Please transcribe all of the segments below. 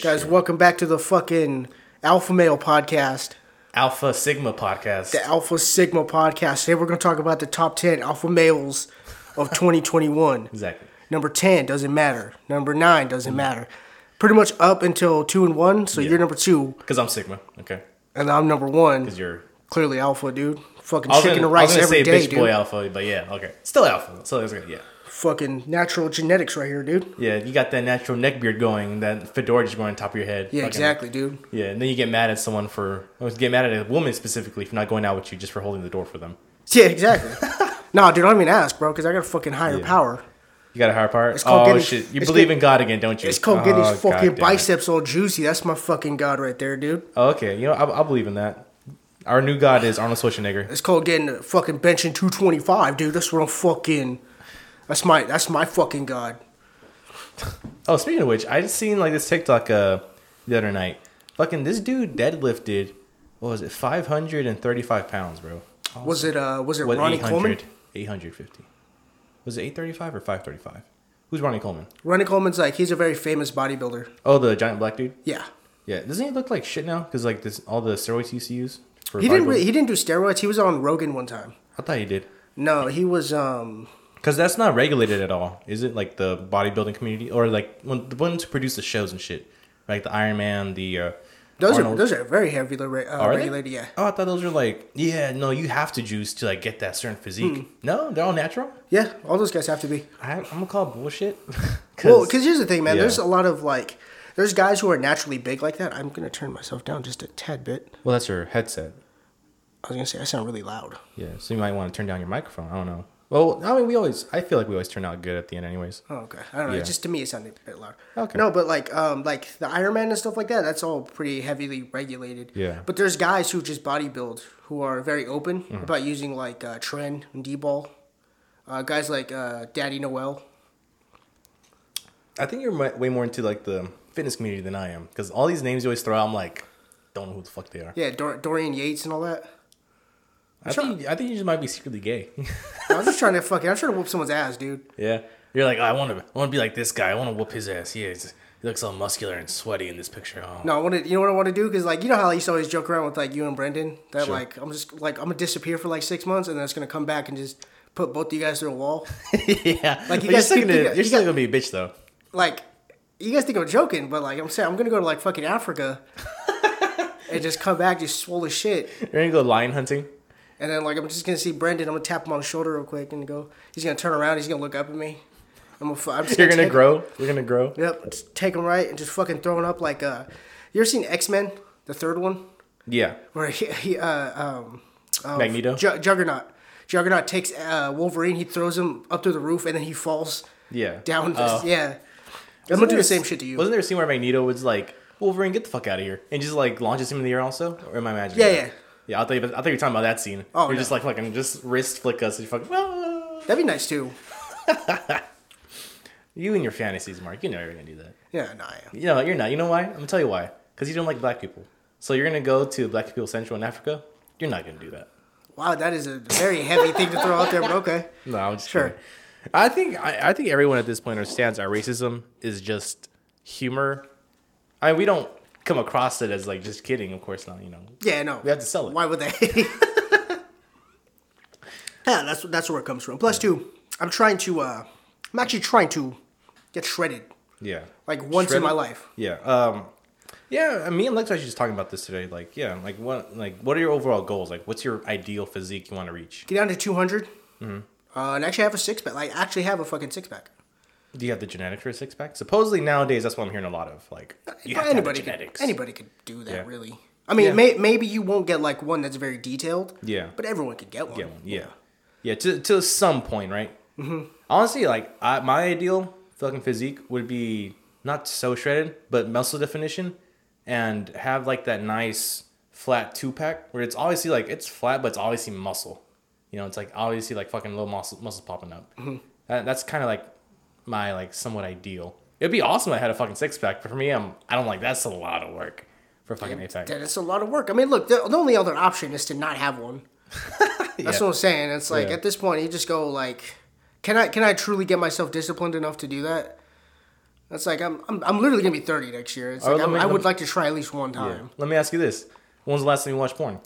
Guys, welcome back to the fucking Alpha Male podcast, Alpha Sigma podcast. the Alpha Sigma podcast. Today we're going to talk about the top 10 alpha males of 2021. exactly. Number 10 doesn't matter. Number 9 doesn't mm. matter. Pretty much up until 2 and 1, so Yeah. you're number 2 Because I'm Sigma. Okay. and I'm number 1. Because you're. Clearly alpha, dude. Fucking I was chicken gonna, and I was rice gonna every say day, bitch dude. boy alpha, but yeah, okay. Still alpha. So it's good. Yeah. Fucking natural genetics right here, dude. Yeah, you got that natural neck beard going, that fedora just going on top of your head. Yeah, Fucking- exactly, dude. Yeah, and then you get mad at someone for, or get mad at a woman specifically for not going out with you just for holding the door for them. Yeah, exactly. no, dude, I don't even ask, bro, because I got a fucking higher Yeah. power. You got a higher power? It's called Oh, getting- shit. You believe in God again, don't you? It's called getting Oh, his fucking God damn it. biceps all juicy. That's my fucking god right there, dude. Oh, okay. You know, I, I believe in that. Our new God is Arnold Schwarzenegger. It's called getting a fucking benching 225, dude. That's what I'm fucking. That's my that's my fucking god. Oh, speaking of which, I just seen like this TikTok uh the other night. Fucking this dude deadlifted, what was it, 535 pounds, bro. Was it uh was it What, Ronnie Coleman? 850. Was it 835 or 535? Who's Ronnie Coleman? Ronnie Coleman's like he's a very famous bodybuilder. Oh, the giant black dude? Yeah. Yeah. Doesn't he look like shit now? Because like this, all the steroids he used to use for He didn't he didn't do steroids. He was on Rogan one time. I thought he did. No, he was um Because that's not regulated at all, is it? Like the bodybuilding community, or like when the ones who produce the shows and shit, like the Iron Man, the uh, those are Arnold- those are very heavily uh, Are they? regulated. Yeah. Oh, I thought those were like, yeah, no, you have to juice to like get that certain physique. Hmm. No, they're all natural. Yeah, all those guys have to be. I, I'm gonna call it bullshit. Well, because here's the thing, man. yeah. There's a lot of like, there's guys who are naturally big like that. I'm gonna turn myself down just a tad bit. well, that's your headset. I was gonna say I sound really loud. Yeah, so you might want to turn down your microphone. I don't know. Well, I mean, we always, I feel like we always turn out good at the end, anyways. Oh, okay. I don't know. Yeah. Just to me, it sounded a bit loud. Okay. No, but like, um, like the Iron Man and stuff like that. That's all pretty heavily regulated. Yeah. But there's guys who just bodybuild who are very open Mm-hmm. about using like uh, Tren and D-bol. Uh, guys like uh, Daddy Noel. I think you're way more into like the fitness community than I am, because all these names you always throw out, I'm like, don't know who the fuck they are. Yeah, Dor- Dorian Yates and all that. I think, I think you just might be secretly gay. I'm just trying to fuck fucking. I'm trying to whoop someone's ass, dude. yeah, you're like, oh, I want to, I want to be like this guy. I want to whoop his ass. Yeah, he looks all muscular and sweaty in this picture. Oh. No, I want to. You know what I want to do? Because like you know how I used to always joke around with like you and Brendan that Sure. like I'm just like I'm gonna disappear for like six months and then it's gonna come back and just put both of you guys through a wall. yeah, Like, you But you're guys still think- gonna, you're you still got- gonna be a bitch though. like you guys think I'm joking, but like I'm saying I'm gonna go to like fucking Africa and just come back just swole as shit. You're gonna go lion hunting. And then like I'm just gonna see Brendan. I'm gonna tap him on the shoulder real quick and go. He's gonna turn around. He's gonna look up at me. I'm gonna. I'm just You're gonna grow. You're gonna grow. Yep. Just take him right and just fucking throw him up like uh. You ever seen X Men, the third one, Yeah. where he, he uh um. uh, Magneto? Ju- Juggernaut. Juggernaut takes uh, Wolverine. He throws him up through the roof and then he falls Yeah. down. Oh. yeah. I'm gonna do the same shit to you. Wasn't there a scene where Magneto was like, Wolverine, get the fuck out of here, and just like launches him in the air also? Or am I imagining? Yeah, that? yeah. Yeah, I thought you, I thought you were talking about that scene. Oh, you're no. just like fucking just wrist flick us and you fucking. "Ah." That'd be nice too. You and your fantasies, Mark. You know you're gonna do that. Yeah, nah, yeah. You know you're not. You know why? I'm gonna tell you why. Because you don't like black people. So you're gonna go to Black People Central in Africa. You're not gonna do that. Wow, that is a very heavy thing to throw out there, but okay. No, I'm just Sure. kidding. I think I, I think everyone at this point understands our racism is just humor. I mean, we don't come across it as like just kidding. Of course not. You know, Yeah, no. we have to sell it. Why would they? yeah, that's that's where it comes from. Plus, two, I'm trying to. uh I'm actually trying to get shredded Yeah. like once in my life. Yeah. Um. Yeah. I- Me and Lex were just talking about this today. Like, yeah. Like, what? Like, what are your overall goals? Like, what's your ideal physique you want to reach? Get down to 200. Mm-hmm. Uh, and actually have a six pack. Like, actually have a fucking six pack. Do you have the genetics for a six pack? Supposedly nowadays, that's what I'm hearing a lot of. Like, you have to have anybody could, anybody could do that, Yeah. really. I mean, Yeah. may, maybe you won't get like one that's very detailed. Yeah. But everyone could get one. Get one. Yeah. Yeah. To to some point, right? Mm-hmm. Honestly, like I, my ideal fucking physique would be not so shredded, but muscle definition, and have like that nice flat two pack where it's obviously like it's flat, but it's obviously muscle. You know, it's like obviously like fucking little muscle muscles popping up. That, that's kind of like my like somewhat ideal. It'd be awesome if I had a fucking six pack, but for me, I'm I don't like that's a lot of work for fucking eight pack. That is a lot of work. I mean, look, the, the only other option is to not have one. That's what I'm saying. It's like Yeah. at this point, you just go like, can I can I truly get myself disciplined enough to do that? That's like I'm I'm, I'm literally gonna be 30 next year. It's Or like me- I would me- like to try at least one time. Let me ask you this: When was the last time you watched porn?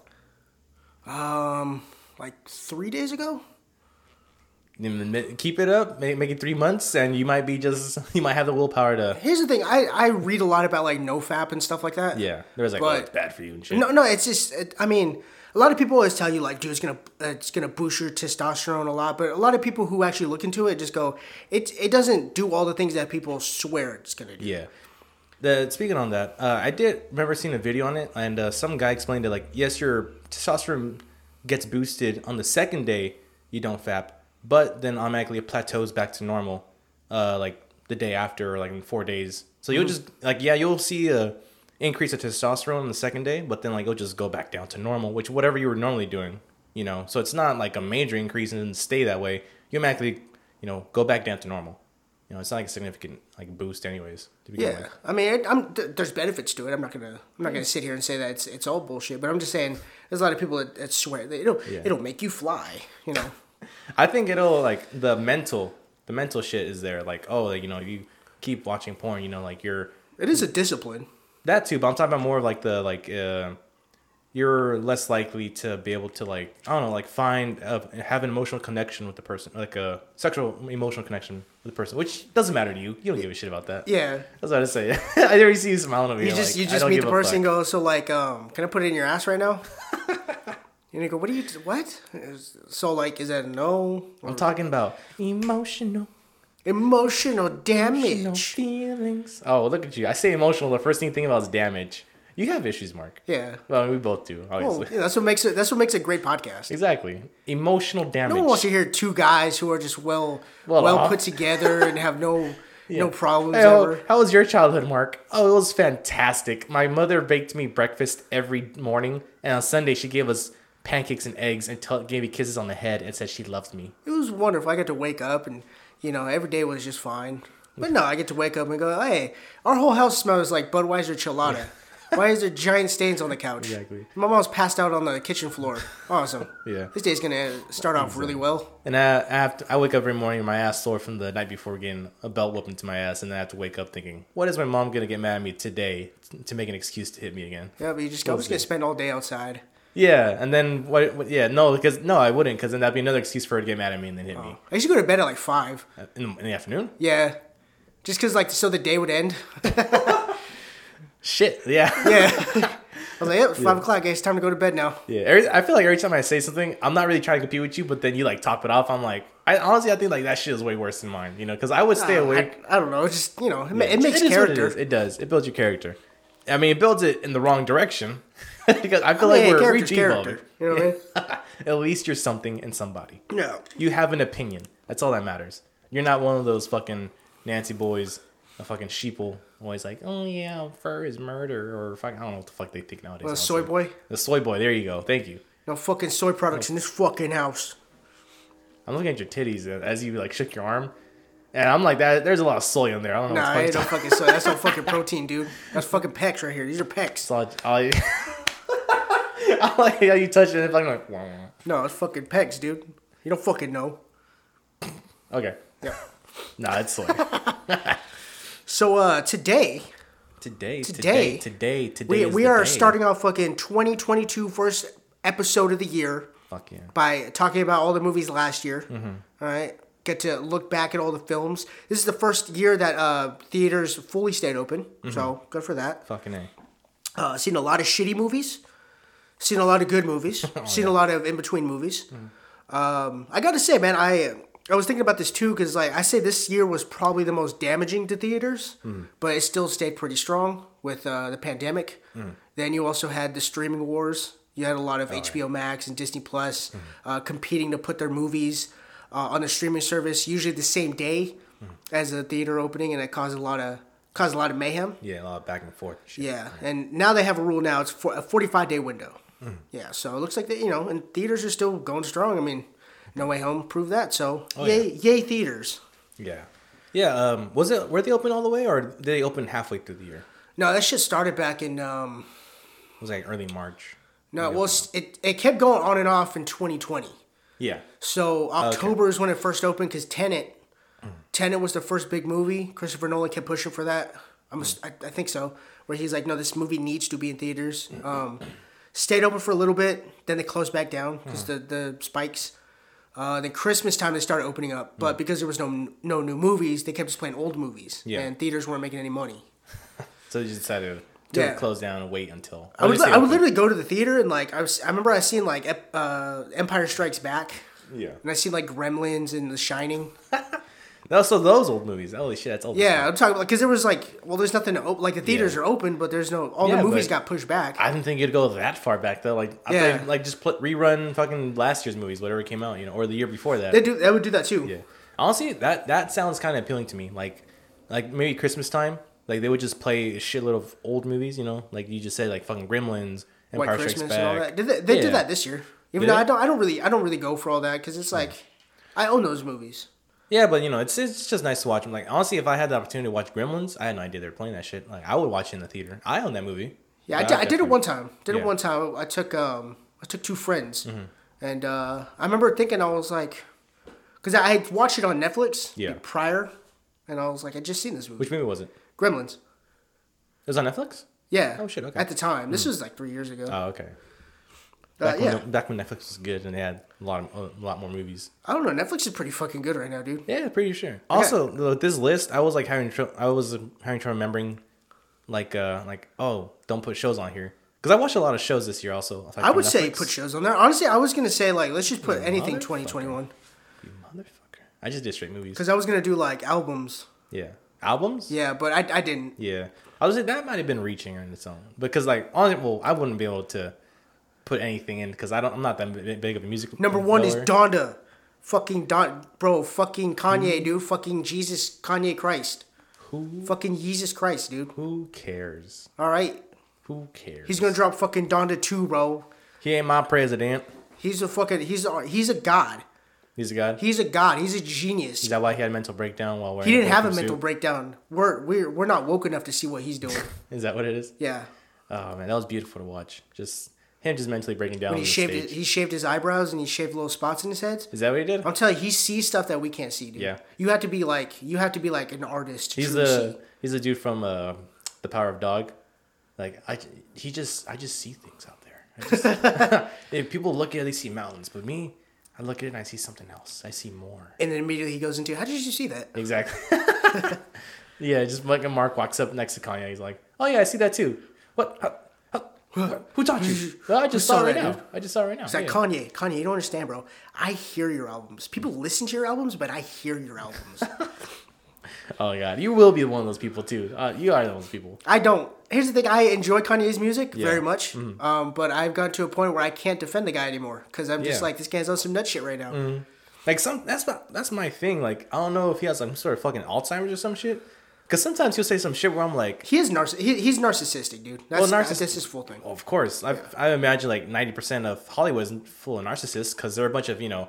Um, like three days ago. Keep it up, make, make it three months, and you might be just you might have the willpower to. Here's the thing. I I read a lot about like no fap and stuff like that. Yeah, there's like, oh, it's bad for you and shit. No, no, it's just. It, I mean, a lot of people always tell you like, dude, it's gonna it's gonna boost your testosterone a lot. But a lot of people who actually look into it just go, it it doesn't do all the things that people swear it's gonna do. Yeah. The speaking on that, uh, I did remember seeing a video on it, and uh, some guy explained it like, yes, your testosterone gets boosted on the second day you don't fap, but then automatically it plateaus back to normal, uh, like the day after, or like in four days. So you'll just like, yeah, you'll see a increase of testosterone on the second day, but then like it'll just go back down to normal, which whatever you were normally doing, you know. So it's not like a major increase and stay that way. You automatically, you know, go back down to normal. You know, it's not like a significant like boost, anyways. Yeah, with. I mean, it, I'm th- there's benefits to it. I'm not gonna I'm not gonna sit here and say that it's it's all bullshit. But I'm just saying there's a lot of people that, that swear that it'll Yeah. it'll make you fly. You know. I think it'll like the mental, the mental shit is there. Like, oh, like, you know, you keep watching porn, you know, like you're It is a discipline. that too. But I'm talking about more of like the like, uh, you're less likely to be able to like, I don't know, like find uh, have an emotional connection with the person, like a sexual emotional connection with the person, which doesn't matter to you. You don't give a shit about that. Yeah. That's what I just say. I already see you smiling over You here. just like, you just meet the person go, so like, um, can I put it in your ass right now? and you go, what do you what? So like, is that a no? I'm talking about emotional. Emotional Emotional damage. feelings. Oh, look at you. I say emotional. The first thing you think about is damage. You have issues, Mark. Yeah. Well, we both do, Well, obviously. yeah, that's what makes it. That's what makes a great podcast. Exactly. Emotional damage. No one wants to hear two guys who are just well Well well, uh-huh. put together and have no no problems Hey, oh, ever. how was your childhood, Mark? Oh, it was fantastic. My mother baked me breakfast every morning, and on Sunday she gave us pancakes and eggs and t- gave me kisses on the head and said she loved me. It was wonderful. I got to wake up and you know every day was just fine. But no, I get to wake up and go, hey, our whole house smells like Budweiser Chelada. Why is there giant stains on the couch? Exactly. My mom's passed out on the kitchen floor. Awesome. Yeah. This day's gonna start off really well. And I, I have to, I wake up every morning with my ass sore from the night before getting a belt whooping to my ass, and then I have to wake up thinking, what is my mom gonna get mad at me today to make an excuse to hit me again? Yeah, but you just go. I'm just gonna spend all day outside. Yeah, and then what? what yeah, no, because no, I wouldn't, because then that'd be another excuse for her to get mad at me and then hit me I used to go to bed at like five. in the, in the afternoon. Yeah, just cause like so the day would end. Shit, yeah, Yeah. I was like, yeah, five o'clock. It's time to go to bed now. yeah. Every, I feel like every time I say something, I'm not really trying to compete with you, but then you like top it off. I'm like, I honestly, I think like that shit is way worse than mine, you know, because I would stay Uh, awake. I, I don't know. It's just you know, it, ma- it makes is what character. It, is. it does. It builds your character. I mean, it builds it in the wrong direction because I feel I mean, like we're reaching character. You know what I mean? At least you're something and somebody. No. You have an opinion. That's all that matters. You're not one of those fucking Nancy boys, a fucking sheeple, always like, oh yeah, fur is murder, or fuck, I don't know what the fuck they think nowadays. Well, soy boy. The soy boy. There you go. Thank you. No fucking soy products in this fucking house. I'm looking at your titties uh, as you like shook your arm, and I'm like that. There's a lot of soy in there. I don't know. Nah, what ain't the no fucking soy. That's no fucking protein, dude. That's fucking pecs right here. These are pecs. So I, I like how you touch it and I'm like, wah, wah. No, it's fucking pecs, dude. You don't fucking know. okay. Yeah. Nah, it's soy. So uh today today, Today, today, today, today. we we are day. starting off fucking 2022 first episode of the year Fuck yeah. by talking about all the movies last year. Mm-hmm. All right. Get to look back at all the films. This is the first year that uh, theaters fully stayed open, Mm-hmm. so good for that. Fucking a. Uh, seen a lot of shitty movies. Seen a lot of good movies. Oh, seen a lot of in between movies. Mm. Um, I gotta say, man, I I was thinking about this too because like I say this year was probably the most damaging to theaters, Mm. but it still stayed pretty strong with uh, the pandemic. Mm. Then you also had the streaming wars. You had a lot of Oh, HBO Max and Disney Plus Mm. uh, competing to put their movies uh, on the streaming service, usually the same day Mm. as the theater opening, and it caused a lot of caused a lot of mayhem. Yeah, a lot of back and forth. Shit. Yeah, and now they have a rule now. It's for a forty-five day window. Hmm. Yeah, so it looks like that you know, and theaters are still going strong. I mean, No Way Home proved that. So Oh, yay, yay theaters. Yeah. Yeah. Um, was it were they open all the way or did they open halfway through the year? No, that shit started back in um. It was like early March. No, well, it it kept going on and off in twenty twenty. Yeah. So October is when it first opened because Tenet Tenet was the first big movie. Christopher Nolan kept pushing for that. I'm a, I, I think so. Where he's like, no, this movie needs to be in theaters. Um, stayed open for a little bit, then they closed back down because the the spikes. Uh, then Christmas time they started opening up, but because there was no no new movies, they kept just playing old movies, Yeah. and theaters weren't making any money. So you just decided to Yeah. close down and wait until. I would, I would literally go to the theater and like I was I remember I seen like uh, Empire Strikes Back Yeah. and I seen like Gremlins and The Shining. Also, those old movies. Holy shit, that's old. Yeah, fuck. I'm talking about because there was like well, there's nothing to open. Like the theaters Yeah. are open, but there's no all Yeah, the movies got pushed back. I didn't think you'd go that far back though. Like, I Yeah. thought, like just put rerun fucking last year's movies, whatever came out, you know, or the year before that. they do they would do that too. Yeah. Honestly, that that sounds kind of appealing to me. Like, like maybe Christmas time, like they would just play a shitload of old movies. You know, like you just said, like fucking Gremlins, White Empire Christmas Strikes and all Back. that. Did they, they Yeah. did that this year. Even Did though they? I don't I don't really I don't really go for all that because it's like I own those movies. Yeah, but you know, it's it's just nice to watch them. Like honestly, if I had the opportunity to watch Gremlins, I had no idea they were playing that shit. Like I would watch it in the theater. I own that movie. Yeah, I did, I did it one time. Did Yeah. Mm-hmm. it one time. I took um I took two friends, and uh, I remember thinking I was like, because I had watched it on Netflix Yeah. like, prior, and I was like, I just seen this movie, Which movie was it? Gremlins. It was on Netflix. Yeah. Oh, shit, okay. At the time, this was like three years ago. Oh, okay. Uh, Back, yeah. when, back when Netflix was good and they had a lot of, a lot more movies. I don't know. Netflix is pretty fucking good right now, dude. Yeah, pretty sure. Also, with this list, I was like having tr- I was having trouble remembering, like uh like oh don't put shows on here because I watched a lot of shows this year. Also, I would say put shows on there. Honestly, I was gonna say like let's just put You anything 2021 You motherfucker! I just did straight movies. because I was gonna do like albums. Yeah, albums. Yeah, but I, I didn't. Yeah, I was like that might have been reaching on its own because like on well I wouldn't be able to put anything in because I don't I'm not that big of a music. Number one is. Donda. Fucking Don, bro. Fucking Kanye, Hmm. dude. Fucking Jesus, Kanye Christ. Who Fucking Jesus Christ, dude. who cares? All right. Who cares? He's gonna drop fucking Donda 2, bro. He ain't my president. He's a fucking, he's a, he's a god. He's a god. He's a god. He's a genius. Is that why he had a mental breakdown while wearing? He didn't a have a bulletproof mental breakdown. We're, we're, we're not woke enough to see what he's doing. Is that what it is? Yeah. Oh man, that was beautiful to watch. Just him just mentally breaking down When he shaved, his, he shaved his eyebrows and he shaved little spots in his head. Is that what he did? I'm telling you, he sees stuff that we can't see, dude. Yeah. You have to be like, you have to be like an artist. He's the he's the dude from uh, the Power of Dog. Like I, he just I just see things out there. Just, if people look at it, they see mountains, but me, I look at it and I see something else. I see more. And then immediately he goes into, how did you see that? Exactly. yeah, just like Mark walks up next to Kanye, he's like, "Oh yeah, I see that too." What? How, who taught you? "Oh, I just saw right now. dude? I just saw it right now. It's like Yeah. Kanye, Kanye, you don't understand, bro. I hear your albums. People listen to your albums, but I hear your albums. Oh god, you will be one of those people too. Uh, you are those people. I don't. Here's the thing: I enjoy Kanye's music Yeah. very much, um, but I've gotten to a point where I can't defend the guy anymore because I'm just Yeah. like, this guy's on some nut shit right now. Like some that's my, that's my thing. Like I don't know if he has some sort of fucking Alzheimer's or some shit. Because sometimes he'll say some shit where I'm like, He is narciss. He, he's narcissistic, dude. That's, Well, narciss- that's his full thing. of course. I I imagine like ninety percent of Hollywood is full of narcissists because they're a bunch of you know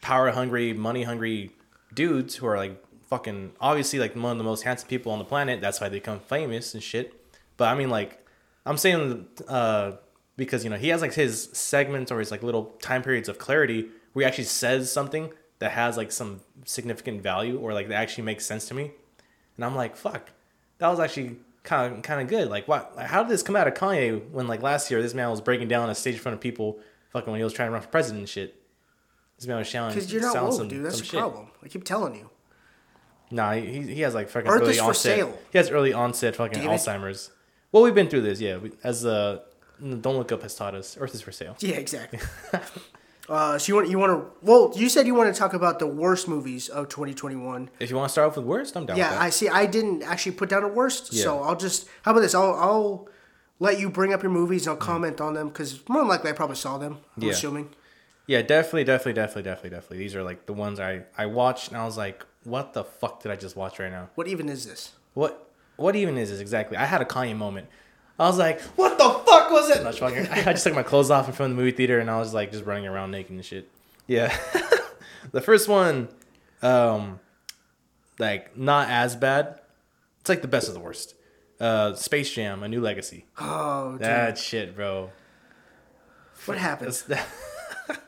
power hungry, money hungry dudes who are like fucking obviously like one of the most handsome people on the planet. That's why they become famous and shit. But I mean like I'm saying uh because you know he has like his segments or his like little time periods of clarity where he actually says something that has like some significant value or like that actually makes sense to me. And I'm like, fuck, that was actually kind of kind of good. Like, what? How did this come out of Kanye when like last year this man was breaking down on a stage in front of people, fucking when he was trying to run for president and shit. This man was shouting. Because you're not woke, some- dude. That's the problem. I keep telling you. Nah, he, he has like fucking Earth early is for onset. sale. He has early onset fucking Damn it. Alzheimer's. Well, we've been through this, yeah. We, as uh, don't look up has taught us, Earth is for sale. Yeah, exactly. uh, so you want you want to? Well, you said you want to talk about the worst movies of 2021. If you want to start off with worst, I'm down Yeah, with that. I see. I didn't actually put down a worst, Yeah. so I'll just. How about this? I'll I'll let you bring up your movies Mm. and I'll comment on them because more than likely I probably saw them. I'm Yeah. assuming. Yeah, definitely, definitely, definitely, definitely, definitely. These are like the ones I I watched and I was like, what the fuck did I just watch right now? What even is this? What what even is this exactly? I had a Kanye moment. I was like, what the fuck was it? No, just fucking- I just took my clothes off in front of the movie theater and I was like just running around naked and shit. Yeah. the first one, um, like not as bad. It's like the best of the worst. Uh, Space Jam: A New Legacy. Oh, dude. That shit, bro. what happened? That's,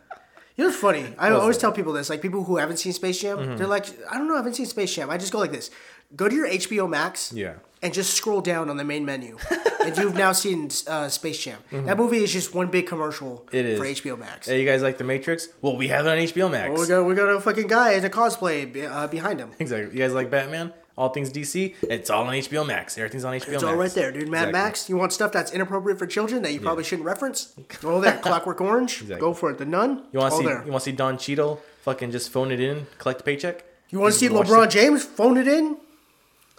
You know what's funny? I Mm-hmm. always tell people this. Like people who haven't seen Space Jam, they're like, I don't know, I haven't seen Space Jam. I just go like this: go to your HBO Max, Yeah. And just scroll down on the main menu, and you've now seen uh, Space Jam. That movie is just one big commercial Mm-hmm. It is. for HBO Max. Hey, you guys like The Matrix? Well, we have it on HBO Max. Well, we got we got a fucking guy in a cosplay uh, behind him. Exactly. You guys like Batman? All things DC? It's all on HBO Max. Everything's on HBO Max. It's all right there, dude. Mad Exactly. Max. You want stuff that's inappropriate for children that you probably shouldn't reference? Go there. Clockwork Orange. Exactly. Go for it. The Nun. You want to see? there. You want to see Don Cheadle fucking just phone it in, collect a paycheck? You want to see LeBron. James phone it in?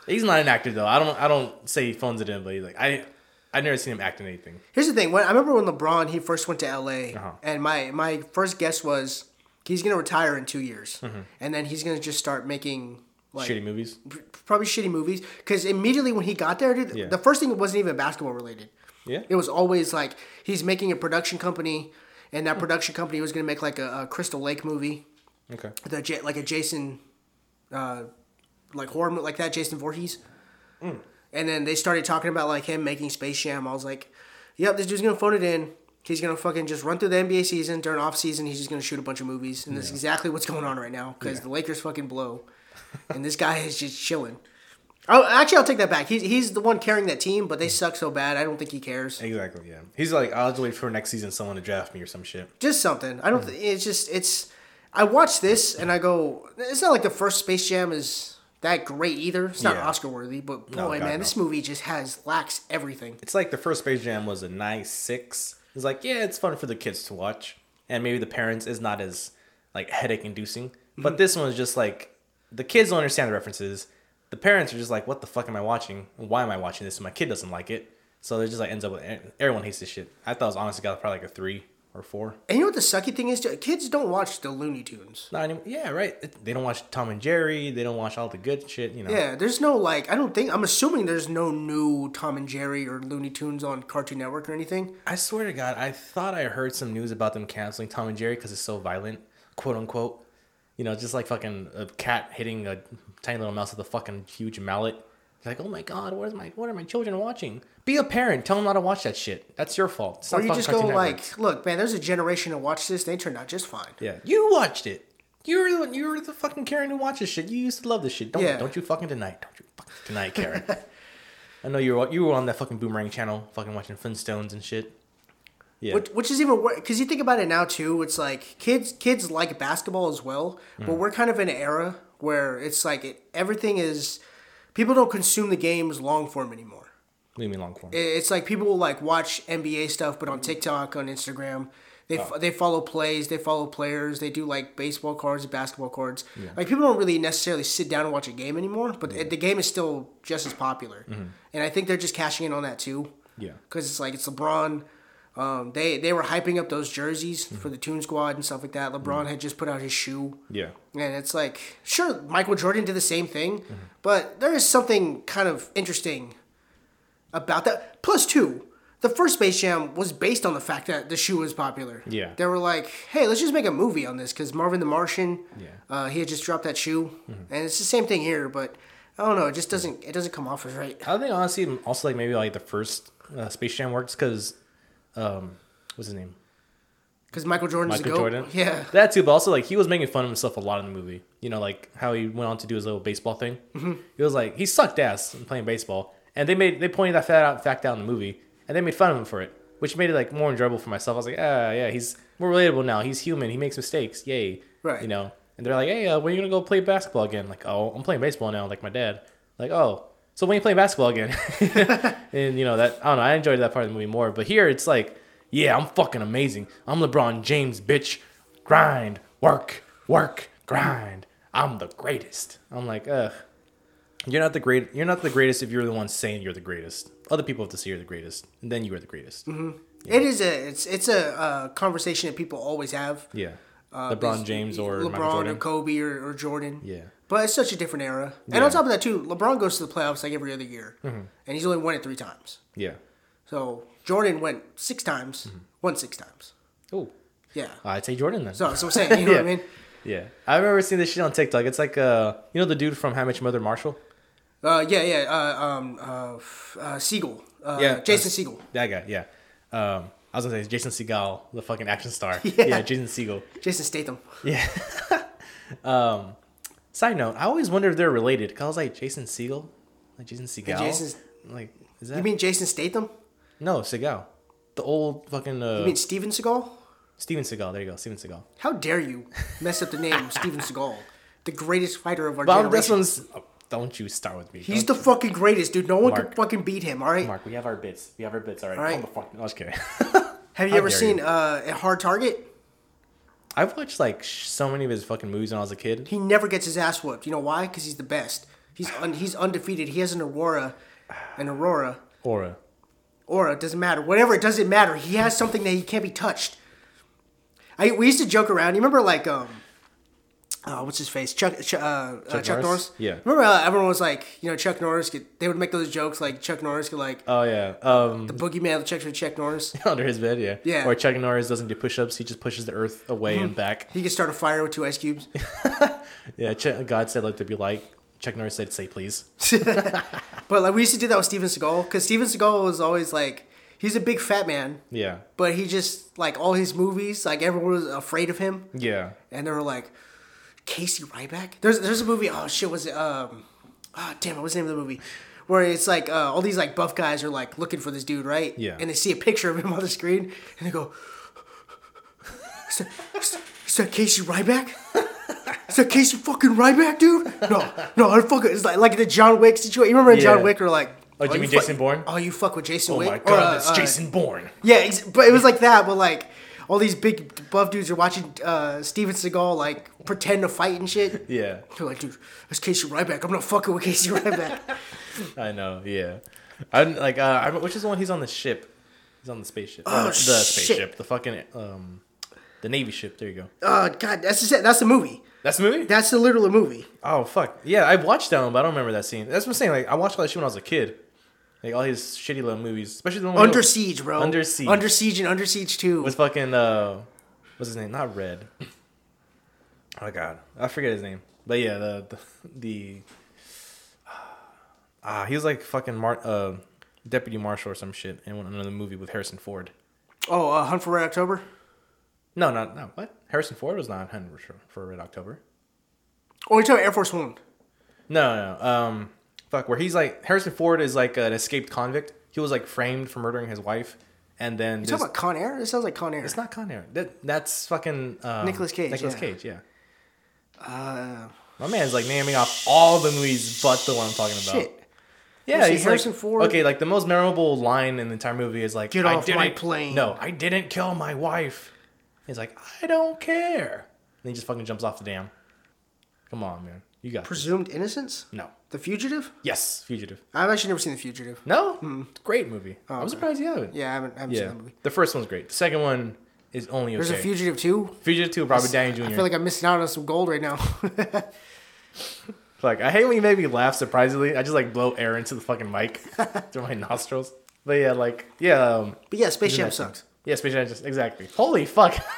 He's not an actor though. I don't. I don't say he phones it in, but he's like I. I've never seen him act in anything. Here's the thing. When I remember when LeBron he first went to LA, Uh-huh. and my my first guess was he's gonna retire in two years, Mm-hmm. and then he's gonna just start making like Shitty movies. probably shitty movies. Because immediately when he got there, dude, Yeah. the first thing wasn't even basketball related. Yeah. It was always like he's making a production company, and Hmm. that production company was gonna make like a, a Crystal Lake movie, Okay. the like a Jason, uh, like horror like that Jason Voorhees. Hmm. And then they started talking about like him making Space Jam. I was like, "Yep, this dude's gonna phone it in. He's gonna fucking just run through the NBA season during off season. He's just gonna shoot a bunch of movies, and this is exactly what's going on right now because the Lakers fucking blow, and this guy is just chilling." Oh, actually, I'll take that back. He's he's the one carrying that team, but they suck so bad. I don't think he cares. Exactly. Yeah. He's like, I'll just wait for next season someone to draft me or some shit. Just something. I don't. Th- it's just it's. I watch this and I go. It's not like the first Space Jam is that great either. It's not Yeah. Oscar worthy, but boy, No, man, no. this movie just has lacks everything. It's like the first Space Jam was a nice six. It's like, yeah, it's fun for the kids to watch, and maybe the parents is not as like headache inducing. But mm-hmm. this one is just like the kids don't understand the references. The parents are just like, what the fuck am I watching? Why am I watching this? My kid doesn't like it, so it just like ends up with everyone hates this shit. I thought it was honestly got probably like a three or four. And you know what the sucky thing is? Kids don't watch the Looney Tunes. Not anymore. Yeah, right. They don't watch Tom and Jerry. They don't watch all the good shit. You know. Yeah, there's no like. I don't think. I'm assuming there's no new Tom and Jerry or Looney Tunes on Cartoon Network or anything. I swear to God, I thought I heard some news about them canceling Tom and Jerry because it's so violent, quote unquote. You know, just like fucking a cat hitting a tiny little mouse with a fucking huge mallet. It's like, oh my God, what is my what are my children watching? Be a parent. Tell them not to watch that shit. That's your fault. It's Or you just go like, look, man, there's a generation to watch this. They turned out just fine. yeah, you watched it. You're the, you're the fucking Karen who watches shit. You used to love this shit. Don't Yeah. don't you fucking deny. it. Don't you fucking deny, it, Karen. I know you were you were on that fucking boomerang channel, fucking watching Flintstones and shit. Yeah. Which, which is even worse because you think about it now too. It's like kids kids like basketball as well, Mm. but we're kind of in an era where it's like it, everything is people don't consume the games long form anymore. what do you mean long form? It's like people will like watch NBA stuff, but on TikTok, on Instagram, they Oh. f they follow plays, they follow players, they do like baseball cards, basketball cards. Like people don't really necessarily sit down and watch a game anymore, but the game is still just as popular, and I think they're just cashing in on that too. Mm-hmm. Yeah. because it's like it's LeBron. Um, they they were hyping up those jerseys Mm-hmm. for the Toon Squad and stuff like that. LeBron had just put out his shoe. Yeah. And it's like, sure, Michael Jordan did the same thing, Mm-hmm. but there is something kind of interesting about that. Plus, two, the first Space Jam was based on the fact that the shoe was popular. Yeah. They were like, hey, let's just make a movie on this because Marvin the Martian, Yeah. uh, he had just dropped that shoe, and it's the same thing here, but I don't know, it just doesn't it doesn't come off as right. I think honestly, also like maybe like the first uh, Space Jam works because, um, what's his name? Because Michael Jordan's Michael. Jordan. Yeah. That too, but also like he was making fun of himself a lot in the movie. You know, like how he went on to do his little baseball thing. Mm-hmm. He was like he sucked ass playing baseball, and they made they pointed that fact out, fact out in the movie, and they made fun of him for it, which made it like more enjoyable for myself. I was like, ah, yeah, he's more relatable now. He's human. He makes mistakes. Yay. Right. You know, and they're like, hey, uh, when are you gonna go play basketball again? Like, oh, I'm playing baseball now, like my dad. Like, oh. So when you play basketball again, and you know that I don't know, I enjoyed that part of the movie more. But here it's like, yeah, I'm fucking amazing. I'm LeBron James, bitch. Grind, work, work, grind. I'm the greatest. I'm like, ugh. You're not the great. You're not the greatest if you're the one saying you're the greatest. Other people have to say you're the greatest, and then you are the greatest. It is a it's it's a uh, conversation that people always have. Yeah. Uh, LeBron James or Michael LeBron Jordan. or Kobe or, or Jordan. Yeah. But it's such a different era. And Yeah. on top of that too, LeBron goes to the playoffs like every other year, Mm-hmm. and he's only won it three times. Yeah. So Jordan went six times, Mm-hmm. won six times. Oh, Yeah. I'd say Jordan then. So that's what I'm saying. You know what I mean? yeah. I remember seeing this shit on TikTok. It's like uh, you know the dude from How Your Mother, Marshall. Uh, yeah, yeah. Uh, um, uh, uh, Segel. Uh, Yeah, Jason uh, Segel. That guy, yeah. Um, I was gonna say Jason Segal, the fucking action star. Yeah, Yeah. Jason Segel. Jason Statham. Yeah. um, side note, I always wonder if they're related. Cause I was like Jason Segel, like Jason Segal. Jason's- like is that You mean Jason Statham? no Segal, the old fucking uh, You mean Steven Seagal? Steven Seagal. There you go, Steven Seagal. How dare you mess up the name Steven Seagal, the greatest fighter of our But this one's. oh, don't you start with me. He's Don't the fucking greatest, dude. No one Mark. can fucking beat him. All right. Mark, we have our bits. We have our bits. All right. All right. Calm the fuck. No, I was kidding. Have you How ever seen you. uh, a Hard Target? I've watched like so many of his fucking movies when I was a kid. He never gets his ass whooped. You know why? Because he's the best. He's un- he's undefeated. He has an aurora, an aurora, Aura. aura. Doesn't matter. Whatever. It doesn't matter. He has something that he can't be touched. I we used to joke around. You remember like um, uh, what's his face? Chuck Ch- uh, uh, Chuck, Norris? Norris. Yeah. Remember uh, everyone was like, you know, Chuck Norris. Could, they would make those jokes like Chuck Norris could like Oh yeah. Um, the boogeyman that checks for Chuck Norris. under his bed. Yeah. Yeah. Or Chuck Norris doesn't do push-ups. He just pushes the earth away and back. He could start a fire with two ice cubes. Yeah. Ch- God said, "Let there be light." Chuck Norris said, "Say please." But like we used to do that with Steven Seagal because Steven Seagal was always like he's a big fat man, Yeah. but he just like all his movies like everyone was afraid of him, Yeah. and they were like Casey Ryback. There's there's a movie. Oh shit, was it um, ah damn what was the name of the movie? Where it's like uh, all these like buff guys are like looking for this dude, right? Yeah. And they see a picture of him on the screen, and they go, "Is that, is that Casey Ryback?" Is that Casey fucking Ryback, dude? No, no, I fucking it's like like the John Wick situation. You remember in John Wick, or like, Oh, do you mean fuck- Jason Bourne? Oh, you fuck with Jason Oh Wick? my Or, God, uh, that's uh, Jason Bourne. Yeah, ex- but it was like that. But like all these big buff dudes are watching uh, Steven Seagal like pretend to fight and shit. Yeah. They're like, dude, that's Casey Ryback. I'm not fucking with Casey Ryback. I know. Yeah. I'm like. Uh, I, which is the one he's on the ship? He's on the spaceship. Oh, the shit. spaceship. The fucking um, the Navy ship. There you go. uh, God, that's just, that's the movie. That's the movie. That's the literal movie. Oh fuck. Yeah, I watched that one, but I don't remember that scene. That's what I'm saying. Like I watched all that shit when I was a kid. Like all his shitty little movies, especially the one Under Siege, bro. Under Siege. Under Siege and Under Siege Two. with fucking uh, what's his name? Not Red. Oh god, I forget his name. But yeah, the the, the ah, he was like fucking Mar- uh, deputy marshal or some shit in one- another movie with Harrison Ford. oh, uh, Hunt for Red October. No, not no. What? Harrison Ford was not Hunter for, for Red October. Oh, you're talking Air Force One. No, no. Um, fuck. Where he's like Harrison Ford is like an escaped convict. He was like framed for murdering his wife, and then You this, talking about Con Air? It sounds like Con Air. it's not Con Air. That that's fucking um, Nicolas Cage, Nicholas yeah. Cage, yeah. Uh, My man's like naming off all the movies but the one I'm talking about. shit. Yeah, Let's he's Harrison like, Ford- Okay, like the most memorable line in the entire movie is like, Get I off my plane." No, I didn't kill my wife. He's like, I don't care. And he just fucking jumps off the dam. Come on, man. You got this. Presumed Innocence. no. The Fugitive. Yes, Fugitive. I've actually never seen The Fugitive. No, great movie. I'm okay. surprised you haven't. Yeah, I haven't, I haven't seen Yeah, that movie. the first one's great. The second one is only okay. There's a Fugitive too. Fugitive Two, Robert Downey Jr. I feel like I'm missing out on some gold right now. Like I hate when you make me laugh surprisingly. I just like blow air into the fucking mic through my nostrils. But yeah, like yeah, um, but yeah, Space Jam sucks. Yeah, Space Jam just exactly. Holy fuck.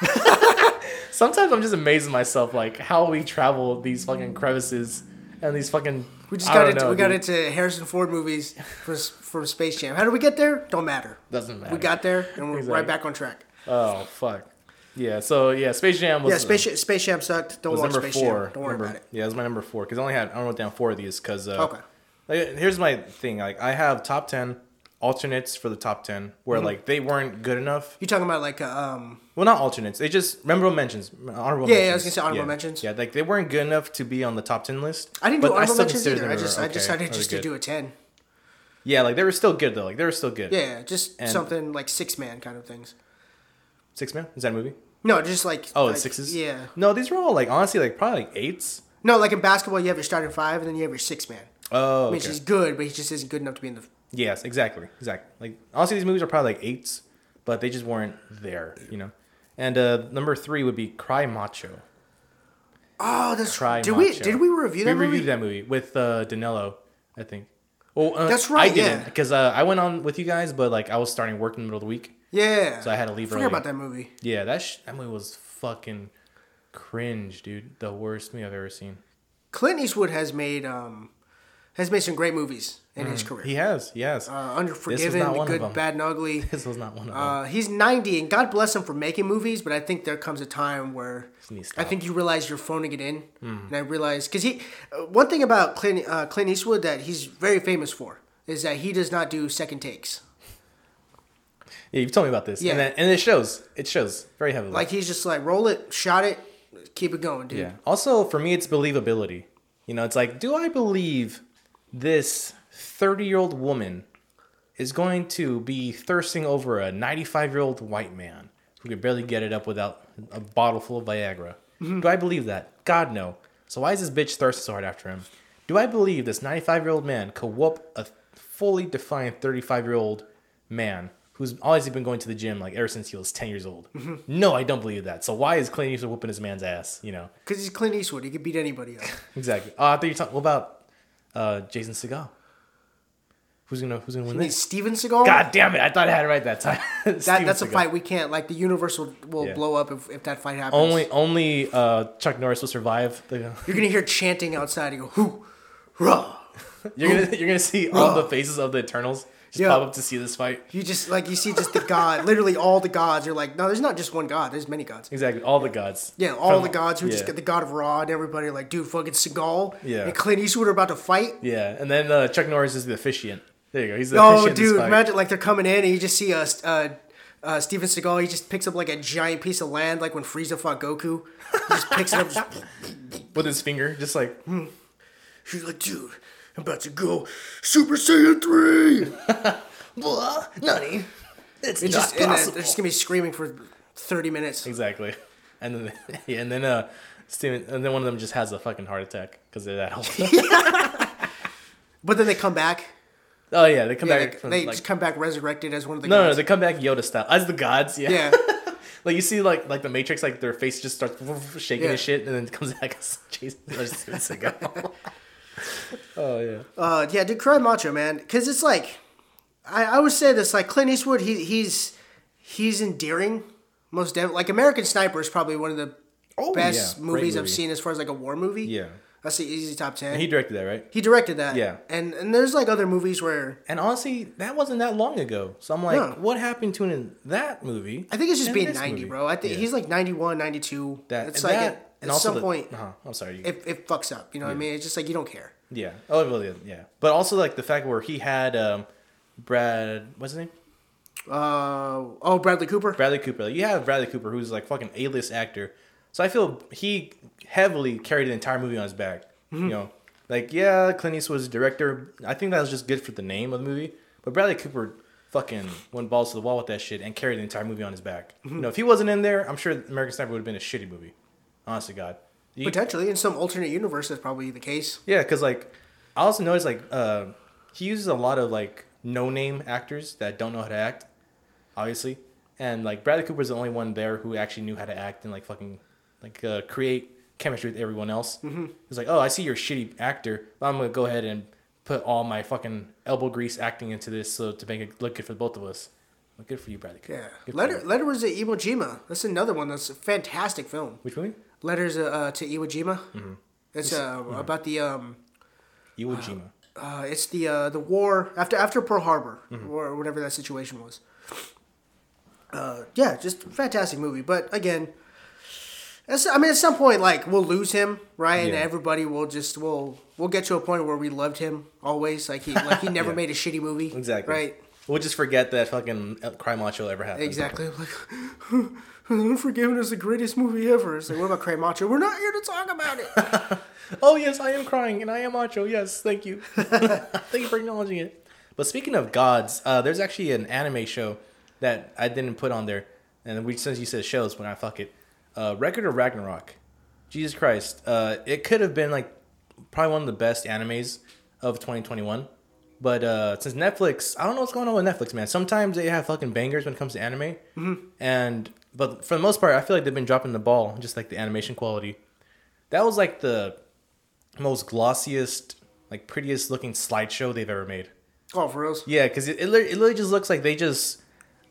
Sometimes I'm just amazed at myself, like how we travel these fucking crevices and these fucking. We just got into know, we got into Harrison Ford movies for for Space Jam. How did we get there? Don't matter. Doesn't matter. We got there and we're Exactly. right back on track. Oh fuck. Yeah. So yeah, Space Jam was. Yeah, Space Space Jam sucked. Don't watch number Space four. Jam. Don't worry Number- about it. Yeah, it was my number four because I only had I wrote down four of these because. Uh, Okay. Like, here's my thing. Like I have top ten alternates for the top ten where Mm-hmm. like they weren't good enough. You talking about like uh, um Well, not alternates. They just memorable mentions. Honorable. Yeah, mentions. yeah, I was gonna say honorable mentions. Yeah, like they weren't good enough to be on the top ten list. I didn't do honorable mentions either. I just I decided just to do a ten. Yeah, like they were still good though. Like they were still good. Yeah, just And- something like six man kind of things. Six man is that a movie? No, just like Oh, like, sixes. Yeah. No, these were all like honestly like probably like eights. No, like in basketball, you have your starting five, and then you have your six man. Oh, Which okay. is good, but he just isn't good enough to be in the. Yes, exactly, exactly. Like honestly, these movies are probably like eights, but they just weren't there, you know. And uh number three would be Cry Macho. Oh, that's Cry Did we Macho. did we review that movie? we movie? reviewed that movie with uh, Danilo, I think. Well, uh, That's right, I didn't yeah. because uh, I went on with you guys, but like I was starting work in the middle of the week. Yeah. So I had to leave Forget early. about that movie. Yeah, that sh- that movie was fucking cringe, dude. The worst movie I've ever seen. Clint Eastwood has made um, has made some great movies in his career. He has, yes. uh, Unforgiven, not The one of Good. Bad, and Ugly. this was not one of them. Uh, he's 90, and God bless him for making movies, but I think there comes a time where I think you realize you're phoning it in. And I realized, because he, uh, one thing about Clint, uh, Clint Eastwood that he's very famous for is that he does not do second takes. yeah, you've told me about this, yeah. and, then, and it shows. It shows very heavily. Like, he's just like, roll it, shot it, keep it going, dude. Yeah. Also, for me, it's believability. You know, it's like, do I believe this 30 year old woman is going to be thirsting over a 95 year old white man who could barely get it up without a bottle full of Viagra? Mm-hmm. Do I believe that? God, no. So, why is this bitch thirsting so hard after him? Do I believe this 95 year old man could whoop a fully defined 35 year old man who's always been going to the gym like ever since he was 10 years old? Mm-hmm. No, I don't believe that. So, why is Clint Eastwood whooping his man's ass? You know? Because he's Clint Eastwood. He could beat anybody up. Exactly. Oh, I thought you were talking. What about uh, Jason Segal? Who's gonna Who's gonna win this? Steven Seagal? God damn it! I thought I had it right that time. that, that's a Seagal. fight we can't, like, the universe will, will Yeah. blow up if, if that fight happens. Only Only uh, Chuck Norris will survive. The, You're to hear chanting outside. You go, rah. you're gonna You're gonna see all the faces of the Eternals just Yeah. pop up to see this fight. You just like you see just the god, literally all the gods. You're like, no, there's not just one god. There's many gods. Exactly. All the gods. Yeah, all From- the gods who just yeah. get the god of Ra and everybody are like, dude, fucking Seagal. Yeah. And Clint Eastwood are about to fight. Yeah, and then uh, Chuck Norris is the officiant. There you go. He's the Oh, officiant. in this dude, imagine like they're coming in and you just see uh, uh, uh, Steven Seagal. He just picks up like a giant piece of land, like when Frieza fought Goku. He just picks it up. Just, with his finger, just like he's like, dude, I'm about to go Super Saiyan three. blah, nutty. It's, It's just possible. they're just gonna be screaming for thirty minutes. Exactly. And then yeah, and then uh Steven and then one of them just has a fucking heart attack because they're that old. But then they come back. Oh yeah, they come Yeah, back they, from they like just come back resurrected as one of the no, no, they come back Yoda style as the gods. Yeah. yeah. like you see like like the Matrix, like their face just starts shaking Yeah. and shit, and then it comes back as Jason Seagal. oh yeah. Uh, yeah, dude, Cry Macho, man, because it's like, I, I would say this, like Clint Eastwood, he, he's he's endearing, most def- like American Sniper is probably one of the Oh, best yeah. Movies I've seen as far as like a war movie. Yeah. That's the easy top ten. And He, directed that, right? He directed that. Yeah. and and there's like other movies where And honestly, that wasn't that long ago. So I'm like, No. what happened to in that movie? I think it's just being ninety, movie? bro. I think Yeah. he's like 91, 92. that it's and like that, at, and at also some the, point uh-huh, I'm sorry. You, it, it fucks up. You know what I mean? It's just like you don't care. Yeah. Oh, really? Yeah. But also like the fact where he had um, Brad, what's his name? Uh oh, Bradley Cooper. Bradley Cooper. Like, you have Bradley Cooper, who's like fucking A-list actor. So I feel he heavily carried the entire movie on his back. Mm-hmm. You know, like yeah, Clint Eastwood was the director. I think that was just good for the name of the movie. But Bradley Cooper fucking went balls to the wall with that shit and carried the entire movie on his back. Mm-hmm. You know, if he wasn't in there, I'm sure American Sniper would have been a shitty movie. Honestly, God. You- Potentially in some alternate universe, that's probably the case. Yeah, because like I also noticed like uh, he uses a lot of like no name actors that don't know how to act, obviously, and like Bradley Cooper's the only one there who actually knew how to act and like fucking like uh, create chemistry with everyone else. Mm-hmm. It's like, oh, I see you're a shitty actor, but I'm gonna go ahead and put all my fucking elbow grease acting into this so to make it look good for both of us. Well, good for you, Bradley Yeah. Good Letter. Letters to Iwo Jima. That's another one that's a fantastic film. Which movie? Letters uh, to Iwo Jima. Mm-hmm. It's uh, about the um, Iwo Jima. uh, it's the uh, the war after after Pearl Harbor Mm-hmm. or whatever that situation was. Uh, yeah, just fantastic movie. But again, I mean, at some point, like we'll lose him, right? And everybody will just will we'll get to a point where we loved him always. Like he like he never Yeah. made a shitty movie. Exactly. Right. We'll just forget that fucking Cry Macho ever happened. Exactly. Like, Unforgiven is the greatest movie ever. It's like, what about Cray Macho? We're not here to talk about it. Oh yes, I am crying and I am macho. Yes, thank you. thank you for acknowledging it. But speaking of gods, uh, there's actually an anime show that I didn't put on there, and we since you said shows, but I fuck it. Uh, Record of Ragnarok. Jesus Christ, uh, it could have been like probably one of the best animes of 2021. But uh, since Netflix, I don't know what's going on with Netflix, man. Sometimes they have fucking bangers when it comes to anime, and but for the most part, I feel like they've been dropping the ball, just like the animation quality. That was like the most glossiest, like prettiest looking slideshow they've ever made. oh, for real? Yeah, because it, it, it literally just looks like they just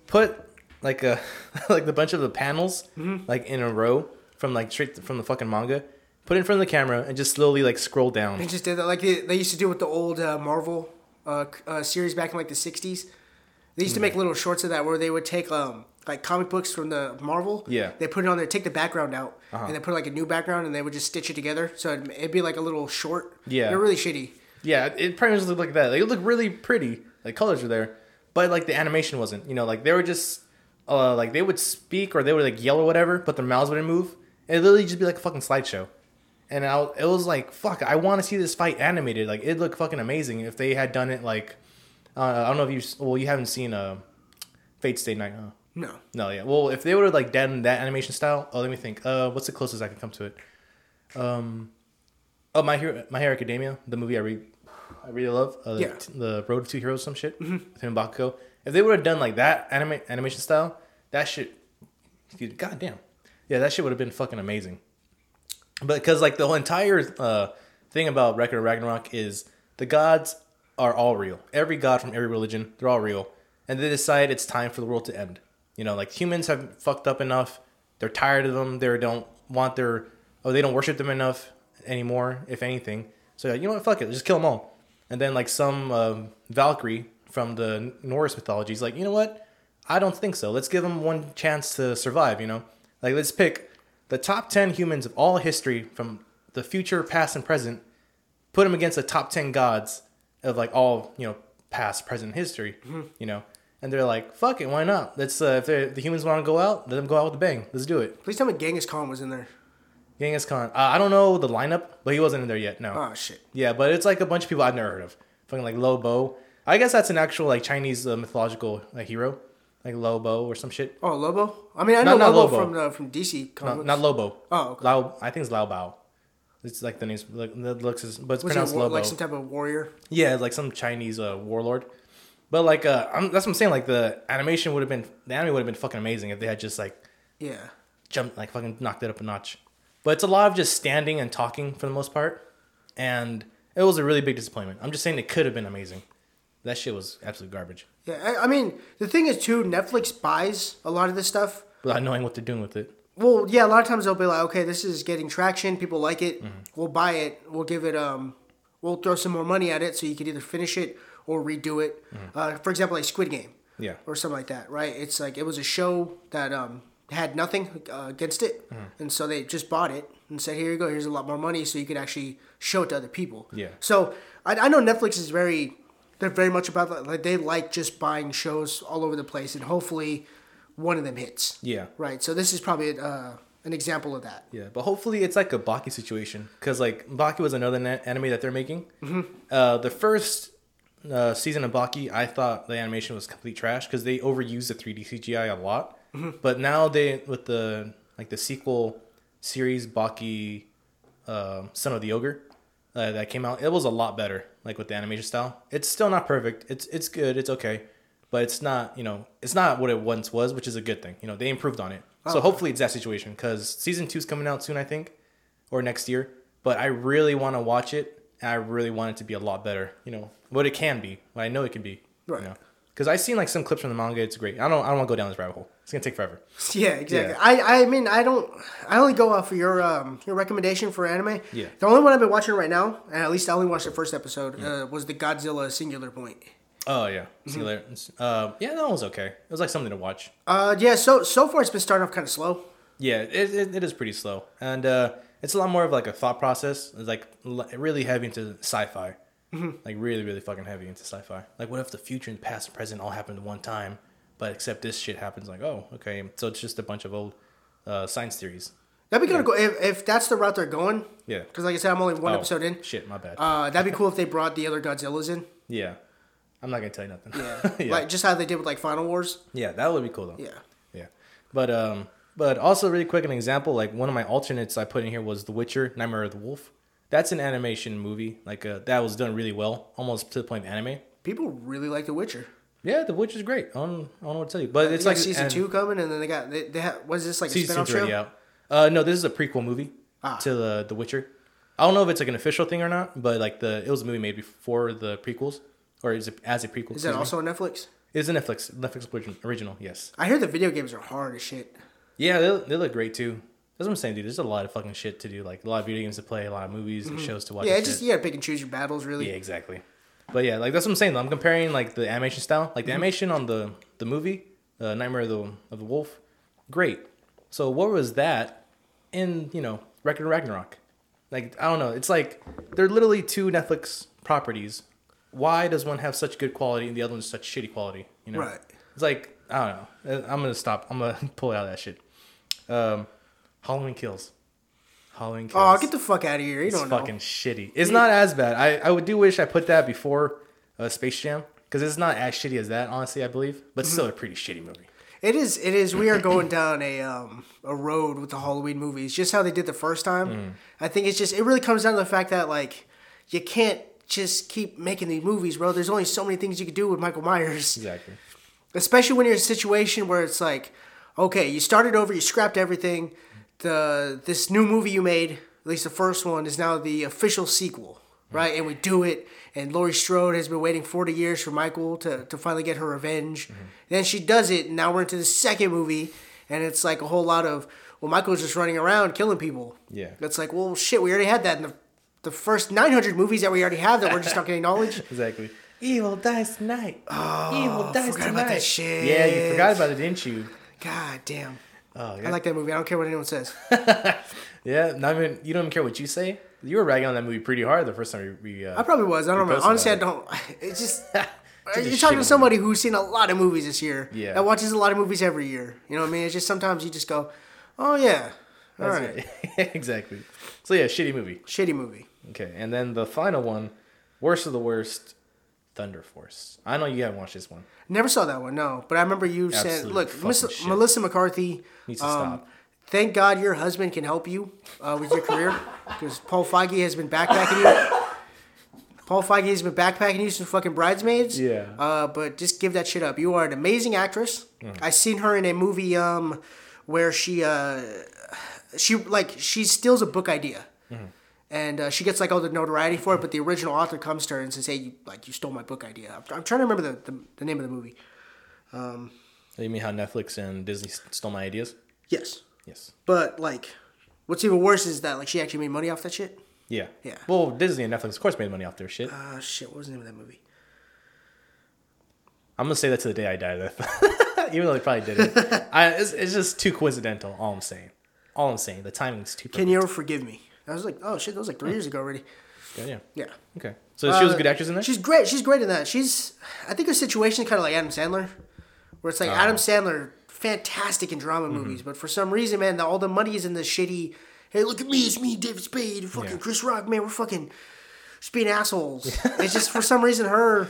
put like a like the bunch of the panels like in a row from like straight from the fucking manga, put it in front of the camera, and just slowly like scroll down. They just did that like they, they used to do with the old uh, Marvel uh, uh, series back in like the '60s. They used to make little shorts of that where they would take um like comic books from the Marvel. Yeah. Uh-huh. They put it on there, take the background out, and they put like a new background, and they would just stitch it together. So it'd, it'd be like a little short. Yeah. They're really shitty. Yeah, it pretty much looked like that. Like, it looked really pretty. Like colors were there, but like the animation wasn't. You know, like they were just uh like they would speak or they would like yell or whatever, but their mouths wouldn't move. It literally just be like a fucking slideshow. And I, it was like, fuck, I want to see this fight animated. Like it looked fucking amazing if they had done it like uh, I don't know if you well you haven't seen uh Fate Stay Night, huh? No. No, yeah. Well, if they would have like done that animation style, oh, let me think. Uh, what's the closest I can come to it? Um, oh, my hero, my Hero Academia, the movie I read, I really love. Uh, Yeah. the, Road of Two Heroes, some shit. Mm-hmm. With him and Bakugo. If they would have done like that anima- animation style, that shit, dude, goddamn, yeah, that shit would have been fucking amazing. But because like the whole entire uh, thing about Record of Ragnarok is the gods are all real. Every god from every religion, they're all real, and they decide it's time for the world to end. You know, like humans have fucked up enough. They're tired of them. They don't want their, oh, they don't worship them enough anymore. If anything, so you know what? Fuck it, just kill them all. And then like some um Valkyrie from the Norse mythology is like, you know what? I don't think so. Let's give them one chance to survive. You know, like let's pick the top ten humans of all history from the future, past, and present. Put them against the top ten gods of like all you know past, present history. You know, and they're like, fuck it, why not? Let's uh, if the humans want to go out, let them go out with a bang. Let's do it. Please tell me Genghis Khan was in there. Genghis Khan. Uh, I don't know the lineup, but he wasn't in there yet. No. Oh shit. Yeah, but it's like a bunch of people I've never heard of. Fucking like Lobo. I guess that's an actual like Chinese uh, mythological like hero, like Lobo or some shit. Oh Lobo. I mean I know Not- not Lobo, Lobo. from the from DC No, comics. not Lobo. Oh, okay. Lao. I think it's Lao Bao. It's like the name's like that looks as, but it's was pronounced war, Lobo. like some type of warrior? Yeah, like some Chinese uh, warlord. But like, uh, I'm, that's what I'm saying. Like the animation would have been, the anime would have been fucking amazing if they had just like Yeah. jumped, like fucking knocked it up a notch. But it's a lot of just standing and talking for the most part, and it was a really big disappointment. I'm just saying it could have been amazing. That shit was absolute garbage Yeah. I, I mean the thing is too Netflix buys a lot of this stuff. without knowing what they're doing with it. Well, yeah, a lot of times they'll be like, okay, this is getting traction. People like it. Mm-hmm. We'll buy it. We'll give it. Um, we'll throw some more money at it so you could either finish it or redo it. Mm-hmm. Uh, for example, like Squid Game. Yeah. Or something like that, right? It's like it was a show that um, had nothing uh, against it, Mm-hmm. and so they just bought it and said, "Here you go. Here's a lot more money, so you could actually show it to other people." Yeah. So I, I know Netflix is very, they're very much about that. Like they like just buying shows all over the place, and hopefully, one of them hits. Yeah. Right. So this is probably uh, an example of that. Yeah, but hopefully it's like a Baki situation because like Baki was another na- anime that they're making. Uh, the first uh, season of Baki, I thought the animation was complete trash because they overused the 3D CGI a lot. But now they with the like the sequel series Baki, uh, Son of the Ogre, uh, that came out, it was a lot better. Like with the animation style, it's still not perfect. It's it's good. It's okay. But it's not, you know, it's not what it once was, which is a good thing. You know, they improved on it. So hopefully it's that situation because season two's coming out soon, I think, or next year. But I really want to watch it. And I really want it to be a lot better. You know what it can be. What I know it can be. Right. You know, because I've seen like some clips from the manga. It's great. I don't. I don't want to go down this rabbit hole. It's gonna take forever. Yeah, exactly. Yeah. I, I mean, I don't. I only go off for your um your recommendation for anime. Yeah. The only one I've been watching right now, and at least I only watched the first episode, uh, was the Godzilla Singular Point. Oh yeah. Singular. Uh, yeah, that one was okay. It was like something to watch. Uh, yeah. So so far it's been starting off kind of slow. Yeah, it, it, it is pretty slow, and uh, it's a lot more of like a thought process. It's like really heavy into sci-fi, like really really fucking heavy into sci-fi. Like, what if the future and past and present all happened at one time, but except this shit happens? Like, oh, okay, so it's just a bunch of old uh, science theories. That'd be kind of cool if, if that's the route they're going. Yeah. Because like I said, I'm only one Oh, episode in. Shit, my bad. Uh, that'd be cool if they brought the other Godzillas in. yeah, I'm not gonna tell you nothing. Yeah. yeah, Like just how they did with like Final Wars. yeah, that would be cool though. Yeah. Yeah. But um but also really quick an example, like one of my alternates I put in here was The Witcher, Nightmare of the Wolf. That's an animation movie. Like uh, that was done really well, almost to the point of anime. People really like The Witcher. Yeah, The Witch is great. I don't, I don't know what to tell you. But It's like season and two coming, and then they got they, they have was this like a Season spin-off show? out. Uh no, this is a prequel movie Ah. to the The Witcher. I don't know if it's like an official thing or not, but like the it was a movie made before the prequels. Or is it as a prequel? Is that also on Netflix? It's a Netflix Netflix origin- original, yes. I hear the video games are hard as shit. Yeah, they, they look great too. That's what I'm saying, dude. There's a lot of fucking shit to do. Like a lot of video games to play, a lot of movies and shows to watch. Mm-hmm. Yeah, just shit. you gotta pick and choose your battles, really. Yeah, exactly. But yeah, like that's what I'm saying. Though. I'm comparing like the animation style, like the Mm-hmm. animation on the the movie, uh, Nightmare of the of the Wolf, great. So what was that in you know Record of Ragnarok? Like I don't know. It's like they're literally two Netflix properties. Why does one have such good quality and the other one's such shitty quality? You know, Right. It's like I don't know. Uh, I'm gonna stop. I'm gonna pull out that shit. Um, Halloween Kills. Halloween Kills. Oh, get the fuck out of here! You It's don't know. fucking shitty. It's not as bad. I, I would do wish I put that before uh, Space Jam because it's not as shitty as that, honestly. I believe, but Mm-hmm. still a pretty shitty movie. It is. It is. We are going down a um a road with the Halloween movies, just how they did the first time. Mm. I think it's just. It really comes down to the fact that like you can't just keep making these movies, bro. There's only so many things you could do with Michael Myers, Exactly. especially when you're in a situation where it's like, okay, you started over, you scrapped everything. The this new movie you made, at least the first one, is now the official sequel, hmm. right? And we do it. And Laurie Strode has been waiting 40 years for Michael to, to finally get her revenge. Hmm. Then she does it, and now we're into the second movie, and it's like a whole lot of, well, Michael's just running around killing people. Yeah. It's like, well, shit, we already had that in the, the first 900 movies that we already have that we're just not getting knowledge. Exactly. Evil dies tonight. Oh, Evil dies forgot tonight. about that shit. Yeah, you forgot about it, didn't you? God damn. Oh, I like that movie. I don't care what anyone says. yeah. Not even. You don't even care what you say. You were ragging on that movie pretty hard the first time we. we uh, I probably was. I don't know. Honestly, I don't. It's just. Just You're talking to somebody who's seen a lot of movies this year. Yeah. That watches a lot of movies every year. You know what I mean? It's just sometimes you just go, oh, yeah. All That's right. it. exactly. So yeah, shitty movie. Shitty movie. Okay, and then the final one, worst of the worst, Thunder Force. I know you haven't watched this one. Never saw that one, no. But I remember you saying, Absolute look, Miss. Melissa McCarthy. Needs to um, stop. Thank God your husband can help you uh, with your career because Paul Feig has been backpacking you. Paul Feig has been backpacking you some fucking bridesmaids. Yeah. Uh, but just give that shit up. You are an amazing actress. I seen her in a movie um, where she uh, she like she steals a book idea. And uh, she gets like all the notoriety for it, but the original author comes to her and says, "Hey, you like you stole my book idea." I'm, I'm trying to remember the, the, the name of the movie. You mean how Netflix and Disney stole my ideas? Yes, Yes. but like, what's even worse is that like she actually made money off that shit. Yeah. Yeah. Well, Disney and Netflix, of course, made money off their shit. Uh, shit, what was the name of that movie? I'm gonna say that to the day I die. Though. Even though they probably didn't. I, it's, it's just too coincidental. All I'm saying. All I'm saying. The timing's too. Can you ever forgive me? I was like, oh shit, that was like three years ago already. Yeah. yeah. Yeah. Okay. So she was a Uh, good actress in that? She's great. She's great in that. She's, I think her situation is kind of like Adam Sandler, where it's like Oh. Adam Sandler, fantastic in drama Mm-hmm. movies, but for some reason, man, the, all the money is in the shitty. Hey, look at me, it's me, David Spade, fucking Yeah. Chris Rock, man, we're fucking just being assholes. it's just for some reason her,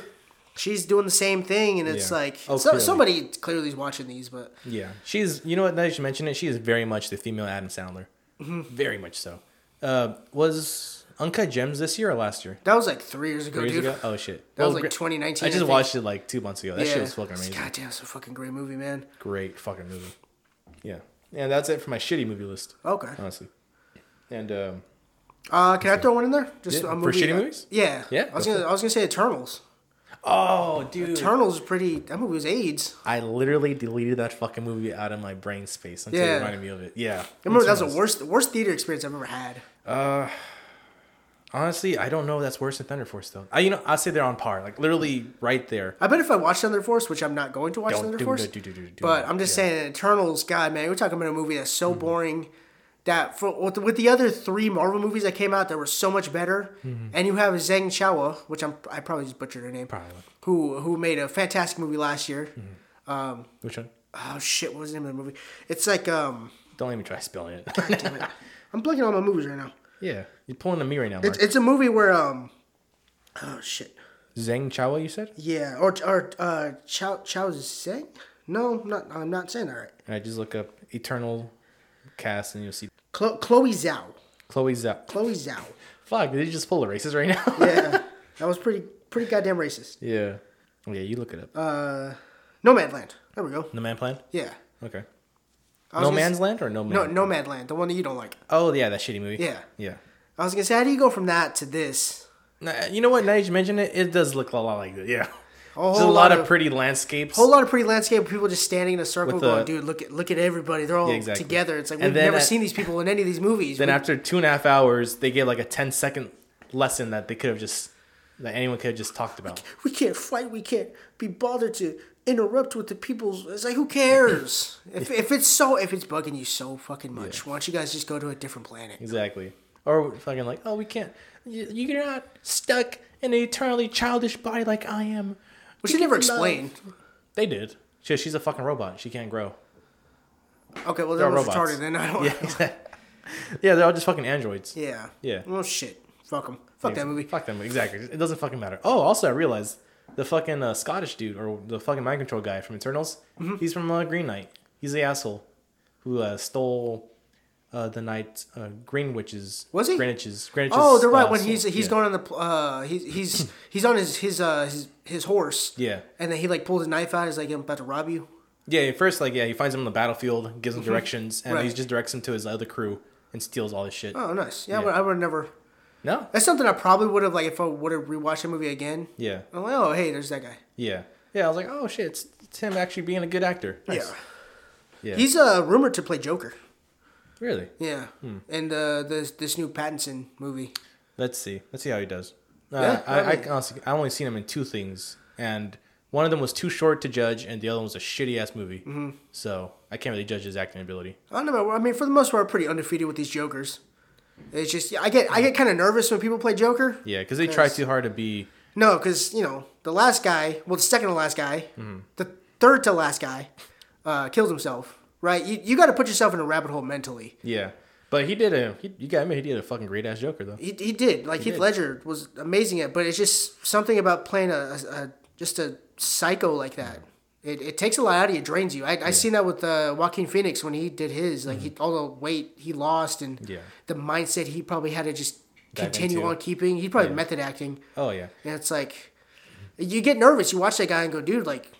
she's doing the same thing, and it's Yeah. like Oh, so, clearly. somebody clearly is watching these, but Yeah, she's. You know what? Now that you mention it, she is very much the female Adam Sandler. Mm-hmm. Very much so. Uh, was Uncut Gems this year or last year? that was like three years ago, Three years dude. ago? Oh shit! That was like gr- 2019. I just think. watched it like two months ago. That shit was fucking amazing. Goddamn, it's a fucking great movie, man. Great fucking movie. Yeah, yeah. That's it for my shitty movie list. Okay. Honestly, and um, Uh, can I throw one in there? Just Yeah, for shitty movies? Yeah. Yeah, I was go gonna, I was gonna say Eternals. Oh, dude, Eternals is pretty. That movie was AIDS. I literally deleted that fucking movie out of my brain space until Yeah. you reminded me of it. Yeah, I remember that was the worst, worst theater experience I've ever had. Uh, Honestly, I don't know. if That's worse than Thunder Force though. I, you know, I'd say they're on par, like literally right there. I bet if I watched Thunder Force, which I'm not going to watch Don't Thunder do Force, it, do- do- but it. I'm just Yeah. Mm-hmm. saying Eternals. God, man, we're talking about a movie that's so boring. That for with the, with the other three Marvel movies that came out that were so much better, and you have Zhang Chao, which I'm I probably just butchered her name, Mm-hmm. Probably. who who made a fantastic movie last year. Mm-hmm. Which one? Oh shit, what was the name of the movie? It's like um, Don't even try spelling it. damn it. I'm blanking on my movies right now. yeah, you're pulling a me right now. It's, it's a movie where um, oh shit, Zhang Chao, you said? yeah, or or uh, Chow Chow Zhang? No, I'm not I'm not saying that right. All right, just look up Eternal cast and you'll see Chlo- Chloe Zhao. Chloe Zhao. Chloe Zhao. Fuck, did you just pull the races right now? Yeah, that was pretty pretty goddamn racist. yeah. Yeah, you look it up. Uh, Nomadland. There we go. no Man Plan? Yeah. Okay. I was No gonna Man's s- Land or No Man? No, Nomadland, the one that you don't like. Oh, yeah, that shitty movie. Yeah. Yeah. I was gonna say, how do you go from that to this? Nah, You know what? Now that you mention it, it does look a lot like that. Yeah. Whole There's a lot, of, of- pretty landscapes. A whole lot of pretty landscape people just standing in a circle With going, dude, look at look at everybody. They're all Yeah, exactly. together. It's like And we've then never at- seen these people in any of these movies. Then We- after two and a half hours, they gave like a 10 second lesson that they could have just that anyone could have just talked about. we can't fight. We can't be bothered to interrupt with the people's. It's like who cares? if, if it's so if it's bugging you so fucking much, why don't you guys just go to a different planet? Exactly. Or fucking like, oh, we can't. you- You're not stuck in an eternally childish body like I am. We they never love." explained. They did. She, she's a fucking robot. She can't grow. Okay, well They're was robots. retarded. Then I don't. Yeah. yeah, they're all just fucking androids. Yeah. Yeah. Well, shit. Fuck them. Fuck that movie. Fuck movie. Exactly. It doesn't fucking matter. Oh, also I realized the fucking uh, Scottish dude or the fucking mind control guy from Eternals. Mm-hmm. He's from uh, Green Knight. He's the asshole who uh, stole uh, the night uh, Greenwich's. Was he? Greenwich's. Greenwich's Oh, they're right. uh, When he's he's yeah. going on the uh he's he's he's on his his uh his his horse. Yeah. And then he like pulls a knife out. He's like, I'm about to rob you. Yeah, at first, like, yeah, he finds him on the battlefield, gives him directions, and Mm-hmm. Right. he just directs him to his other crew and steals all his shit. Oh, nice. Yeah, I Yeah. would, I would never. No? That's something I probably would have like if I would have rewatched the movie again. Yeah. I'm like, oh hey, there's that guy. Yeah. Yeah, I was like, oh shit, it's, it's him actually being a good actor. Nice. Yeah. Yeah. He's uh rumored to play Joker. Really? Yeah. Hmm. And uh this this new Pattinson movie. Let's see. Let's see how he does. Uh, Yeah, I, I, probably. honestly, I only seen him in two things, and one of them was too short to judge, and the other one was a shitty ass movie. Mm-hmm. So I can't really judge his acting ability. I don't know. I mean, for the most part, pretty undefeated with these Jokers. It's just I get I get kind of nervous when people play Joker. Yeah, because they try too hard to be. No, because you know the last guy, well, the second to last guy, Mm-hmm. the third to last guy, uh, killed himself. Right? You you got to put yourself in a rabbit hole mentally. Yeah, but he did a. He, you got to admit, he did a fucking great ass Joker though. He, he did. Like Heath did. Ledger was amazing at, but it's just something about playing a, a, just a psycho like that. It, it takes a lot out of you, drains you. I I seen that with uh, Joaquin Phoenix when he did his. Like he all the weight he lost and Mm-hmm. Yeah. the mindset he probably had to just Dive continue into. on keeping. He probably Yeah. method acting. Oh yeah, And it's like, you get nervous. You watch that guy and go, dude, like,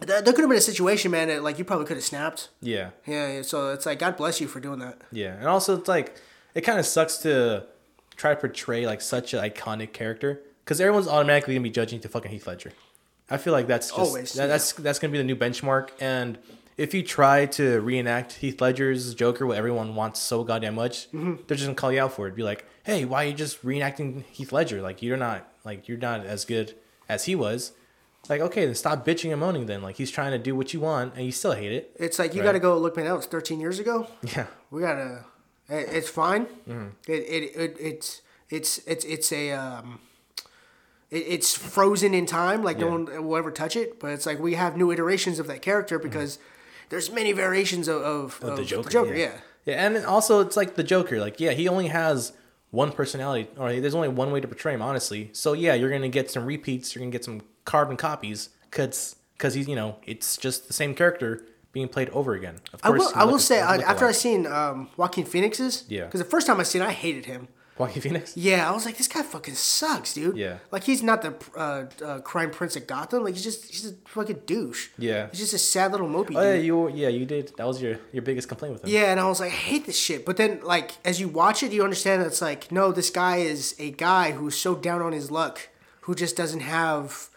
there could have been a situation, man, that like you probably could have snapped. yeah, Yeah, yeah, so it's like, God bless you for doing that. yeah, and also it's like it kind of sucks to try to portray like such an iconic character because everyone's automatically gonna be judging to fucking Heath Ledger. I feel like that's just Always, that, that's that's gonna be the new benchmark. And if you try to reenact Heath Ledger's Joker, what everyone wants so goddamn much, Mm-hmm. they're just gonna call you out for it. Be like, hey, why are you just reenacting Heath Ledger? Like you're not like you're not as good as he was. Like okay, then stop bitching and moaning. Then like he's trying to do what you want and you still hate it. It's like you Right. got to go look, man. That was 13 years ago. Yeah, We gotta. it- It's fine. Mm-hmm. It, it, it it's it's it's it's a um. It, it's frozen in time, like no one will ever touch it. But it's like we have new iterations of that character because there's many variations of, of, Mm-hmm. Of the Joker. Joker, yeah. yeah. Yeah, and also it's like the Joker. Like, yeah, he only has one personality, or there's only one way to portray him, honestly. So yeah, you're gonna get some repeats. You're gonna get some carbon copies, cause cause he's you know it's just the same character being played over again. Of I will. I will say I, after I seen um, Joaquin Phoenix's, Yeah. because the first time I seen, it, I hated him. Joaquin Phoenix. Yeah, I was like, this guy fucking sucks, dude. Yeah. like he's not the uh, uh, crime prince of Gotham. Like he's just he's a fucking douche. Yeah. he's just a sad little mopey. Oh yeah, you yeah you did. That was your your biggest complaint with him. Yeah, and I was like, I hate this shit. But then, like, as you watch it, you understand that it's like, no, this guy is a guy who's so down on his luck, who just doesn't have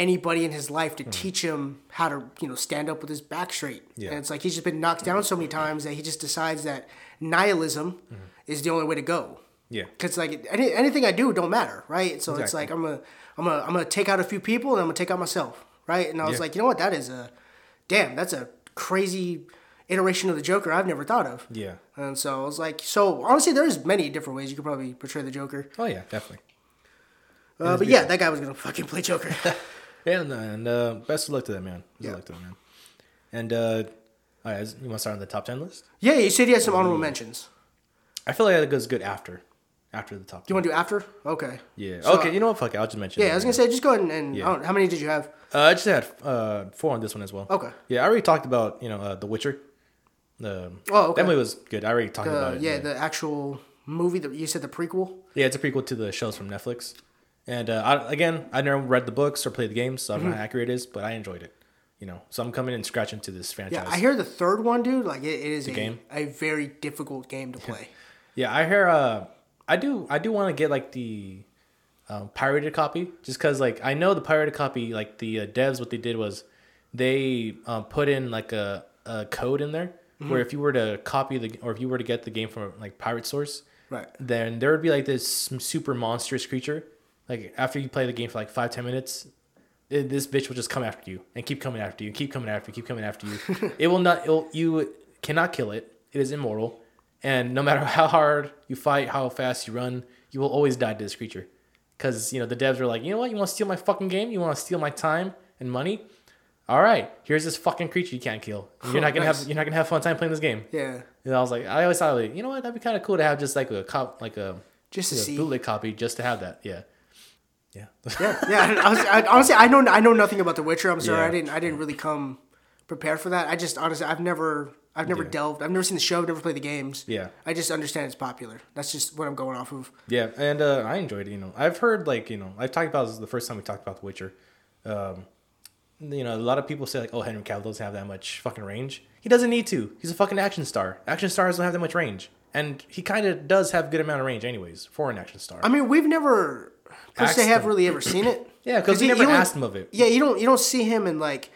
anybody in his life to teach him how to, you know, stand up with his back straight. Yeah. And it's like he's just been knocked down so many times that he just decides that nihilism is the only way to go. Yeah. Because like any, anything I do don't matter, right? So it's like I'm gonna I'm gonna I'm gonna take out a few people and I'm gonna take out myself, right? And I was Yeah. like, you know what? That is a damn. That's a crazy iteration of the Joker I've never thought of. Yeah. And so I was like, so honestly, there's many different ways you could probably portray the Joker. Oh yeah, definitely. Uh, but yeah, that guy was gonna fucking play Joker. Yeah, and, and uh, best of luck to that man. Best Yeah. of luck to that man. And uh, all right, you want to start on the top ten list? yeah, you said he had some honorable mentions. I feel like that goes good after, after the top. Do you want to do after? Okay. Yeah. So- okay. You know what? Fuck it. I'll just mention. Yeah. I was gonna say just go ahead and, and Yeah. How many did you have? Uh, I just had uh, four on this one as well. Okay. Yeah, I already talked about you know uh, The Witcher. The Oh, okay. that movie was good. I already talked Uh, about it. yeah, the actual movie that you said the prequel. yeah, it's a prequel to the shows from Netflix. And uh, I, again, I never read the books or played the games, so I don't Mm-hmm. know how accurate it is, but I enjoyed it. You know, so I'm coming and scratching to this franchise. Yeah, I hear the third one, dude. Like it, it is a, game? a very difficult game to play. Yeah, I hear. Uh, I do. I do want to get like the um, pirated copy, just because like I know the pirated copy, like the uh, devs, what they did was they um, put in like a, a code in there where if you were to copy the or if you were to get the game from like pirate source, Right. then there would be like this super monstrous creature. Like after you play the game for like five ten minutes, it, this bitch will just come after you and keep coming after you, and keep coming after you, keep coming after you. it will not. It'll, you cannot kill it. It is immortal, and no matter how hard you fight, how fast you run, you will always die to this creature. Because you know the devs are like, you know what? You want to steal my fucking game? You want to steal my time and money? All right, here's this fucking creature you can't kill. You're not gonna Nice. have you're not gonna have fun time playing this game. Yeah. And I was like, I always thought, like, you know what? That'd be kind of cool to have just like a cop, like a Just to yeah, see. bootleg copy, just to have that. Yeah, yeah, Yeah, yeah. I was, I, honestly, I know I know nothing about The Witcher. I'm sorry, Yeah. I didn't I didn't really come prepared for that. I just honestly, I've never I've never Yeah. delved. I've never seen the show. I've never played the games. yeah, I just understand it's popular. That's just what I'm going off of. yeah. And uh, I enjoyed it. You know, I've heard like you know, I've talked about this the first time we talked about The Witcher. Um, you know, a lot of people say like, oh, Henry Cavill doesn't have that much fucking range. He doesn't need to. He's a fucking action star. Action stars don't have that much range, and he kind of does have a good amount of range, anyways, for an action star. I mean, we've never per they have him. really ever seen it. yeah, because we never he asked him of it. Yeah, you don't you don't see him in like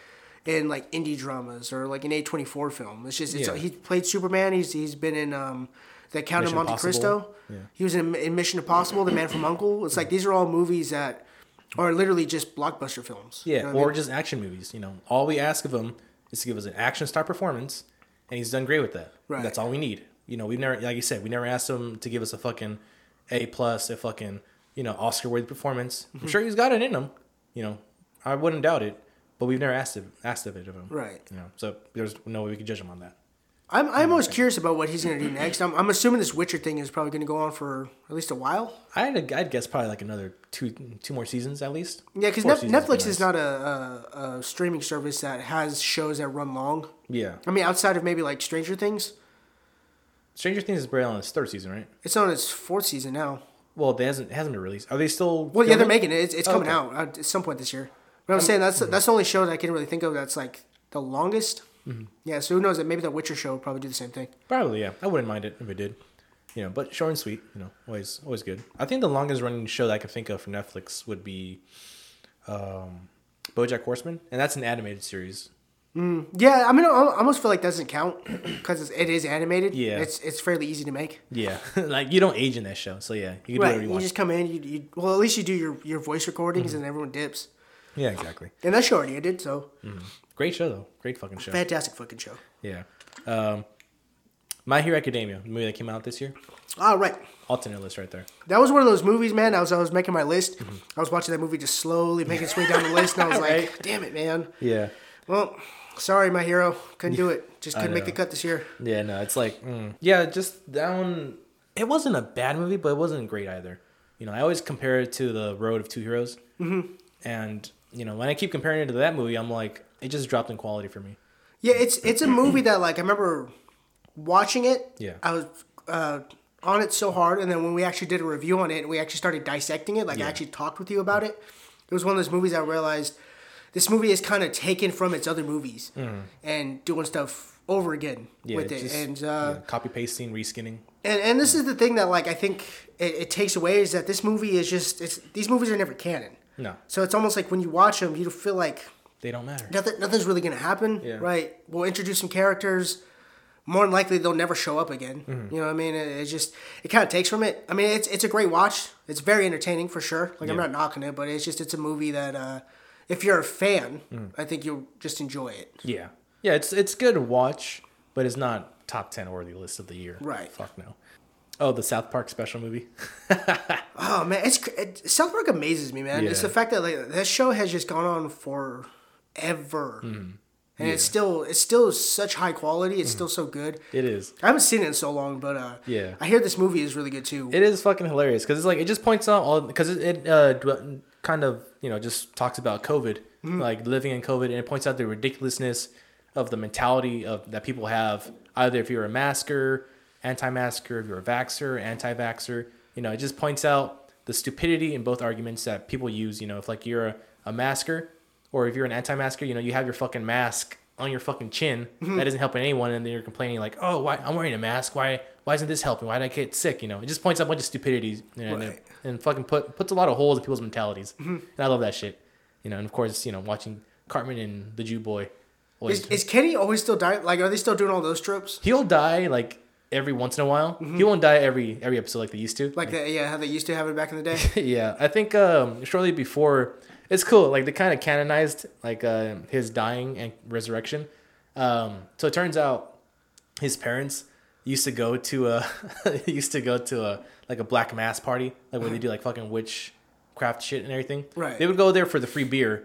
in like indie dramas or like an A24 film. It's just it's, Yeah. he played Superman. He's he's been in um the Count Mission of Monte Impossible. Cristo. Yeah. He was in, in Mission Impossible, The Man from Uncle. It's like these are all movies that are literally just blockbuster films. You Yeah, know what I or mean? just action movies. You know, all we ask of him is to give us an action star performance, and he's done great with that. Right. That's all we need. You know, we've never, like you said, we never asked him to give us a fucking A plus, a fucking you know Oscar worthy performance. Mm-hmm. I'm sure he's got it in him. You know, I wouldn't doubt it, but we've never asked it, asked of it of him. Right. You know, so there's no way we could judge him on that. I'm I'm most curious about what he's gonna do next. I'm, I'm assuming this Witcher thing is probably gonna go on for at least a while. I'd, I'd guess probably like another two two more seasons at least. Yeah, because Four seasons would be Netflix is not a, a, a streaming service that has shows that run long. Yeah, I mean, outside of maybe like Stranger Things, Stranger Things is barely on its third season, right? it's on its fourth season now. Well, it hasn't it hasn't been released. Are they still? Well, yeah, they're making it. It's, it's Oh, coming okay. out at some point this year. But I'm saying that's that's the only show that I can really think of that's like the longest. Mm-hmm. Yeah, so who knows? That maybe the Witcher show will probably do the same thing. Probably, yeah. I wouldn't mind it if it did. You know, but short and sweet, you know, always always good. I think the longest running show that I can think of for Netflix would be um BoJack Horseman, and that's an animated series. Yeah, I mean, I almost feel like that doesn't count because it is animated. Yeah. it's it's fairly easy to make. Yeah, like you don't age in that show, so yeah, you can do whatever you you want. just come in. You, you well, at least you do your, your voice recordings, Mm-hmm. and everyone dips. Yeah, exactly. And that show already ended, so Great show though, great fucking show. fantastic fucking show. Yeah. Um, My Hero Academia, the movie that came out this year, All right, alternate list right there. that was one of those movies, man. I was I was making my list. Mm-hmm. I was watching that movie just slowly making its way down the list, and I was like, Right. "Damn it, man." Yeah. Well, sorry, my hero, couldn't do it. Just couldn't make the cut this year. Yeah, no, it's like, mm. yeah, just that one. It wasn't a bad movie, but it wasn't great either. You know, I always compare it to the Road of Two Heroes, mm-hmm. and you know, when I keep comparing it to that movie, I'm like, it just dropped in quality for me. Yeah, it's it's a movie that like I remember watching it. Yeah. I was uh, on it so hard, and then when we actually did a review on it, and we actually started dissecting it, like I actually talked with you about it. It was one of those movies I realized this movie is kind of taken from its other movies and doing stuff over again. Yeah, with it just- and. Uh, yeah, copy pasting, reskinning. And and this is the thing that like I think it, it takes away is that this movie is just it's these movies are never canon. No, So it's almost like when you watch them, you feel like they don't matter. nothing nothing's really gonna happen, Yeah. right? We'll introduce some characters. More than likely, they'll never show up again. Mm-hmm. You know what I mean? It, it just it kind of takes from it. I mean, it's it's a great watch. It's very entertaining for sure. Like I'm not knocking it, but it's just it's a movie that uh, if you're a fan, Mm. I think you'll just enjoy it. Yeah, yeah, it's it's good to watch, but it's not top ten worthy list of the year. Right. Fuck no. Oh, the South Park special movie. Oh man, it's it, South Park amazes me, man. It's the fact that like that show has just gone on forever, and it's still it's still such high quality. It's still so good. It is. I haven't seen it in so long, but uh, Yeah. I hear this movie is really good too. It is fucking hilarious because it's like it just points out all because it, it uh, kind of you know just talks about COVID, mm-hmm. like living in COVID, and it points out the ridiculousness of the mentality of that people have. Either if you're a masker, anti-masker, if you're a vaxer, anti-vaxer, you know, it just points out the stupidity in both arguments that people use. You know, if like you're a, a masker or if you're an anti-masker, you know, you have your fucking mask on your fucking chin Mm-hmm. that isn't helping anyone, and then you're complaining like, "Oh, why I'm wearing a mask? Why why isn't this helping? Why did I get sick?" You know, it just points out a bunch of stupidities and, Right. and fucking put puts a lot of holes in people's mentalities. Mm-hmm. And I love that shit. You know, and of course, you know, watching Cartman and the Jew boy. Is, is Kenny always still dying? Like, are they still doing all those tropes? he'll die like every once in a while. Mm-hmm. He won't die every every episode like they used to. Like, the, yeah, how they used to have it back in the day. yeah, I think um, shortly before, it's cool. Like they kind of canonized like uh, his dying and resurrection. Um, so it turns out his parents used to go to a used to go to a like a black mass party, like where they do like fucking witchcraft shit and everything. Right. They would go there for the free beer,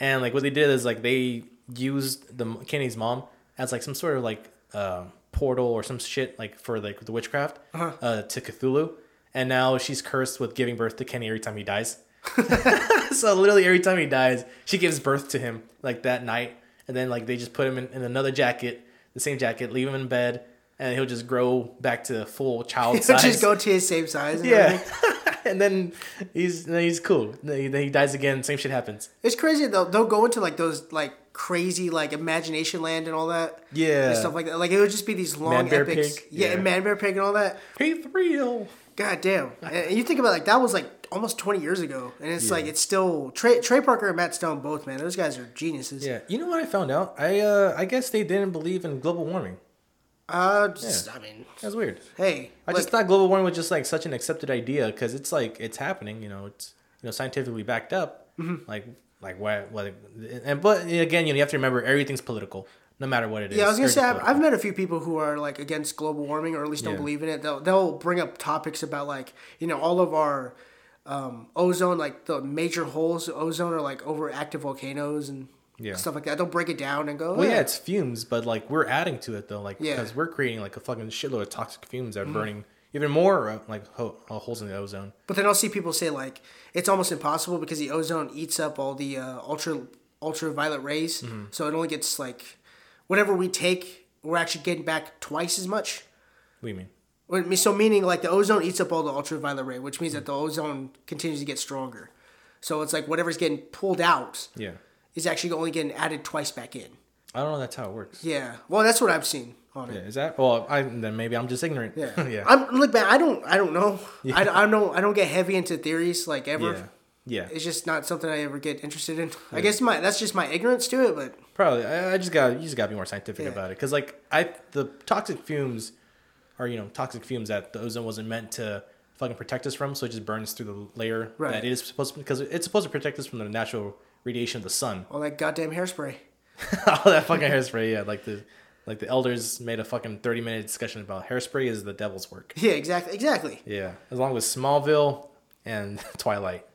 and like what they did is like they used the Kenny's mom as like some sort of like uh, portal or some shit like for like the witchcraft uh to Cthulhu, and now she's cursed with giving birth to Kenny every time he dies. so literally every time he dies, she gives birth to him like that night, and then like they just put him in, in another jacket, the same jacket, leave him in bed, and he'll just grow back to full child He'll size. just go to his same size. And yeah, and then he's then he's cool. Then he, then he dies again. Same shit happens. It's crazy though. They'll go into like those like crazy like imagination land and all that. Yeah. And stuff like that. Like it would just be these long Man, Bear, epics. Pig. Yeah, Yeah. and Man Bear Pig and all that. He's real. God damn. And you think about like that was like almost twenty years ago, and it's like it's still Trey Trey Parker and Matt Stone both man. Those guys are geniuses. Yeah, you know what I found out? I uh I guess they didn't believe in global warming. Uh, just, I mean, That's weird. hey, I just thought global warming was just like such an accepted idea because it's like it's happening. You know, it's you know scientifically backed up. Mm-hmm. Like like why what and but again you know you have to remember everything's political no matter what it is. Yeah, I was gonna say I've, I've met a few people who are like against global warming or at least don't Yeah. believe in it. They'll they'll bring up topics about like you know all of our um, ozone, like the major holes of ozone are like overactive volcanoes and Yeah. stuff like that. They'll break it down and go, Well, yeah, it's fumes, but like we're adding to it though, like Yeah. Mm-hmm. because we're creating like a fucking shitload of toxic fumes that are burning even more uh, like uh, holes in the ozone. But then I'll see people say like it's almost impossible because the ozone eats up all the uh, ultra ultraviolet rays, Mm-hmm. so it only gets like whatever we take, we're actually getting back twice as much. What do you mean? What it means- So meaning like the ozone eats up all the ultraviolet ray, which means that the ozone continues to get stronger. So it's like whatever's getting pulled out Yeah, is actually only getting added twice back in. I don't know. That's how it works. Yeah. Well, that's what I've seen on Yeah, it. is that? Well, I then maybe I'm just ignorant. Yeah. yeah, I'm look man. I don't. I don't know. I, I don't. I don't get heavy into theories like ever. yeah, yeah. It's just not something I ever get interested in. I guess my that's just my ignorance to it, but Probably. I, I just got you just got to be more scientific Yeah. about it because like I the toxic fumes are you know toxic fumes that the ozone wasn't meant to fucking protect us from, so it just burns through the layer Right. that it is supposed to because it's supposed to protect us from the natural radiation of the sun. all that goddamn hairspray. All that fucking hairspray, yeah. Like the like the elders made a fucking thirty minute discussion about hairspray is the devil's work. Yeah, exactly, exactly. Yeah, as long as Smallville and Twilight,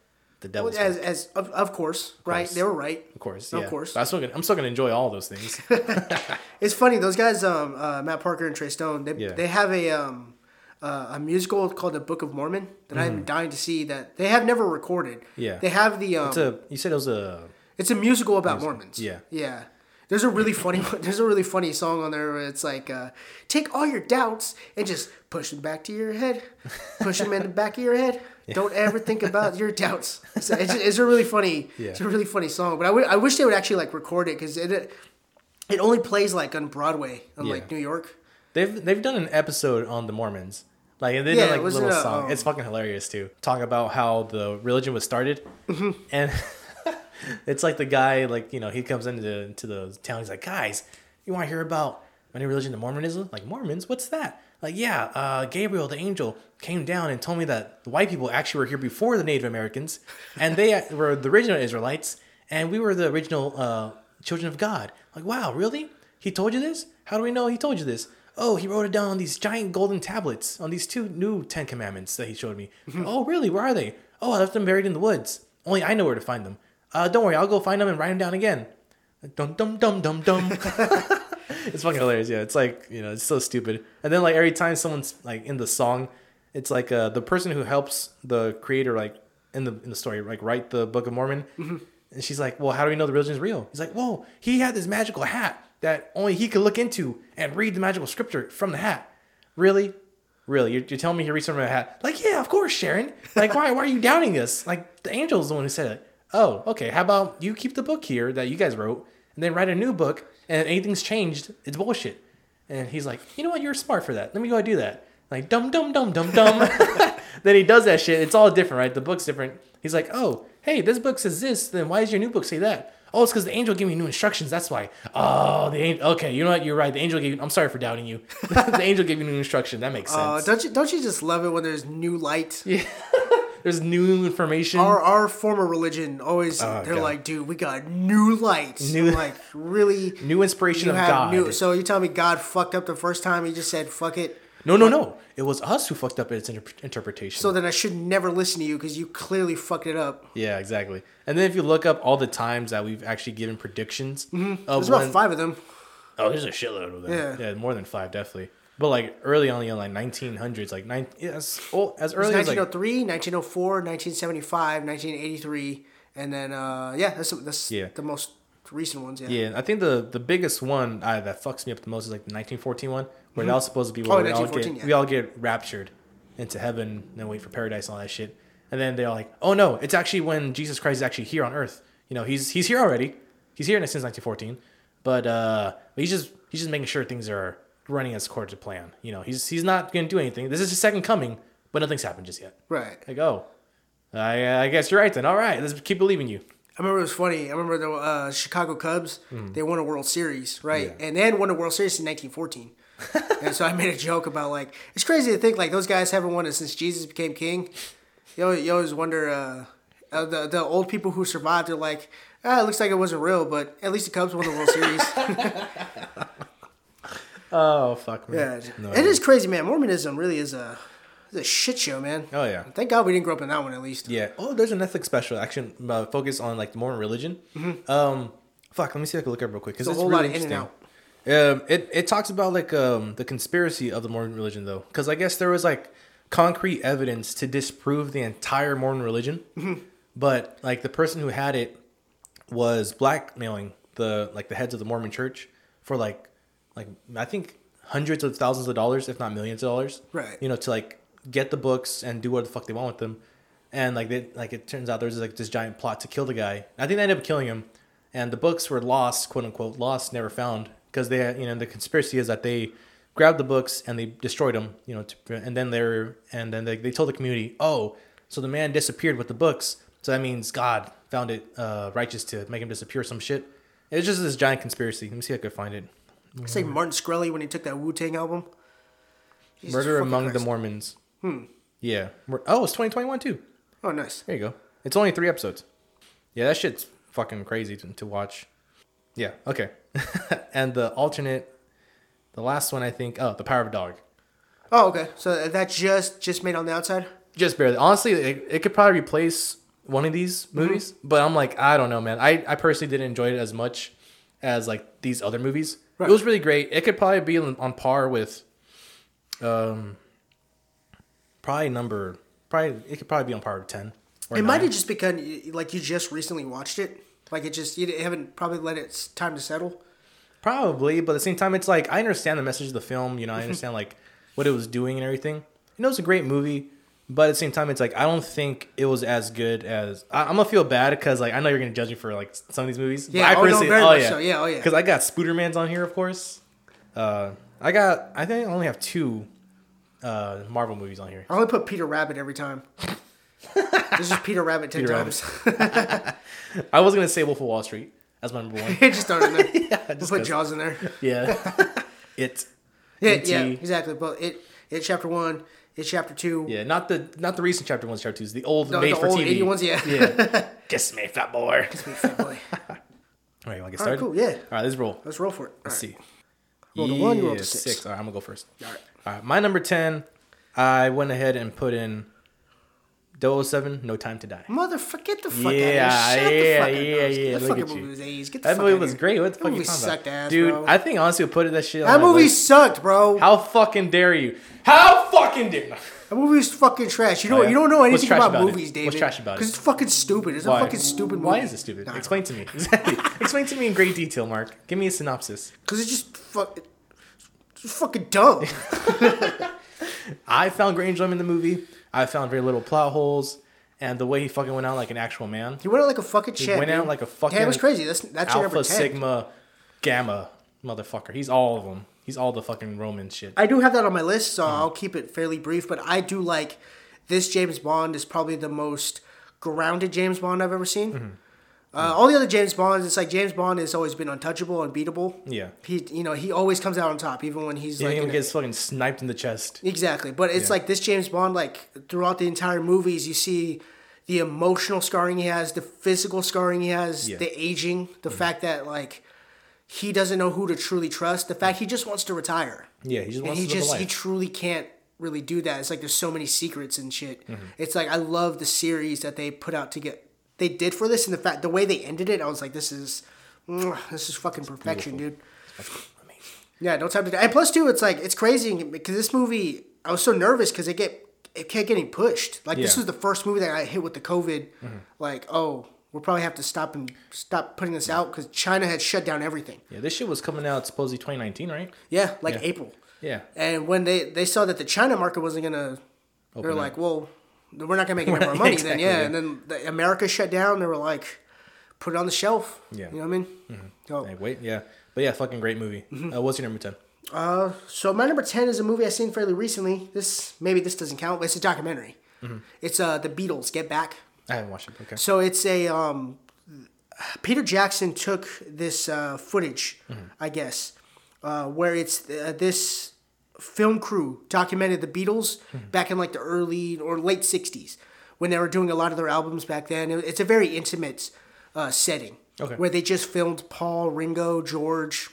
the Well, as work. as of, of course, right? course. They were right. Of course, of course. But I'm still gonna I'm still gonna enjoy all those things. It's funny those guys, um, uh, Matt Parker and Trey Stone. They Yeah. they have a um, uh, a musical called the Book of Mormon that I'm dying to see. That they have never recorded. Mm-hmm. Yeah. They have the um, it's a you said it was a It's a musical about Mormons. yeah. Yeah. There's a really funny there's a really funny song on there where it's like uh, take all your doubts and just push them back to your head. Push them in the back of your head. Don't ever think about your doubts. So it's, it's a really funny it's a really funny song, but I wish they would actually like record it cuz it it only plays like on Broadway in like New York. They've they've done an episode on the Mormons. Like they Yeah, did like a little it, song. um, it's fucking hilarious too. Talk about how the religion was started, Mm-hmm. and it's like the guy like you know he comes into into the town. He's like, guys, you want to hear about my new religion, the Mormonism? Like Mormons, what's that? Like yeah, uh, Gabriel the angel came down and told me that the white people actually were here before the Native Americans, and they were the original Israelites, and we were the original uh, children of God. Like wow, really? He told you this? How do we know he told you this? Oh, he wrote it down on these giant golden tablets on these two new Ten Commandments that he showed me. oh, really? Where are they? Oh, I left them buried in the woods. Only I know where to find them. Uh, don't worry, I'll go find them and write them down again. Dum dum dum dum dum. it's fucking hilarious. Yeah, it's like you know, it's so stupid. And then like every time someone's like in the song, it's like uh, the person who helps the creator like in the in the story like write the Book of Mormon. And she's like, "Well, how do we know the religion is real?" He's like, "Whoa, he had this magical hat that only he could look into and read the magical scripture from the hat." Really, really, you're, you're telling me he reads from a hat? Like, yeah, of course, Sharon. Like, why why are you doubting this? Like, the angel is the one who said it. Oh, okay. How about you keep the book here that you guys wrote, and then write a new book, and anything's changed, it's bullshit. And he's like, you know what? You're smart for that. Let me go and do that. Like dum dum dum dum dum. then he does that shit. It's all different, right? The book's different. He's like, oh, hey, this book says this. Then why does your new book say that? Oh, it's because the angel gave me new instructions. That's why. Oh, the angel. Okay, you know what? You're right. The angel gave. I'm sorry for doubting you. the angel gave you new instruction. That makes Uh, sense. don't you don't you just love it when there's new light? Yeah. There's new information. Our our former religion always Oh, they're God. like, dude, we got new light. New- I'm like really. new inspiration You of have God. new. So you tell me God fucked up the first time? He just said fuck it. No, no, no. It was us who fucked up its inter- interpretation. So then I should never listen to you because you clearly fucked it up. yeah, exactly. And then if you look up all the times that we've actually given predictions of Mm-hmm. There's about five of them. Oh, there's a shitload of them. Yeah. Yeah, more than five, definitely. But like early on, you know, like 1900s, like nine, yes, oh, as It was early as like 1903, 1904, 1975, 1983, and then uh, yeah, that's that's Yeah. the most recent ones. Yeah. yeah. I think the the biggest one uh, that fucks me up the most is like the 1914 one, where that was supposed to be Oh, where we all 1914, get yeah. we all get raptured into heaven and wait for paradise and all that shit. And then they're like, oh no, it's actually when Jesus Christ is actually here on Earth. You know, he's he's here already. He's here since 1914, but uh, he's just he's just making sure things are running as according to plan. You know, he's he's not gonna do anything. This is his second coming, but nothing's happened just yet. Right. Like, oh, I, I guess you're right then. All right, let's keep believing you. I remember it was funny. I remember the uh, Chicago Cubs. They won a World Series, right? Mm-hmm. Yeah. And had won a World Series in 1914. and so I made a joke about like it's crazy to think like those guys haven't won it since Jesus became king. You always, you always wonder uh, uh, the the old people who survived. They're like, ah, it looks like it wasn't real, but at least the Cubs won the World Series. Oh fuck me. yeah, No, it is crazy, man. Mormonism really is a is a shit show, man. Oh yeah. Thank God we didn't grow up in that one at least. Yeah. Oh, there's a Netflix special action uh, focused on like the Mormon religion. Um, fuck. Let me see if I can look it up real quick because There's it's Mm-hmm. a whole really lot of in and interesting. Um, it it talks about like um the conspiracy of the Mormon religion though, because I guess there was like concrete evidence to disprove the entire Mormon religion, Mm-hmm. but like the person who had it was blackmailing the like the heads of the Mormon church for like like I think hundreds of thousands of dollars, if not millions of dollars. Right. You know, to like get the books and do what the fuck they want with them. And like they like it turns out there's like this giant plot to kill the guy. I think they ended up killing him. And the books were lost, quote unquote, lost, never found. Because they you know, the conspiracy is that they grabbed the books and they destroyed them, you know, to, and then they're and then they, they told the community, oh, so the man disappeared with the books. So that means God found it uh, righteous to make him disappear some shit. It's just this giant conspiracy. Let me see if I could find it. It's like Martin Shkreli when he took that Wu Tang album. Jesus Murder among the Mormons. Hmm. Yeah. Oh, it's 2021 too. Oh, nice. There you go. It's only three episodes. Yeah, that shit's fucking crazy to, to watch. Yeah. Okay. and the alternate, the last one I think. Oh, the Power of a Dog. Oh, okay. So that just just made on the outside. Just barely. Honestly, it, it could probably replace one of these movies, but I'm like, I don't know, man. I, I personally didn't enjoy it as much as like these other movies. Right. It was really great. It could probably be on, on par with, um, probably number probably it could probably be on par with ten. It might have just become like you just recently watched it. Like it just you haven't probably let it time to settle. Probably, but at the same time, it's like I understand the message of the film. You know, I understand like what it was doing and everything. You know, it's a great movie, but at the same time, it's like I don't think it was as good as I, I'm gonna feel bad because like I know you're gonna judge me for like some of these movies. Yeah, I oh, no, personally, very oh yeah, so. Yeah, oh, yeah. because I got Spooderman's on here, of course. Uh, I got I think I only have two uh Marvel movies on here. I only put Peter Rabbit every time. this is Peter Rabbit ten Peter times. I was gonna say Wolf of Wall Street as my number one. just throw it in there. yeah, We'll just put 'cause- Jaws in there. yeah, it. Yeah, yeah, exactly. But it it chapter one, it chapter two. Yeah, not the not the recent chapter ones, chapter twos, the old The, made the for old TV 80 ones, yeah. Yeah. Kiss me, fat boy. Be fat boy. All right, you want to get All right, started? cool. Yeah, All right, let's roll. let's roll for it. Let's All right. see. Roll the one, you roll the Yeah, six. All right, I'm gonna go first. All right. All right, my number ten, I went ahead and put in 007, No Time to Die. Motherfucker, get the fuck Yeah, out of here. Shut yeah, the fuck up. yeah, yeah, The look fucking at you. movie was 80s. Get the That fuck movie out was here. great. What the That fuck you movie talking sucked about, ass, dude? bro. I think honestly, put that shit. on That my movie list. sucked, bro. How fucking dare you? How fucking dare? That movie's fucking trash. You don't Oh, yeah? you don't know What's anything trash about, about it? movies, David. What's trash about it? Because it's fucking stupid. It's Why? a fucking stupid movie. Why is it stupid? Explain to me. Exactly. Explain to me in great detail, Mark. Give me a synopsis. Because it's just fuck. It's just fucking dumb. I found great enjoyment in the movie. I found very little plot holes, and the way he fucking went out like an actual man. He went out like a fucking He champ. went out like a fucking Yeah, it was crazy. That's that's Alpha Sigma Gamma motherfucker. He's all of them. He's all the fucking Roman shit. I do have that on my list, so I'll keep it fairly brief. But I do like this James Bond is probably the most grounded James Bond I've ever seen. Mm-hmm. Uh, all the other James Bonds, it's like James Bond has always been untouchable, unbeatable. Yeah. He, you know, he always comes out on top, even when he's He like even in a- gets fucking sniped in the chest. Exactly, but it's Yeah. like this James Bond. Like throughout the entire movies, you see the emotional scarring he has, the physical scarring he has, Yeah. the aging, the fact that like he doesn't know who to truly trust, the fact he just wants to retire, Yeah, he just and he just he truly can't really do that. It's like there's so many secrets and shit. Mm-hmm. It's like I love the series that they put out to get they did for this, and the fact the way they ended it, I was like, this is this is fucking perfection, dude. Amazing. Yeah, no time to die. And plus, too, it's like it's crazy because this movie, I was so nervous because it get it kept getting pushed. Like this Yeah. Mm-hmm. was the first movie that I hit with the COVID. Like, oh, we'll probably have to stop and stop putting this out because China had shut down everything. Yeah, this shit was coming out supposedly 2019, right? Yeah, like Yeah. April. Yeah. And when they they saw that the China market wasn't gonna, they're like, well, we're not gonna make any more money then. Exactly, Yeah. yeah. And then the America shut down. They were like, put it on the shelf. Yeah. You know what I mean? Oh. Hey, wait, yeah. But yeah, fucking great movie. Mm-hmm. Uh, what's your number 10? Uh, so my number ten is a movie I've seen fairly recently. This maybe this doesn't count, but it's a documentary. Mm-hmm. It's uh the Beatles Get Back. I haven't watched it. Okay. So it's a um, Peter Jackson took this uh, footage, I guess, uh, where it's uh, this film crew documented the Beatles back in like the early or late '60s when they were doing a lot of their albums back then. It's a very intimate uh, setting Okay. where they just filmed Paul, Ringo, George,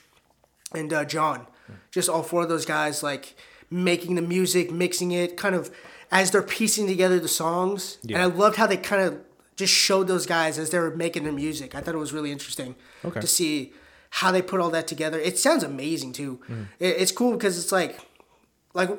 and uh, John, just all four of those guys like making the music, mixing it, kind of as they're piecing together the songs. Yeah. And I loved how they kind of just showed those guys as they were making their music. I thought it was really interesting Okay. to see how they put all that together. It sounds amazing too. Mm. It, it's cool because it's like, like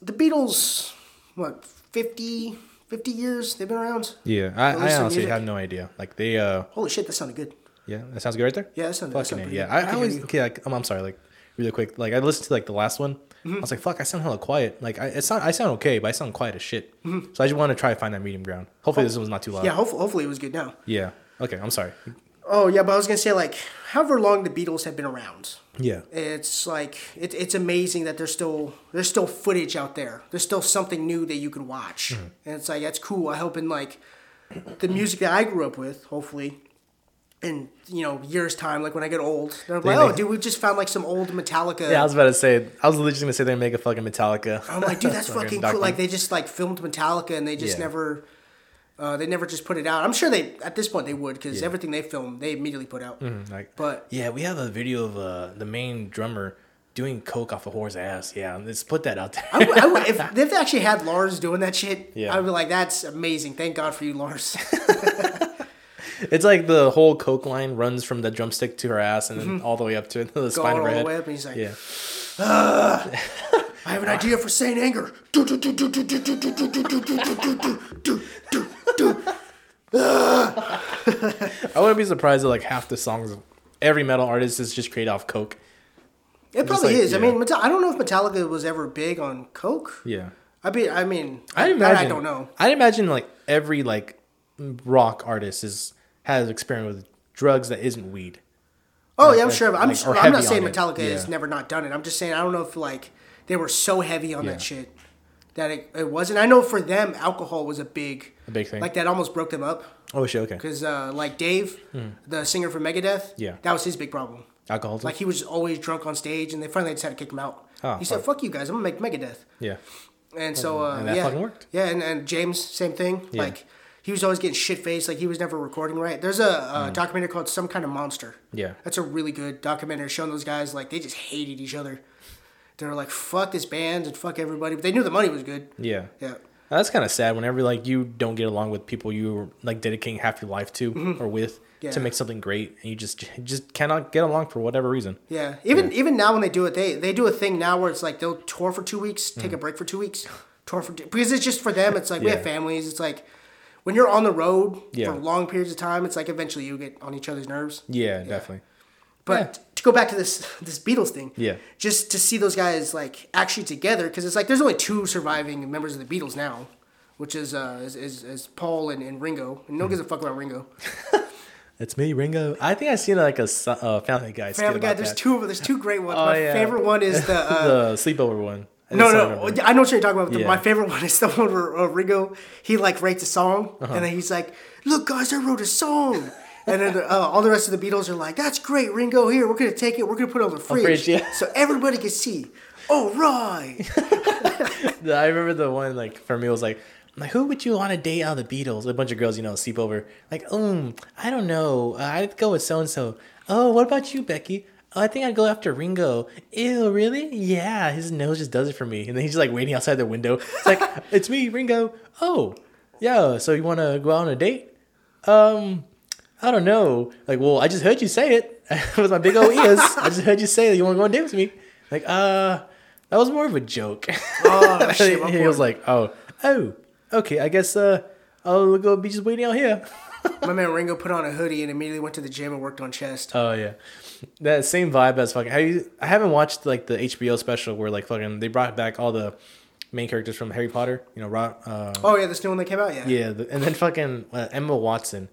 the Beatles, what 50, 50 years they've been around. Yeah, I, I honestly have no idea. Like they, uh, Holy shit, that sounded good. yeah, that sounds good right there. Yeah, that sounded, that sounded yeah. good. I, I can always okay. Like, um, I'm sorry. Like really quick. Like I listened to like the last one. Mm-hmm. I was like, fuck, I sound hella quiet. Like I, it sound, I sound okay, but I sound quiet as shit. Mm-hmm. So I just want to try to find that medium ground. Hopefully this one's not too loud. Yeah, hopefully, hopefully it was good now. Yeah. Okay. I'm sorry. Oh yeah, but I was gonna say like, however long the Beatles have been around, Yeah. it's like it, it's amazing that there's still there's still footage out there. There's still something new that you can watch, Mm-hmm. and it's like that's cool. I hope in like the music that I grew up with, hopefully, in you know years time, like when I get old, they're like, oh make- dude, we just found like some old Metallica. Yeah, I was about to say. I was literally gonna say they make a fucking Metallica. I'm like, dude, that's fucking cool. document- Like they just like filmed Metallica and they just Yeah. never. Uh, they never just put it out. I'm sure they at this point they would because everything they filmed they immediately put out. like, But yeah, we have a video of uh, the main drummer doing coke off a whore's ass. Yeah, let's put that out there. I would- I would- if, if they actually had Lars doing that shit, Yeah. I'd be like, that's amazing. Thank God for you, Lars. it's like the whole coke line runs from the drumstick to her ass and then all the way up to the Go spine of her the head. way up, and he's like, Yeah. I have an idea for Saint Anger. I wouldn't be surprised if like half the songs of every metal artist is just created off coke. It probably like, is. I mean, Meta- I don't know if Metallica was ever big on coke. Yeah, I mean, I mean, I imagine. I don't know. I imagine like every like rock artist is has experimented with drugs that isn't weed. Oh yeah, I'm Like- sure. I'm, like- sure, I'm not saying it. Metallica has Yeah. never not done it. I'm just saying I don't know if like they were so heavy on Yeah. that shit that it, it wasn't. I know for them, alcohol was a big, A big thing. like that almost broke them up. Oh shit. Okay. Because uh, like Dave, the singer for Megadeth, Hmm. Yeah. that was his big problem. Alcohol. Like he was always drunk on stage, and they finally just had to kick him out. Oh, he said, fuck. "Fuck you guys, I'm gonna make Megadeth." yeah. And so uh, And that yeah, fucking worked. Yeah, and, and James, same thing. Yeah. Like he was always getting shit faced. Like he was never recording right. There's a, uh Hmm. documentary called Some Kind of Monster. Yeah. that's a really good documentary showing those guys like they just hated each other. They were like, "Fuck this band and fuck everybody," but they knew the money was good. Yeah. Yeah. That's kind of sad whenever like you don't get along with people you were like dedicating half your life to or with Mm-hmm. Yeah. to make something great and you just just cannot get along for whatever reason. Yeah, even even now when they do it, they they do a thing now where it's like they'll tour for two weeks, take a break for two weeks, tour for two, because it's just for them. It's like we have Mm. Families. It's like when you're on the road Yeah. for long periods of time, it's like eventually you get on each other's nerves. Yeah, definitely. But to go back to this this Beatles thing, Yeah. just to see those guys like actually together, because it's like there's only two surviving members of the Beatles now. which is uh is, is, is Paul and, and Ringo. And no one gives a fuck about Ringo. It's me, Ringo. I think I seen like a uh, Family Guy. Family Guy. There's that. two of there's two great ones. Oh, my yeah. favorite one is the. Uh, the sleepover one. I No, no. I know what you're talking about. Yeah. My favorite one is the one where uh, Ringo he like writes a song Uh-huh. and then he's like, "Look, guys, I wrote a song." And then uh, all the rest of the Beatles are like, "That's great, Ringo. Here, we're gonna take it. We're gonna put it on the fridge, fridge, yeah. so everybody can see." Oh, The- I remember the one like for me was like, like who would you want to date out of the Beatles? A bunch of girls, you know, sleep over. Like, um, I don't know. Uh, I'd go with so and so. Oh, what about you, Becky? Oh, I think I'd go after Ringo. Ew, really? Yeah, his nose just does it for me. And then he's just like waiting outside the window. It's like, it's me, Ringo. Oh, yeah. So you want to go out on a date? Um, I don't know. Like, well, I just heard you say it with my big old ears. I just heard you say that you want to go on a date with me. Like, uh, that was more of a joke. Oh shit. he was like, "Oh, oh, okay. I guess uh, I'll go be just waiting out here." My man Ringo put on a hoodie and immediately went to the gym and worked on chest. Oh yeah, that same vibe as fucking. Have you, I haven't watched like the HBO special where like fucking they brought back all the main characters from Harry Potter. You know, Ron, uh, Oh yeah, this new one that came out. Yeah. yeah, the, and then fucking uh, Emma Watson.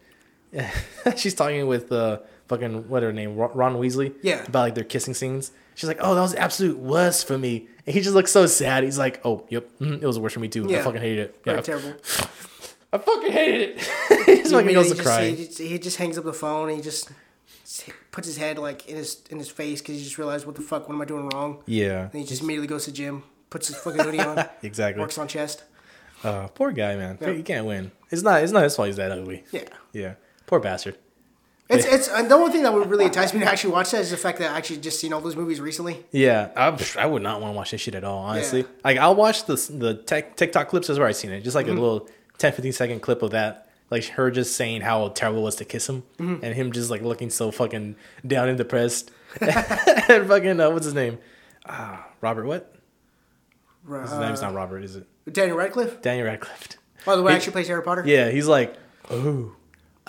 She's talking with uh, fucking what her name Ron Ron Weasley. Yeah. about like their kissing scenes. She's like, "Oh, that was absolute worst for me," and he just looks so sad. He's like, "Oh, yep, mhm, it was worse for me too. Yeah. I fucking hated it. Very Yeah, terrible. I fucking hated it." He's fucking He goes to just, cry. He just, he just hangs up the phone. And he just puts his head like in his in his face because he just realized what the fuck, what am I doing wrong? Yeah, And he just immediately goes to the gym, puts his fucking hoodie on, exactly. works on chest. Uh, poor guy, man. Yeah. He can't win. It's not. It's not his fault. He's that ugly. Yeah. Yeah. Poor bastard. It's it's and the only thing that would really entice me to actually watch that is the fact that I actually just seen all those movies recently. Yeah, I, I would not want to watch this shit at all. Honestly, Yeah. like I'll watch the the tech, TikTok clips. is where I seen it. Just like Mm-hmm. a little 10, 15 second clip of that. Like her just saying how terrible it was to kiss him, Mm-hmm. and him just like looking so fucking down and depressed. and fucking uh, what's his name? Ah, Robert. What? His Uh, name's not Robert, is it? Daniel Radcliffe. Daniel Radcliffe. Oh, the way He- actually plays Harry Potter. Yeah, he's like, oh,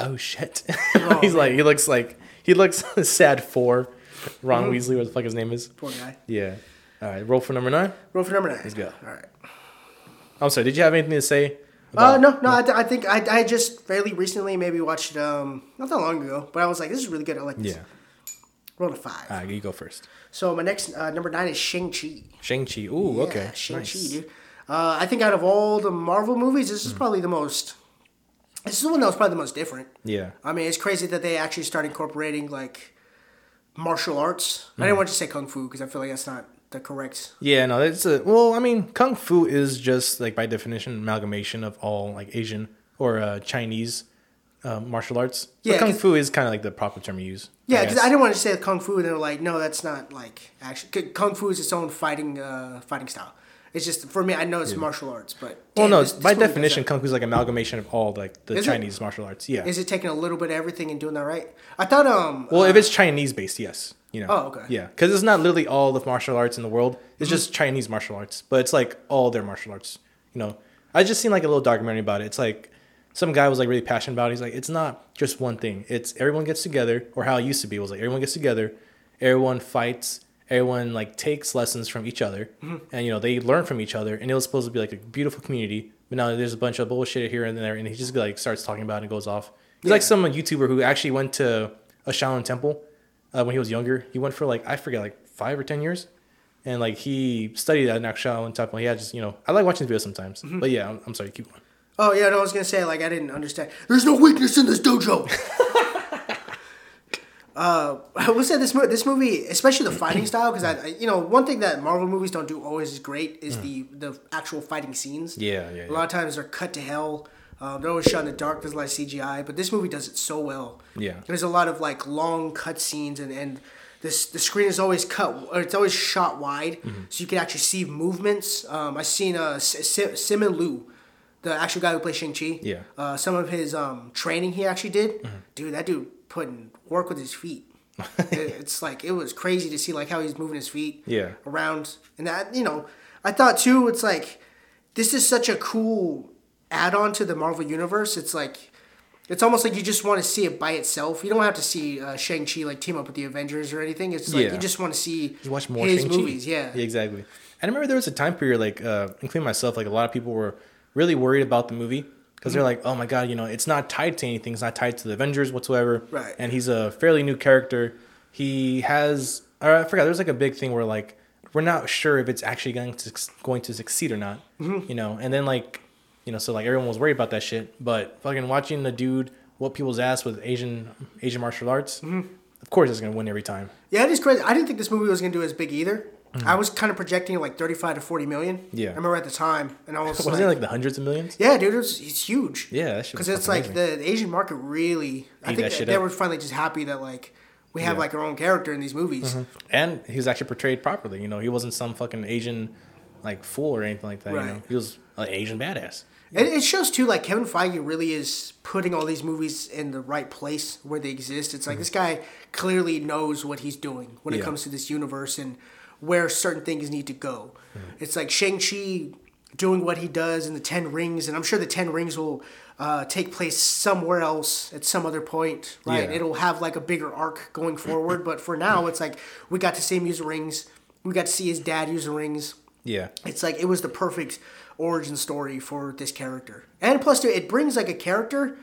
oh shit. he's like, he looks like he looks sad for Ron Mm-hmm. Weasley, what the fuck his name is. Poor guy. Yeah. All right, roll for number nine. Roll for number 9 Let's go. All right. I'm sorry. Did you have anything to say? Uh, no, no. I, I think I, I just fairly recently maybe watched um not that long ago, but I was like, this is really good. I like this. Yeah. Roll a five. All right, you go first. So my next uh, number nine is Shang Chi. Shang Chi. Ooh, okay. Shang Chi, nice. dude. Uh, I think out of all the Marvel movies, this is probably the most. This is the one that was probably the most different. Yeah. I mean, it's crazy that they actually start incorporating like martial arts. Hmm. I didn't want to say kung fu because I feel like that's not the correct. Yeah, no, it's a well. I mean, kung fu is just like by definition amalgamation of all like Asian or uh, Chinese uh, martial arts. But Yeah, kung 'cause- fu is kind of like the proper term to use. Yeah, I because guess. I didn't want to say kung fu, and they're like, no, that's not like actually Kung fu is its own fighting uh, fighting style. It's just for me. I know it's martial arts, but Well, damn, no, this- this by definition, kung fu is like amalgamation of all like the Is it? Chinese martial arts. Yeah. is it taking a little bit of everything and doing that right? I thought um. well, uh, if it's Chinese based, yes. You know. Oh, okay. Yeah, because it's not literally all the martial arts in the world. It's Mm-hmm. just Chinese martial arts, but it's like all their martial arts. You know, I just seen like a little documentary about it. It's like some guy was like really passionate about it. He's like, it's not just one thing. It's everyone gets together, or how it used to be was like everyone gets together, everyone fights, everyone like takes lessons from each other, Mm-hmm. and you know they learn from each other, and it was supposed to be like a beautiful community. But now there's a bunch of bullshit here and there, and he just like starts talking about it and goes off. He's like Yeah. some YouTuber who actually went to a Shaolin temple uh, when he was younger. He went for like I forget like five or ten years, and like he studied at an Shaolin temple. He had just you know I like watching his videos sometimes. Mm-hmm. But yeah, I'm, I'm sorry, keep going. Oh yeah, no, I was gonna say like I didn't understand. There's no weakness in this dojo. uh, I will say this movie, this movie, especially the fighting style, because I, I- you know, one thing that Marvel movies don't do always is great is the the actual fighting scenes. Mm. Yeah, yeah, A lot of times they're cut to hell. Um, they're always shot in the dark. There's a lot of CGI, but this movie does it so well. Yeah. There's a lot of like long cut scenes and and this the screen is always cut or it's always shot wide Mm-hmm. so you can actually see movements. Um, I seen uh Sim, Simu Liu, the actual guy who plays Shang Chi. Yeah. Uh, some of his um training he actually did. Dude, that dude put in work with his feet. It's like it was crazy to see like how he's moving his feet Yeah. around and that you know I thought too it's like this is such a cool add-on to the Marvel universe. It's like it's almost like you just want to see it by itself. You don't have to see uh, Shang Chi like team up with the Avengers or anything. It's like Yeah. you just want to see Just watch more his Shang-Chi. movies. Yeah. exactly. And i remember there was a time period like, uh, including myself, like a lot of people were really worried about the movie because Mm-hmm. they're like, oh my god, you know, it's not tied to anything. It's not tied to the Avengers whatsoever. Right. And he's a fairly new character. He has, or I forgot. There's like a big thing where like we're not sure if it's actually going to going to succeed or not. Mm-hmm. You know, and then like, you know, so like everyone was worried about that shit. But fucking watching the dude whoop people's ass with Asian Asian martial arts, Mm-hmm. of course, it's gonna win every time. Yeah, it is crazy. I didn't think this movie was gonna do as big either. I was kind of projecting like thirty-five to forty million. Mm-hmm. Yeah. I remember at the time, and I was Wasn't like, it like the hundreds of millions? yeah, dude, it was, it's huge. Yeah, because it's like the, the Asian market really. I Eat think that shit they up. were finally just happy that like we have Yeah. like our own character in these movies. and he was actually portrayed properly. You know, he wasn't some fucking Asian like fool or anything like that. You know, he was an Asian badass. And it shows too, like Kevin Feige really is putting all these movies in the right place where they exist. It's like this guy clearly knows what he's doing when it comes to this universe and where certain things need to go. It's like Shang Chi doing what he does in the Ten Rings, and I'm sure the Ten Rings will uh, take place somewhere else at some other point, right? Yeah. It'll have like a bigger arc going forward, but for now, it's like we got to see him use the rings. We got to see his dad use the rings Yeah, it's like it was the perfect origin story for this character and plus too, it brings like a character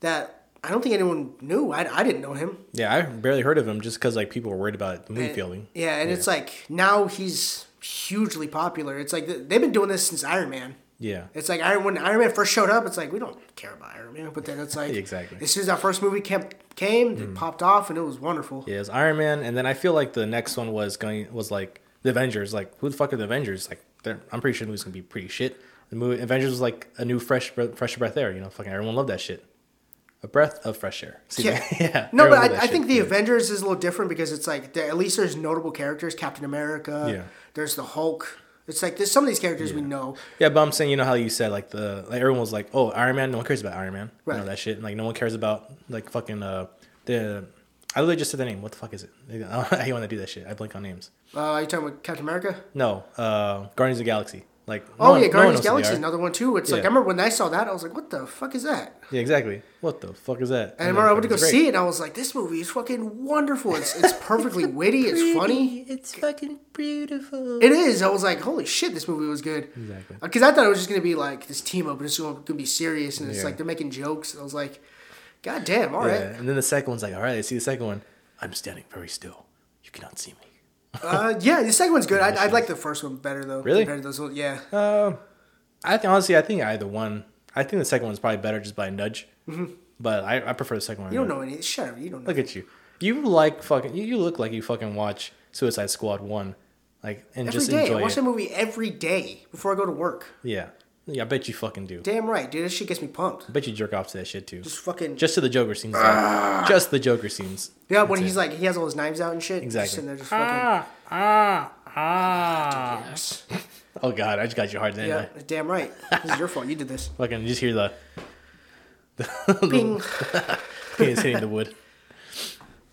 that i don't think anyone knew i, I didn't know him yeah. I barely heard of him just because like people were worried about the movie And- fielding. yeah and it's like now he's hugely popular it's like they've been doing this since iron man Yeah, it's like Iron when Iron Man first showed up, it's like we don't care about Iron Man, but then it's like Exactly. As soon as that first movie came, came, it mm. popped off, and it was wonderful. yeah. It was Iron Man, and then I feel like the next one was going was like the Avengers. Like who the fuck are the Avengers? Like they're, I'm pretty sure the movie's gonna be pretty shit. The movie Avengers was like a new fresh fresh breath air. You know, fucking everyone loved that shit. A breath of fresh air. See, Yeah. yeah. No, but I, I think the Yeah. Avengers is a little different because it's like there, at least there's notable characters. Captain America. Yeah. There's the Hulk. It's like there's some of these characters we know. Yeah, but I'm saying, you know how you said like the like everyone was like, oh, Iron Man. No one cares about Iron Man. You know Right. that shit. And, like no one cares about like fucking uh the. I literally just said the name. What the fuck is it? I don't want to do that shit. I blank on names. Uh, are you talking about Captain America? No, uh, Guardians of the Galaxy. Like oh, no Oh one- yeah, no one Guardians knows of who Galaxy is another one too. It's like I remember when I saw that, I was like, "What the fuck is that?" Yeah, exactly. What the fuck is that? And I remember I went to go see it, and I was like, "This movie is fucking wonderful. It's it's perfectly witty. It's funny. It's fucking beautiful. It is." I was like, "Holy shit, this movie was good." Exactly. Uh, because I thought it was just gonna be like this team up, and it's gonna be serious, and it's like they're making jokes. And I was like, "God damn, all Yeah, right." and then the second one's like, all right, let's see the second one. I'm standing very still. You cannot see me. Uh, yeah, the second one's good. I I like the first one better though. Really? Compared to those ones, yeah. Um, I think honestly, I think either one. I think the second one's probably better just by a nudge. But I, I prefer the second one. Mm-hmm. You don't know any. Shut up. You don't know. Look at you. You like fucking. You, you look like you fucking watch Suicide Squad one, like and every just day. I watch it. that movie every day before I go to work. Yeah, yeah. I bet you fucking do. Damn right, dude. That shit gets me pumped. I bet you jerk off to that shit too. Just fucking. Just to the Joker scenes. though. Just the Joker scenes. yeah, when he's it. like, he has all his knives out and shit. Just Exactly. sitting there just fucking. Ah, ah, ah. Yes. Oh god, I just got you hard, didn't Yeah, I? damn right. This is your fault. You did this. Fucking just hear the Bing. penis hitting the wood.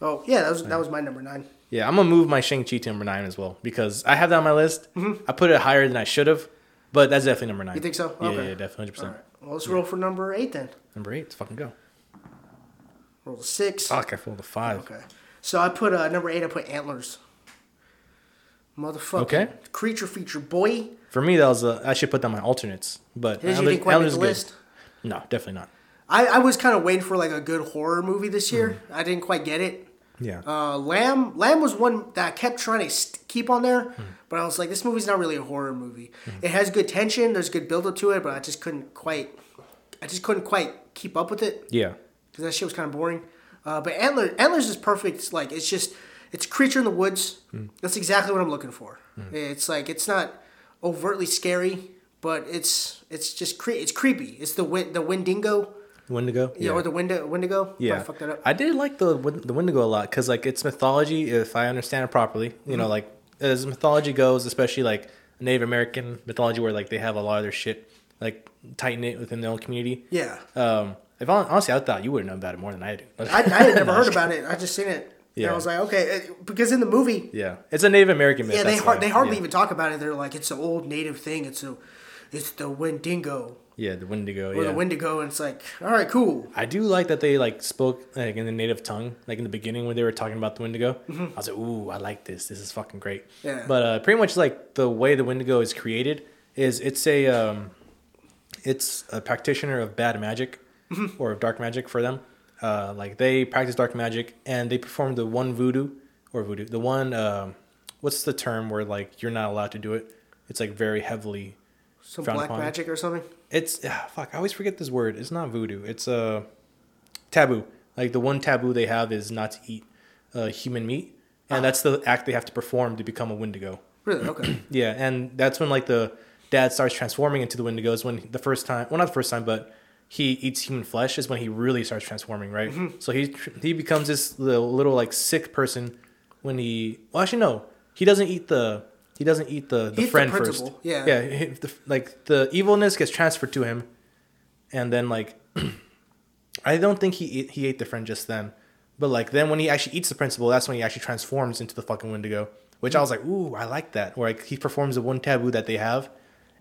Oh yeah, that was that was my number nine. Yeah, I'm gonna move my Shang Chi to number nine as well because I have that on my list. I put it higher than I should have, but that's definitely number nine. You think so? Yeah, Okay. yeah, definitely, hundred percent. right. Well, let's roll for number eight then. Number eight, let's fucking go. Roll to six. Fuck, I filled a five. Okay. So I put uh, number eight. I put antlers. Motherfucker. Okay. Creature feature boy. For me, that was a, I should put that on my alternates, but His you quite Antlers the good. list. No, definitely not. I, I was kind of waiting for like a good horror movie this year. I didn't quite get it. Yeah, Uh, Lamb Lamb was one that I kept trying to st- keep on there, but I was like, this movie's not really a horror movie. It has good tension. There's good build up to it, but I just couldn't quite. I just couldn't quite keep up with it yeah, because that shit was kind of boring. Uh, but Antler, Antlers is perfect. It's like it's just it's creature in the woods. That's exactly what I'm looking for. It's like it's not overtly scary, but it's it's just cre- it's creepy. It's the win- the Wendigo, Wendigo. yeah, or the Wendigo. Wendigo. Yeah, I fucked that up. I did like the the Wendigo a lot because like it's mythology. If I understand it properly, you know, Mm-hmm. like as mythology goes, especially like Native American mythology, where like they have a lot of their shit like tight knit within their own community. yeah, Um, if hon- honestly, I thought you would know about it more than I do. I, I had never heard about it. I just seen it. Yeah, Yeah. I was like, okay, because in the movie, Yeah, it's a Native American myth. yeah, they har- they hardly yeah. even talk about it. They're like, it's an old native thing. It's a, it's the Wendigo Yeah, the Wendigo. or yeah. the Wendigo, and it's like, all right, cool. I do like that they like spoke like in the native tongue, like in the beginning when they were talking about the Wendigo. I was like, "Ooh, I like this. This is fucking great." Yeah. But uh, pretty much like the way the Wendigo is created is it's a um, it's a practitioner of bad magic Mm-hmm. or of dark magic for them. Uh, like they practice dark magic and they perform the one voodoo or voodoo, the one um, what's the term where like you're not allowed to do it? It's like very heavily. Some black upon. magic or something. It's ah, fuck. I always forget this word. It's not voodoo. It's a uh, taboo. Like the one taboo they have is not to eat uh, human meat, and that's the act they have to perform to become a Wendigo. Really? Okay. Yeah, and that's when like the dad starts transforming into the Wendigos. When the first time, well, not the first time, but he eats human flesh is when he really starts transforming, right? So he he becomes this little, little like sick person when he. Well, actually, no, he doesn't eat the. He doesn't eat the, the eats the friend first. yeah. yeah. he- the, like the evilness gets transferred to him, and then like, I don't think he ate, he ate the friend just then, but like then when he actually eats the principal, that's when he actually transforms into the fucking Wendigo. Which I was like, ooh, I like that. Where like he performs the one taboo that they have,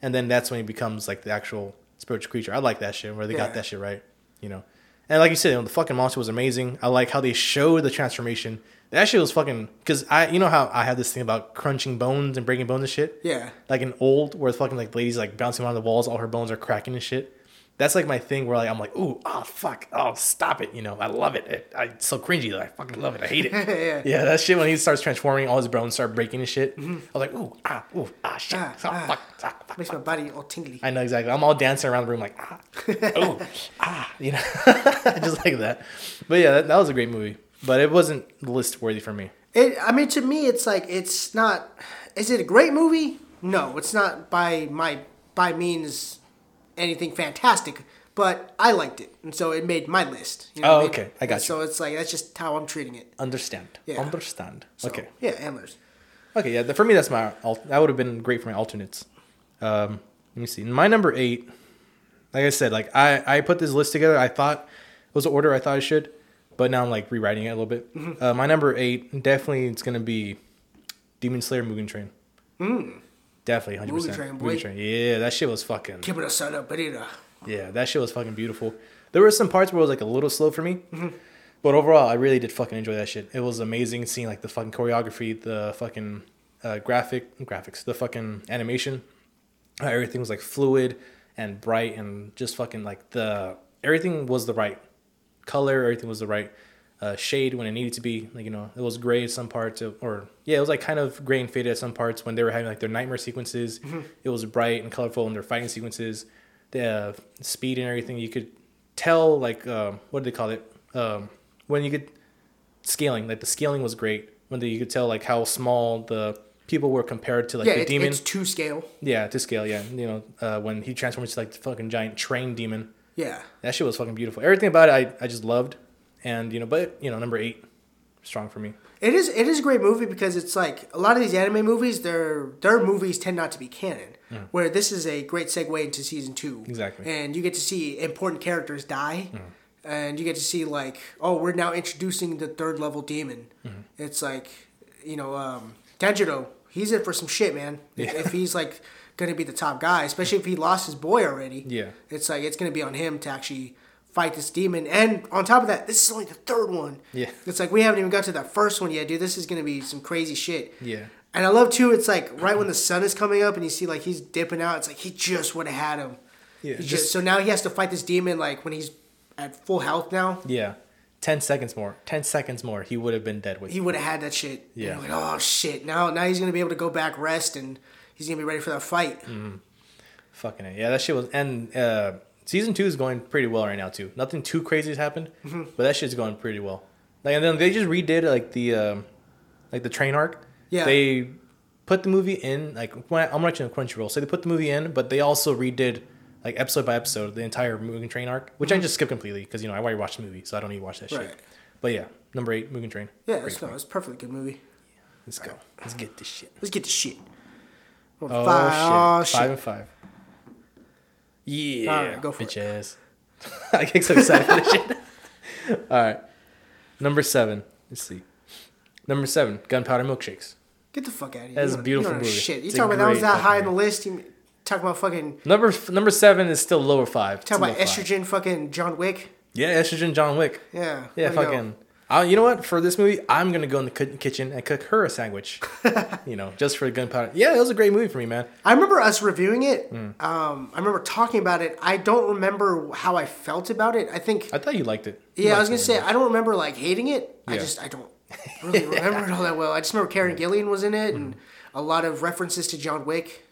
and then that's when he becomes like the actual spiritual creature. I like that shit where they Yeah. got that shit right, you know. And like you said, you know, the fucking monster was amazing. I like how they showed the transformation. That shit was fucking because I, you know how I have this thing about crunching bones and breaking bones and shit. Yeah. Like an old, where the fucking like ladies like bouncing around the walls, all her bones are cracking and shit. That's like my thing where like I'm like, ooh, oh fuck, oh stop it, you know, I love it. it I, it's so cringy that I fucking love it. I hate it. Yeah. yeah, that shit when he starts transforming, all his bones start breaking and shit. I was like, ooh, ah, ooh, ah, shit, Ah, ah, ah. fuck, ah, fuck. Makes my body all tingly. I know exactly. I'm all dancing around the room like, ah, oh, ah, you know, just like that. But yeah, that, that was a great movie, but it wasn't list worthy for me. It. I mean, to me, it's like it's not. Is it a great movie? No, it's not by my by means anything fantastic. But I liked it, and so it made my list. You Oh, what I mean? okay. I got And you. So it's like that's just how I'm treating it. Understand. Yeah. Understand. So, okay. Yeah, antlers. Okay, yeah, for me that's my that would have been great for my alternates. Um, let me see. My number eight, like I said, like I I put this list together. I thought it was the order I thought I should, but now I'm like rewriting it a little bit. Mm-hmm. Uh, my number eight definitely it's gonna be Demon Slayer Mugen Train. Definitely, hundred Mugen percent. Train, boy. Mugen Train. Yeah, that shit was fucking. Keep it a son of Berida. Yeah, that shit was fucking beautiful. There were some parts where it was like a little slow for me, Mm-hmm. but overall, I really did fucking enjoy that shit. It was amazing seeing like the fucking choreography, the fucking uh, graphic graphics, the fucking animation. Everything was like fluid and bright and just fucking like the everything was the right color. Everything was the right uh, shade when it needed to be. Like you know, it was gray at some parts, of- or yeah, it was like kind of gray and faded at some parts when they were having like their nightmare sequences. It was bright and colorful in their fighting sequences. The uh, speed and everything, you could tell like um, what do they call it? Um, when you could scaling, like the scaling was great. When the, you could tell like how small the people were compared to like yeah, the it, demon. it's to scale. Yeah, to scale. Yeah, you know, uh, when he transforms to like the fucking giant train demon, Yeah. that shit was fucking beautiful. Everything about it, I, I just loved, and you know, but you know, number eight, strong for me. It is it is a great movie because it's like a lot of these anime movies, their their movies tend not to be canon. Mm. Where this is a great segue into season two. Exactly. And you get to see important characters die. Mm. And you get to see like, oh, we're now introducing the third level demon. Mm-hmm. It's like, you know, um, Tanjiro, he's in for some shit, man. If, if he's like gonna be the top guy, especially if he lost his boy already. Yeah. It's like it's gonna be on him to actually fight this demon. And on top of that, this is only the third one. Yeah. It's like we haven't even got to that first one yet, dude. This is gonna be some crazy shit. Yeah. And I love too. It's like right when the sun is coming up, and you see like he's dipping out. It's like he just would have had him. Yeah, just- just, so now he has to fight this demon like when he's at full health now. Yeah, ten seconds more. Ten seconds more, he would have been dead with. He would have had that shit. Yeah. like, oh shit. Now now he's gonna be able to go back rest and he's gonna be ready for that fight. Mm. Fucking it. Yeah, that shit was. And uh, season two is going pretty well right now too. Nothing too crazy has happened, Mm-hmm. but that shit's going pretty well. Like, and then they just redid like the um, like the train arc. Yeah. They put the movie in like when I, I'm watching Crunchyroll, so they put the movie in, but they also redid like episode by episode the entire Mugen Train arc, which I just skipped completely because you know I already watched the movie, so I don't need to watch that Mm-hmm. Right. shit. But yeah, number eight, Mugen Train. Yeah, it's, no, it's a perfectly good movie. Yeah. Let's go. Let's get this shit. Let's get this shit. Oh, five- shit. oh, Five and five. Yeah. Alright, go for bitch it. ass. I get so excited for this shit. All right. Number seven. Let's see. Number seven, Gunpowder Milkshakes. Get the fuck out of here. That's a beautiful you know movie. Shit, you talking about that was that high on the list? You talking about fucking Number number seven is still lower five. Talking about lower five. estrogen? Fucking John Wick. Yeah, estrogen John Wick. Yeah. Yeah, fucking. go. Uh, you know what? For this movie, I'm gonna go in the kitchen and cook her a sandwich. you know, just for the gunpowder. Yeah, it was a great movie for me, man. I remember us reviewing it. Hmm. Um, I remember talking about it. I don't remember how I felt about it. I think I thought you liked it. You Yeah, I was gonna say I don't remember like hating it. I just I don't really remember it all that well. I just remember Karen Gillan was in it and a lot of references to John Wick.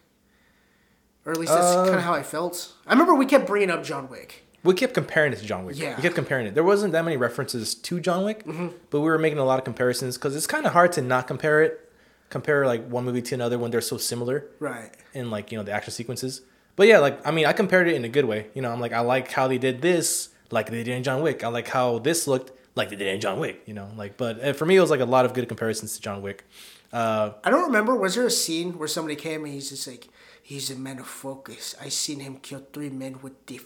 Or at least that's Uh, kind of how I felt. I remember we kept bringing up John Wick. We kept comparing it to John Wick. Yeah. we kept comparing it. There wasn't that many references to John Wick, but we were making a lot of comparisons because it's kind of hard to not compare it, compare like one movie to another when they're so similar Right. in like you know the action sequences. But yeah, like I mean, I compared it in a good way. You know, I'm like I like how they did this, like they did in John Wick. I like how this looked, like they did in John Wick. You know, like but uh, for me, it was like a lot of good comparisons to John Wick. Uh, I don't remember. Was there a scene where somebody came and he's just like, he's a man of focus. I seen him kill three men with the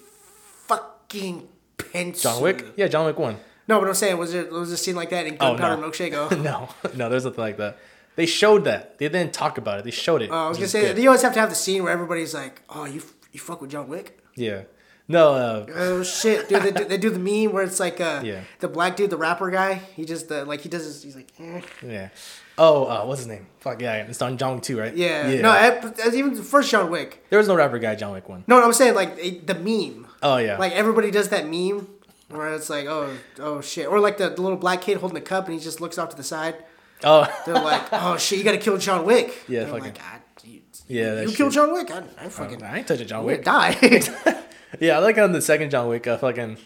fucking pencil. John Wick, yeah, John Wick one. No, but I'm saying, was it was a scene like that in Oh, Gunpowder no. Milkshake? Oh. no, no, there's nothing like that. They showed that. They didn't talk about it. They showed it. Oh, I was gonna say good. you always have to have the scene where everybody's like, "Oh, you you fuck with John Wick." Yeah. No. Uh, Oh shit, dude! They do, they do the meme where it's like uh, Yeah. the black dude, the rapper guy. He just uh, like he does. His, he's like, eh. yeah. Oh, uh, what's his name? Fuck yeah, it's on John Wick two, right? yeah. Yeah. No, I, even the first John Wick. there was no rapper guy John Wick one. No, I'm saying like the meme. Oh yeah. Like everybody does that meme where it's like, oh, oh shit, or like the, the little black kid holding the cup and he just looks off to the side. oh. They're like, oh shit, you gotta kill John Wick. Yeah, fucking- like, ah, you, Yeah, you killed. John Wick. I, I fucking I ain't touching John Wick. die. Yeah, I like on the second John Wick, uh, fucking,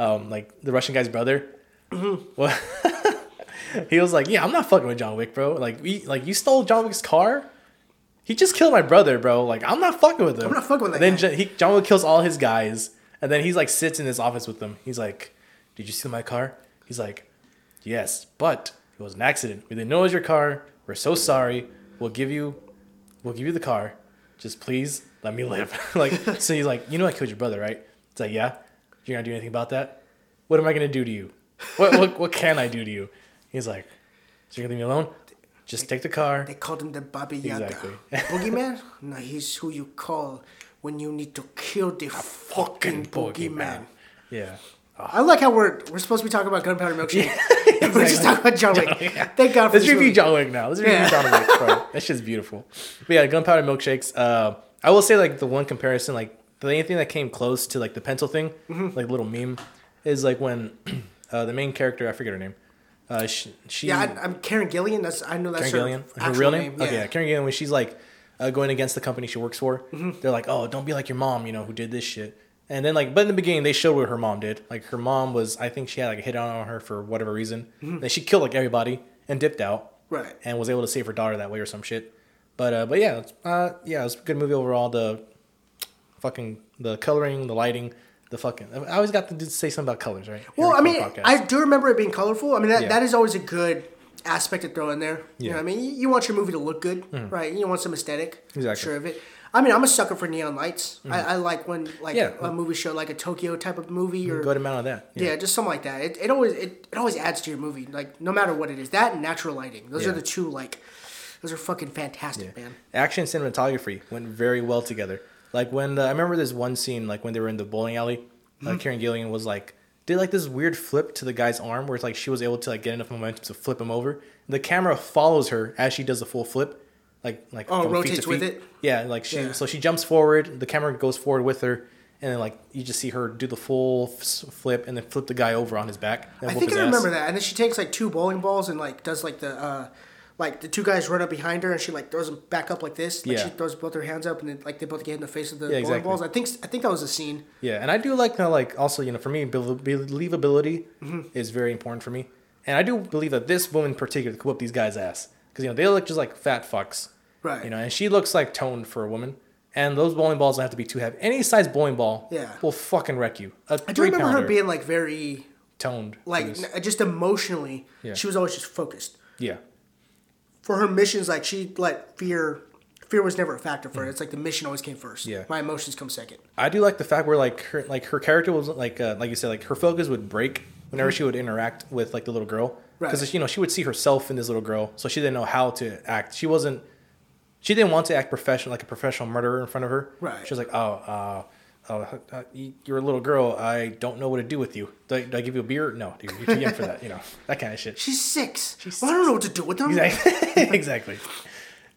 um, like the Russian guy's brother. Mm-hmm. Well, he was like, "Yeah, I'm not fucking with John Wick, bro. Like, we, like you stole John Wick's car. He just killed my brother, bro. Like, I'm not fucking with him. I'm not fucking with that And then guy. He, John Wick kills all his guys, and then he's like sits in his office with them. He's like, "Did you see my car?" He's like, "Yes, but it was an accident. We didn't know it was your car. We're so sorry. We'll give you, we'll give you the car. Just please let me live." like, so he's like, "You know I killed your brother, right?" It's like, "Yeah." You're gonna do anything about that? What am I gonna do to you? What what what can I do to you? He's like, "So you're gonna leave me alone? Just take the car." they called him the Baba Yaga. Exactly. Boogeyman? No, he's who you call when you need to kill the fucking boogeyman. Yeah. I like how we're we're supposed to be talking about Gunpowder Milkshake. we're just talking about John Wick. Thank God for Let's this review movie. John Wick now. Let's review Yeah. John Wick, bro. That shit's beautiful. But yeah, gunpowder milkshakes. Uh, I will say like the one comparison, like the only thing that came close to like the pencil thing, Mm-hmm. like little meme, is like when uh, the main character, I forget her name. Uh, she, she Yeah, I, I'm Karen Gillan. That's I know that's Karen her, Gillan, her real name. Okay, yeah, Yeah. Karen Gillan. When she's like uh, going against the company she works for, Mm-hmm. they're like, "Oh, don't be like your mom," you know, who did this shit. And then like, but in the beginning, they showed what her mom did. Like her mom was, I think she had like a hit on her for whatever reason. Then she killed like everybody and dipped out. Mm-hmm. Right. And was able to save her daughter that way or some shit. But uh, but yeah, it's, uh, yeah, it was a good movie overall. The fucking the coloring, the lighting, the fucking. I always got to say something about colors, right? Well, I mean, podcast. I do remember it being colorful. I mean, that, Yeah. that is always a good aspect to throw in there. You know Yeah. what Hmm. I mean? You, you want your movie to look good, right? You want some aesthetic. Exactly. Sure of it. I mean, I'm a sucker for neon lights. I, I like when like Yeah. a movie show like a Tokyo type of movie or go ahead and mount on that. yeah. just something like that. It, it always it, it always adds to your movie. Like no matter what it is, that and natural lighting. Those are the two like those are fucking fantastic, man. action cinematography went very well together. Like when the, I remember this one scene, like when they were in the bowling alley, Mm-hmm. uh, Karen Gillan was like did like this weird flip to the guy's arm where it's like she was able to like get enough momentum to flip him over. The camera follows her as she does the full flip, like like Oh, from feet to rotates with it? Yeah, like she Yeah. so she jumps forward, the camera goes forward with her, and then like you just see her do the full f- flip and then flip the guy over on his back. I think I ass. remember that. And then she takes like two bowling balls and like does like the uh like the two guys run up behind her and she like throws them back up like this. Like Yeah. she throws both her hands up and then like they both get in the face of the Yeah, bowling exactly. balls. I think I think that was a scene. Yeah, and I do like how like also you know for me believability Mm-hmm. is very important for me, and I do believe that this woman in particular could whoop these guys' ass because you know they look just like fat fucks, Right. You know, and she looks like toned for a woman, and those bowling balls don't have to be too heavy. Any size bowling ball, Yeah. will fucking wreck you. A I do remember pounder her being like very toned, like just emotionally. Yeah. She was always just focused. yeah, For her missions, like she let fear fear was never a factor for her. It's like the mission always came first. Mm. Yeah. My emotions come second. I do like the fact where like her like her character was like uh, like you said like her focus would break whenever she would interact with like the little girl because Right. you know she would see herself in this little girl so she didn't know how to act she wasn't she didn't want to act professional like a professional murderer in front of her Right. she was like oh uh oh, uh, you're a little girl. I don't know what to do with you. Do I, do I give you a beer? No, dude, you're too young for that. You know that kind of shit. She's six. She's well, I don't know what to do with them. Exactly. exactly.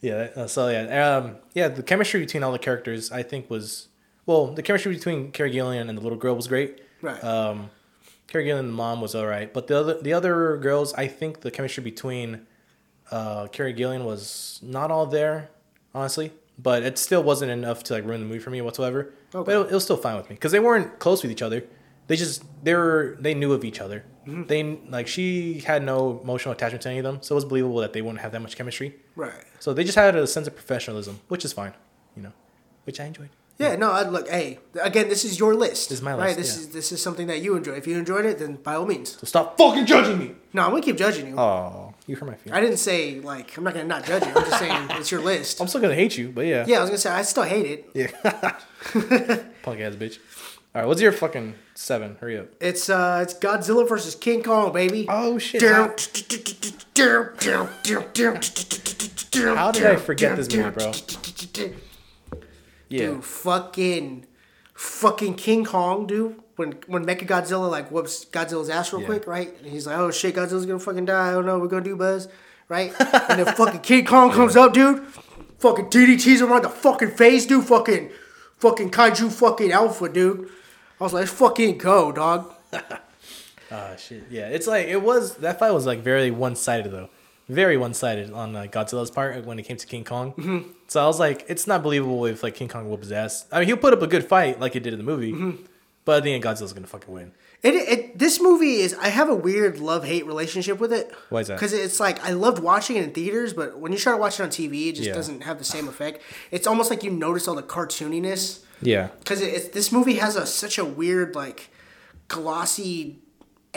Yeah. uh, So yeah, um, yeah. The chemistry between all the characters, I think, was well. The chemistry between Carrie Gillan and the little girl was great. Right. Um, Carrie Gillan and the mom was all right, but the other the other girls, I think the chemistry between uh, Carrie Gillan was not all there, honestly. But it still wasn't enough to like ruin the movie for me whatsoever. Okay. But it, it was still fine with me because they weren't close with each other. They just they were they knew of each other. Mm-hmm. They like she had no emotional attachment to any of them, so it was believable that they wouldn't have that much chemistry. right. So they just had a sense of professionalism, which is fine, you know, which I enjoyed. Yeah, no, I'd look. Hey, again, this is your list. This is my list. right? This yeah. is this is something that you enjoy. If you enjoyed it, then by all means. So stop fucking judging me. No, I'm gonna keep judging you. Oh, you hurt my feelings. I didn't say like I'm not gonna not judge you. I'm just saying it's your list. I'm still gonna hate you, but yeah. Yeah, I was gonna say I still hate it. Yeah. Punk ass bitch. All right, what's your fucking seven? Hurry up. It's uh, it's Godzilla versus King Kong, baby. Oh shit. How How did I forget this movie, bro? Yeah. Dude, fucking, fucking King Kong, dude. When when Mecha Godzilla like whoops Godzilla's ass real Yeah. quick, right? And he's like, "Oh shit, Godzilla's gonna fucking die. I don't know what we're gonna do, Buzz." Right? and then fucking King Kong comes up, dude. Fucking DDTs in the fucking face, dude. Fucking, fucking kaiju, fucking alpha, dude. I was like, "Let's fucking go, dog." Oh shit. Yeah, it's like it was that fight was like very one sided though, very one sided on uh, Godzilla's part when it came to King Kong. Mm-hmm. So I was like, it's not believable if like King Kong whooped his ass. I mean, he'll put up a good fight like he did in the movie, Mm-hmm. But at the end, Godzilla's gonna fucking win. It, it this movie is I have a weird love hate relationship with it. Why is that? Because it's like I loved watching it in theaters, but when you try to watch it on TV, it just Yeah. doesn't have the same effect. It's almost like you notice all the cartooniness Yeah. because it, it's this movie has a such a weird like glossy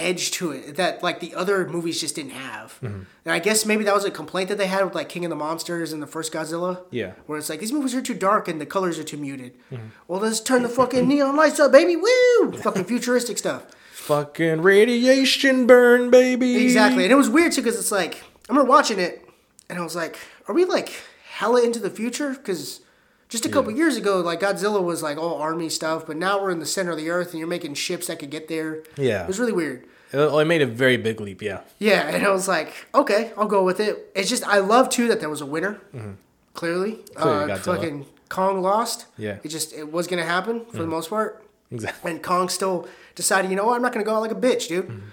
edge to it that like the other movies just didn't have. Mm-hmm. And I guess maybe that was a complaint that they had with like King of the Monsters and the first Godzilla. Yeah. Where it's like these movies are too dark and the colors are too muted. Mm-hmm. Well, let's turn the fucking neon lights up, baby! Woo! Fucking futuristic stuff. Fucking radiation burn, baby. Exactly, and it was weird too because it's like I remember watching it, and I was like, "Are we like hella into the future?" Because just a couple years ago, like Godzilla was like all army stuff, but now we're in the center of the earth, and you're making ships that could get there. Yeah. it was really weird. It, it made a very big leap. Yeah. Yeah, and I was like, okay, I'll go with it. It's just I love too that there was a winner. Clearly, Mm-hmm. Clearly uh, fucking Kong lost. Yeah. Mm-hmm. it just it was gonna happen for the most part. Exactly. And Kong still decided, you know what, I'm not gonna go out like a bitch, dude. Mm-hmm.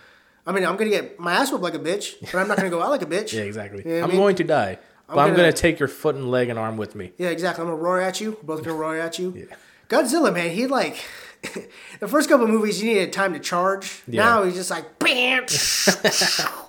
I mean, I'm gonna get my ass whooped like a bitch, but I'm not gonna go out like a bitch. Yeah, exactly. You know I'm mean? going to die, but I'm gonna- gonna take your foot and leg and arm with me. Yeah, exactly. I'm gonna roar at you. We're both gonna roar at you. yeah. Godzilla, man, he like the first couple movies you needed time to charge. Yeah. Now he's just like bam,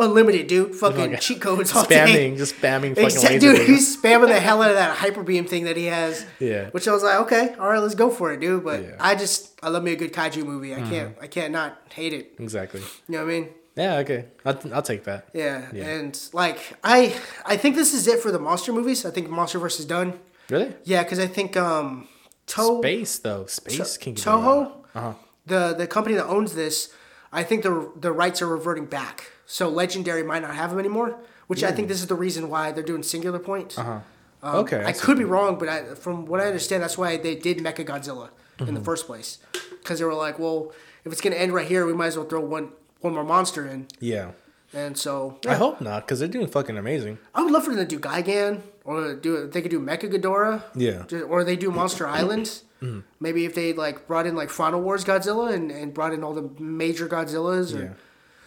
unlimited, dude. Fucking cheat codes all Spamming, day. just spamming fucking dude, beams. he's spamming the hell out of that hyper beam thing that he has. Yeah. Which I was like, okay, all right, let's go for it, dude. But Yeah. Mm-hmm. I just I love me a good kaiju movie. I can't I can't not hate it. Exactly. You know what I mean? Yeah. Okay. I'll, I'll take that. Yeah. Yeah. And like I I think this is it for the monster movies. I think Monster vs. Done. Really? Yeah, because I think um to- Space though. Space To- King. Toho, Uh-huh. the the company that owns this, I think the the rights are reverting back. So Legendary might not have them anymore, which I think this is the reason why they're doing Singular Point. Uh-huh. Um, okay. I see. could be wrong, but I, from what I understand, that's why they did Mecha Godzilla in Mm-hmm. the first place, because they were like, well, if it's gonna end right here, we might as well throw one one more monster in. Yeah. And so I hope not, because they're doing fucking amazing. I would love for them to do Gigan, or do they could do Mecha Ghidorah. Yeah. Or they do Monster Island. Mm-hmm. Maybe if they like brought in like Final Wars Godzilla and, and brought in all the major Godzillas or Yeah.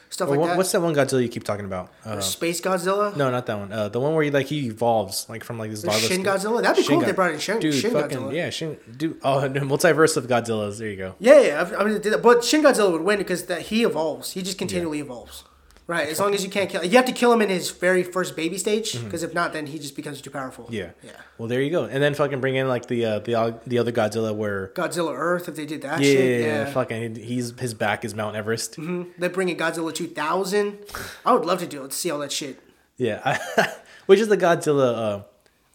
stuff Well, like that. what's that one Godzilla you keep talking about? Uh, Space Godzilla. no, not that one. Uh, the one where he, like he evolves, like from like this. Shin state- Godzilla. That'd be cool if they brought in Shin, Dude, Shin fucking Godzilla. yeah, Shin. Dude, oh, no, multiverse of Godzillas. There you go. Yeah, yeah. I, I mean, but Shin Godzilla would win because that he evolves. He just continually evolves. Right. As long as you can't kill, you have to kill him in his very first baby stage. Because if not, then he just becomes too powerful. Mm-hmm. Yeah. Yeah. Well, there you go. And then fucking bring in like the uh, the uh, the other Godzilla where. Godzilla Earth, if they did that Yeah, shit, yeah. fucking he's his back is Mount Everest. They bring in Godzilla 2000. I would love to do it, to see all that shit. Yeah, which is the Godzilla uh,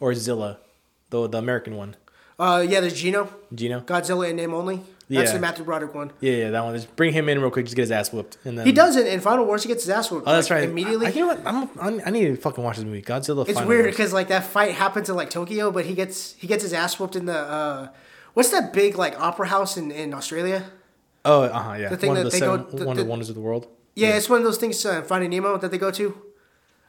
or Zilla, the the American one. Uh, yeah, there's Gino, Gino. Godzilla in name only. That's Yeah. the Matthew Broderick one. Yeah, yeah, that one. Just bring him in real quick. Just get his ass whooped, and then He does it in Final Wars. He gets his ass whooped. Oh, that's like, right. Immediately. I, you know what? I'm, I'm, I need to fucking watch this movie. Godzilla. it's Final weird because like that fight happens in like Tokyo, but he gets he gets his ass whooped in the uh, What's that big like opera house in, in Australia? Oh, uh huh. Yeah. The thing one of that the they go- seven the- Wonder the- Wonders of the world. Yeah, it's one of those things, uh, Finding Nemo, that they go to.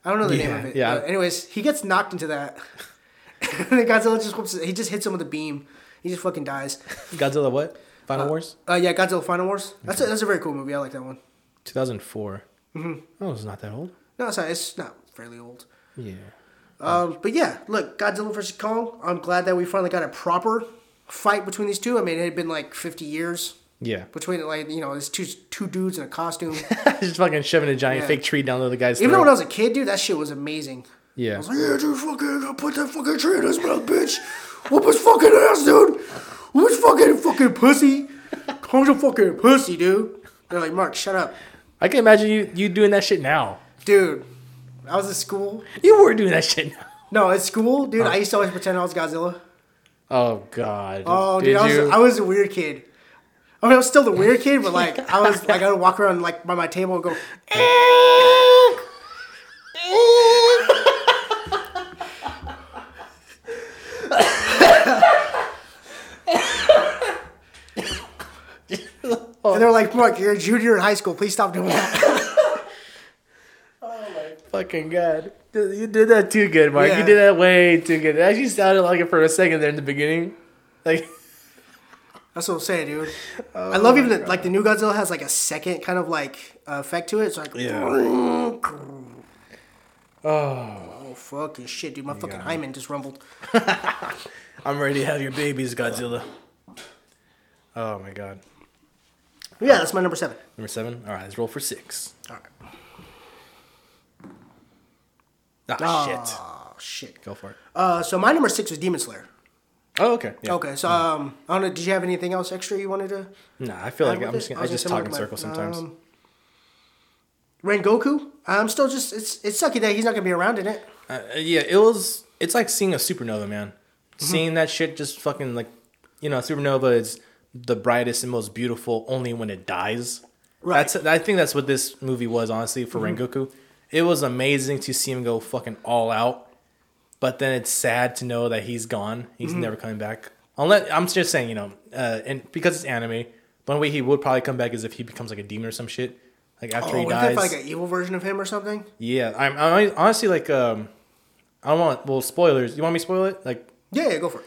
I don't know the name of it. yeah. But anyways, he gets knocked into that. and Godzilla just whoops, he just hits him with a beam. He just fucking dies. Godzilla what? Final Wars. Uh, yeah, Godzilla Final Wars. That's a, that's a very cool movie. I like that one. 2004. Mm-hmm. Oh, it's not that old. No, it's not. It's not fairly old. Yeah. Um, but yeah, look, Godzilla vs Kong. I'm glad that we finally got a proper fight between these two. I mean, it had been like 50 years Yeah. between like you know, there's two two dudes in a costume. Just fucking shoving a giant Yeah. fake tree down the other guy's Even throat. when I was a kid, dude, that shit was amazing. Yeah. I was like, yeah, dude, fucking, put that fucking tree in his mouth, bitch. Whoop his fucking ass, dude. Whoop his fucking fucking pussy. Kong's a fucking pussy, dude. They're like, Mark, shut up, I can imagine you you doing that shit now. dude. I was at school. You were doing that shit now. No, at school, dude. Oh. I used to always pretend I was Godzilla. Oh god. Oh, Did dude, I was, you? I was a weird kid. I mean, I was still the weird kid, but like, I was like, I would walk around like by my table and go, and they're like, Mark, you're a junior in high school. Please stop doing that. Oh my fucking god. You did that too good, Mark. Yeah. You did that way too good. It actually sounded like it for a second there in the beginning. Like That's what I'm saying, dude. I love even that, like the new Godzilla has like a second kind of like uh, effect to it. It's like, Yeah. oh, Oh fucking shit, dude. My fucking hymen just rumbled. I'm ready to have your babies, Godzilla. Oh my god. Yeah, that's my number seven. Number seven? Alright, let's roll for six. All right. Ah shit. Oh shit. Go for it. Uh, so my number six was Demon Slayer. Oh, okay. Yeah. Okay, so um, I don't know. Did you have anything else extra you wanted to? Nah, I feel like I'm just gonna, I was just talk in circles sometimes. Um, Rengoku. I'm still just it's it's sucky that he's not gonna be around in it. Uh, yeah, it was. It's like seeing a supernova, man. Mm-hmm. Seeing that shit just fucking like, you know, supernova is the brightest and most beautiful only when it dies. Right. That's. I think that's what this movie was, honestly, for Mm-hmm. Rengoku. It was amazing to see him go fucking all out, but then it's sad to know that he's gone. He's Mm-hmm. never coming back. Unless I'm just saying, you know, uh, and because it's anime, one way he would probably come back is if he becomes like a demon or some shit. Like after Oh, he dies. like an evil version of him or something? Yeah, I'm, I'm honestly like um, I don't want well spoilers. You want me to spoil it? Like, Yeah, yeah, go for it.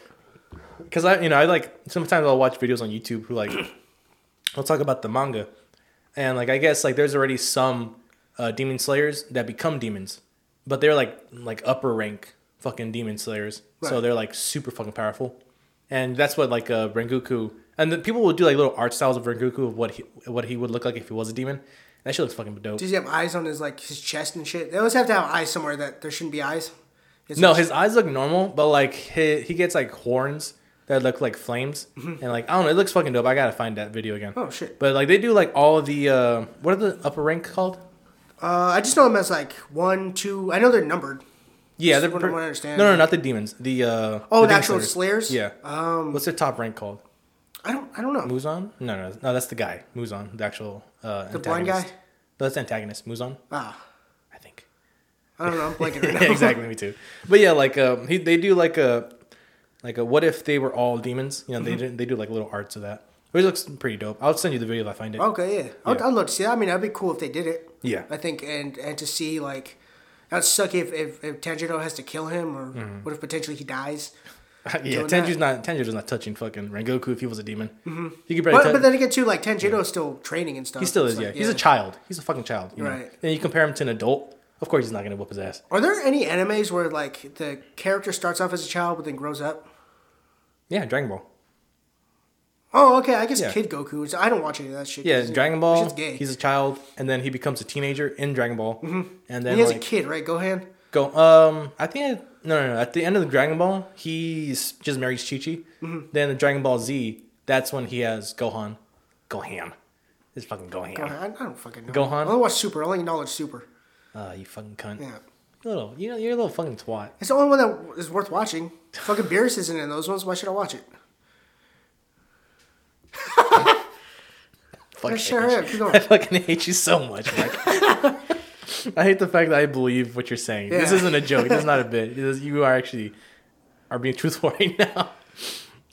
Cause I you know I like sometimes I'll watch videos on YouTube who like I'll talk about the manga, and like I guess like there's already some uh, demon slayers that become demons, but they're like like upper rank fucking demon slayers, so they're like super fucking powerful, and that's what like uh, Rengoku and the people will do like little art styles of Rengoku of what he what he would look like if he was a demon. That shit looks fucking dope. Does he have eyes on his like his chest and shit? They always have to have eyes somewhere that there shouldn't be eyes. No, his eyes look normal, but like he, he gets like horns that look like flames, and like I don't know, it looks fucking dope. I gotta find that video again. Mm-hmm. Oh shit. But like they do like all of the uh, what are the upper rank called? Uh, I just know them as like one, two. I know they're numbered. Yeah, Just they're what I understand. No, no, not the demons. The uh, Oh, the the actual slayers. Yeah. Um, What's their top rank called? I don't. I don't know. Muzan? No, no, no. That's the guy. Muzan, the actual uh, The blind guy? No, that's the antagonist. Muzan, Ah, I think. I don't know. I'm blanking right now. yeah, exactly. Me too. But yeah, like um, he they do like a like a what if they were all demons? You know, they Mm-hmm. they do like little arts of that. Which looks pretty dope. I'll send you the video if I find it. Okay, yeah. I'd, Yeah. I'd love to see that. I mean, that'd be cool if they did it. Yeah. I think, and and to see like, that'd suck if if, if Tanjiro has to kill him, or Mm-hmm. what if potentially he dies. yeah, that. not Tenju's not touching fucking Rengoku if he was a demon. Mm-hmm. He could barely But, touch. but then again, too, like Tanjiro's still training and stuff. he still is. Yeah. like, he's a child. He's a fucking child. You know? Right. And you compare him to an adult. Of course, he's not gonna whoop his ass. Are there any animes where like the character starts off as a child but then grows up? Yeah, Dragon Ball. Oh, okay. I guess Yeah. Kid Goku. is- I don't watch any of that shit. Yeah, 'cause Dragon Ball. shit's gay. He's a child, and then he becomes a teenager in Dragon Ball, and then he has like a kid, right? Gohan. go. Um, I think I, no, no, no. At the end of the Dragon Ball, he's just marries Chi Chi. Mm-hmm. Then the Dragon Ball Z, that's when he has Gohan. Gohan. It's fucking Gohan. Gohan. I, I don't fucking know. Gohan? I only watch Super. I only knowledge Super. Ah, you fucking cunt. Yeah. You little, you know, you're a little fucking twat. It's the only one that is worth watching. Fucking Beerus isn't in those ones. Why should I watch it? Fuck I sure hate am. Keep you. I fucking hate you so much, Mike. I hate the fact that I believe what you're saying. This isn't a joke. This is not a bit. Is- you are actually are being truthful right now.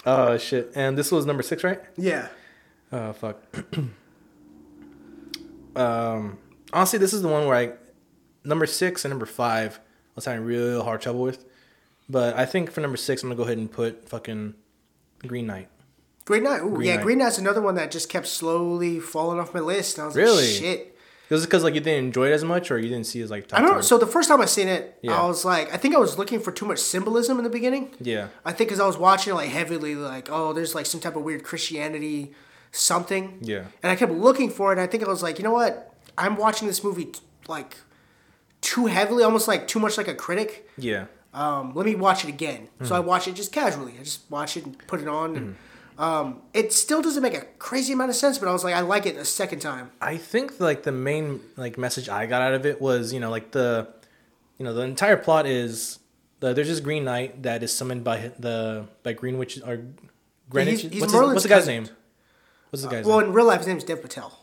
Oh shit! And this was number six, right? Yeah. Oh fuck. um, honestly, this is the one where I number six and number five I was having real hard trouble with, but I think for number six I'm gonna go ahead and put fucking Green Knight. Green Knight. Ooh, Green yeah, Knight. Green Knight's another one that just kept slowly falling off my list. I was Really? like, shit. Was it because like you didn't enjoy it as much, or you didn't see it as like top I don't know. So the first time I seen it, Yeah. I was like, I think I was looking for too much symbolism in the beginning. yeah, I think because I was watching it like heavily, like, oh, there's like some type of weird Christianity something. yeah, And I kept looking for it. And I think I was like, you know what? I'm watching this movie t- like too heavily, almost like too much like a critic. yeah. Um, let me watch it again. So Hmm. I watch it just casually. I just watch it and put it on. And, um, it still doesn't make a crazy amount of sense, but I was like, I like it a second time. I think like the main like message I got out of it was you know like the, you know the entire plot is the, there's this Green Knight that is summoned by the by Green Witch or Greenwich. he's what's, his, what's the guy's cousin. name? What's the guy's name? Well, name? in real life, his name is Dev Patel.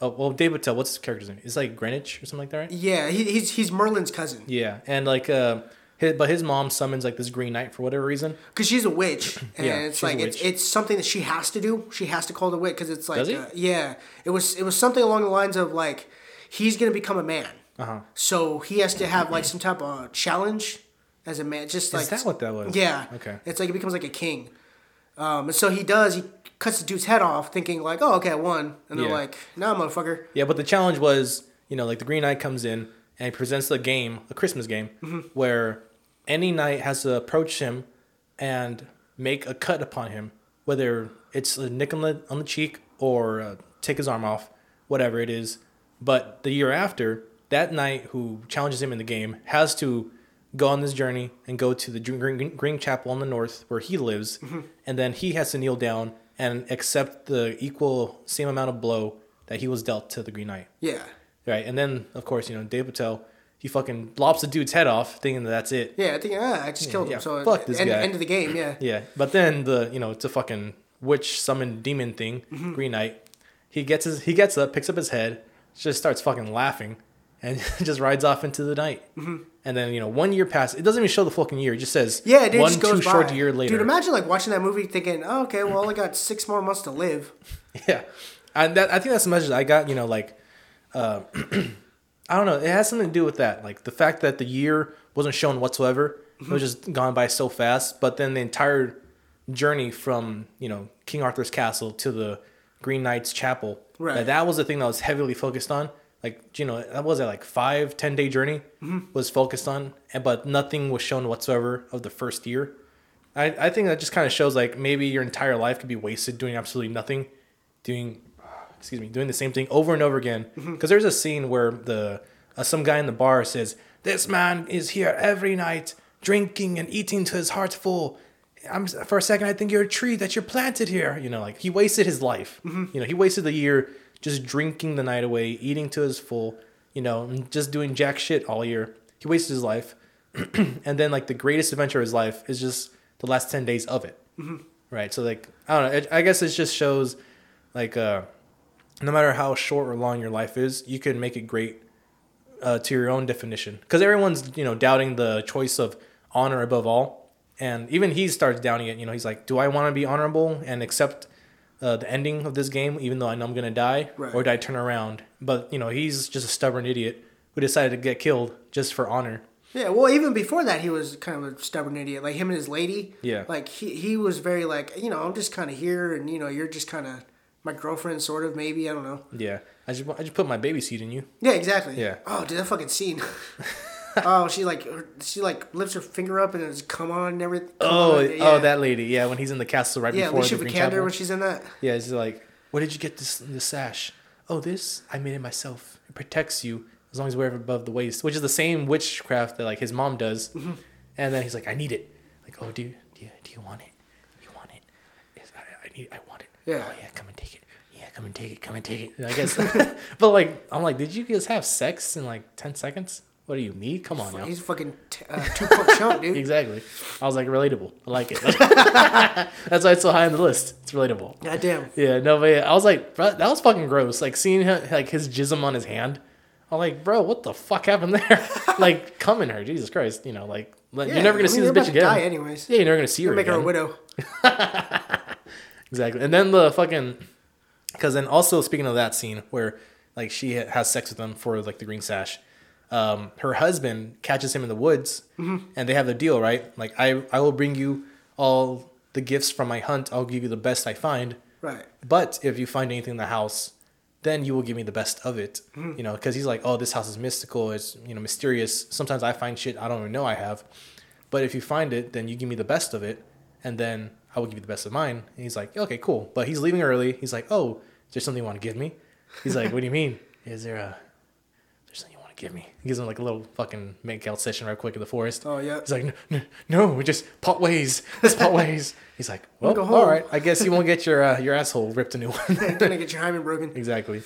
Oh well, Dave Patel. What's his character's name? It's like Greenwich or something like that, right? Yeah, he, he's he's Merlin's cousin Yeah, and like uh, his, but his mom summons like this Green Knight for whatever reason. because she's a witch, and Yeah, it's like it's it's something that she has to do. She has to call the witch because it's like uh, yeah, it was it was something along the lines of like he's gonna become a man, Uh huh. so he has to have like some type of challenge as a man. Just like Is that what that was? Yeah. Okay. It's like he becomes like a king. Um, and so he does. He cuts the dude's head off, thinking like, "Oh, okay, I won." And they're Yeah. like, "Nah, motherfucker." Yeah, but the challenge was, you know, like the Green Knight comes in and he presents the game, a Christmas game, Mm-hmm. where any knight has to approach him and make a cut upon him, whether it's a nick on the, on the cheek or uh, take his arm off, whatever it is. But the year after, that knight who challenges him in the game has to go on this journey and go to the Green, Green, Green Chapel in the north where he lives, and then he has to kneel down and accept the equal same amount of blow that he was dealt to the Green Knight. Yeah. Right, and then of course you know Dave Patel, he fucking lops the dude's head off, thinking that that's it. Yeah, I think ah, I just killed him. yeah, So fuck this end, guy. end of the game. Yeah. Yeah, but then the you know it's a fucking witch summoned demon thing, Mm-hmm. Green Knight. He gets his he gets up, picks up his head, just starts fucking laughing, and just rides off into the night. Mm-hmm. And then you know one year passes. It doesn't even show the fucking year. It just says Yeah, dude, one too short year later. Dude, imagine like watching that movie thinking, oh, okay, well, I got six more months to live. Yeah, and that I think that's the message I got. You know, like, uh, I don't know. It has something to do with that, like the fact that the year wasn't shown whatsoever. It was just gone by so fast. But then the entire journey from you know King Arthur's castle to the Green Knight's chapel, Right. that, that was the thing that was heavily focused on. Like you know, that was a like five ten day journey mm-hmm. was focused on, but nothing was shown whatsoever of the first year. I, I think that just kind of shows like maybe your entire life could be wasted doing absolutely nothing, doing, excuse me, doing the same thing over and over again. Because there's a scene where the uh, some guy in the bar says, "This man is here every night, drinking and eating to his heart's full." I'm for a second I think you're a tree that you're planted here. You know, like he wasted his life. You know, he wasted the year just drinking the night away, eating to his full. You know, and just doing jack shit all year. He wasted his life and then like the greatest adventure of his life is just the last 10 days of it right so like i don't know it, i guess it just shows like uh no matter how short or long your life is you can make it great uh, to your own definition because everyone's you know doubting the choice of honor above all and even he starts doubting it you know he's like do i want to be honorable and accept uh, the ending of this game even though i know i'm gonna die Right. or do i turn around but you know he's just a stubborn idiot who decided to get killed just for honor Yeah, well, even before that, he was kind of a stubborn idiot. Like him and his lady. Yeah. Like he he was very like you know I'm just kind of here and you know you're just kind of my girlfriend sort of maybe I don't know. Yeah, I just I just put my baby seat in you. Yeah, exactly. Yeah. Oh, dude, that fucking scene. oh, she like she like lifts her finger up and it's come on and everything. Oh, on, oh, that lady. Yeah, when he's in the castle right Yeah, before Alicia the Vikander when she's in that. Yeah, it's like, where did you get this this sash? Oh, this I made it myself. It protects you as long as you wear it above the waist, which is the same witchcraft that like his mom does. Mm-hmm. And then he's like, I need it. Like, oh, do you do you, do you want it? You want it? Yes, I, I need. I want it. Yeah. Oh yeah, come and take it. Yeah, come and take it. Come and take it. I guess, but like, I'm like, did you guys have sex in like ten seconds? What do you need? Come on now. He's a fucking t- uh, two pump chump, dude. Exactly. I was like, relatable. I like it. That's why it's so high on the list. It's relatable. God damn. Yeah, no, but yeah, I was like, bro, that was fucking gross. Like seeing him, like his jism on his hand. I'm like, bro, what the fuck happened there? like, come in her, Jesus Christ, you know, like, Yeah, you're never gonna I see mean, this bitch again. Die anyways. Yeah, you're never gonna see her Make her a widow. Exactly. And then the fucking, because then also speaking of that scene where like she has sex with him for like the green sash, um, her husband catches him in the woods, and they have the deal, right? Like I I will bring you all the gifts from my hunt. I'll give you the best I find. Right. But if you find anything in the house, then you will give me the best of it. You know, because he's like, oh, this house is mystical. It's you know mysterious. Sometimes I find shit I don't even know I have. But if you find it, then you give me the best of it, and then I will give you the best of mine. And he's like, okay, cool. But he's leaving early. He's like, oh, is there something you want to give me? He's like, what do you mean? Is there a there's something you want to give me? He gives him like a little fucking make out session right quick in the forest. Oh, yeah. He's like, no, no, no we just part ways. Let's part ways. He's like, well, go all I guess you won't get your uh, your asshole ripped a new one. Gonna get your hymen broken. exactly.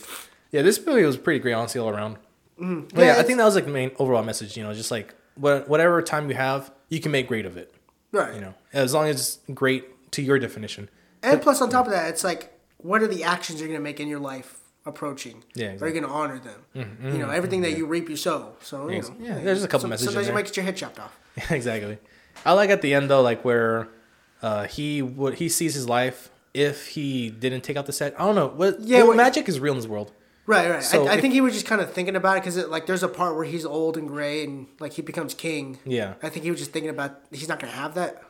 Yeah, this movie was pretty great, honestly, all around. But Yeah, yeah, I think that was like the main overall message. You know, just like whatever time you have, you can make great of it. Right. You know, as long as it's great to your definition. And plus, on top of that, it's like, what are the actions you're gonna make in your life approaching? Yeah, Are you gonna honor them? You know, everything that you reap, you sow. So you know, Yeah, there's a couple some- messages Sometimes you might get your head chopped off. exactly. I like at the end though, like where uh, he what he sees his life if he didn't take out the set. I don't know. What Yeah, what- magic is real in this world. Right, right. So I, I if- think he was just kind of thinking about it because like there's a part where he's old and gray and like he becomes king. Yeah. I think he was just thinking about he's not gonna have that.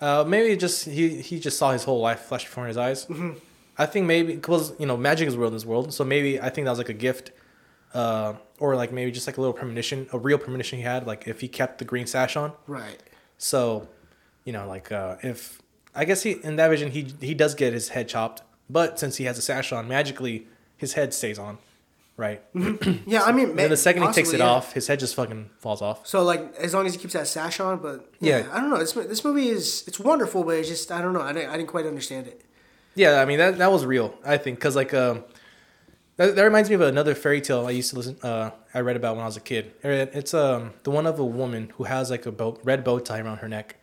Uh, maybe just he he just saw his whole life flash before his eyes. Mm-hmm. I think maybe because you know magic is real in this world, so maybe I think that was like a gift, uh, or like maybe just like a little premonition, a real premonition he had, like if he kept the green sash on. Right. So, you know, like uh, if I guess he in that vision he he does get his head chopped, but since he has a sash on, magically his head stays on, right? Yeah, I mean, And then the second he takes it yeah. off, his head just fucking falls off. So like as long as he keeps that sash on, but yeah, Yeah. I don't know. This this movie is it's wonderful, but it's just I don't know. I didn't, I didn't quite understand it. Yeah, I mean that that was real. I think because like um, that, that reminds me of another fairy tale I used to listen. Uh, I read about when I was a kid. It's um the one of a woman who has like a bow, red bow tie around her neck,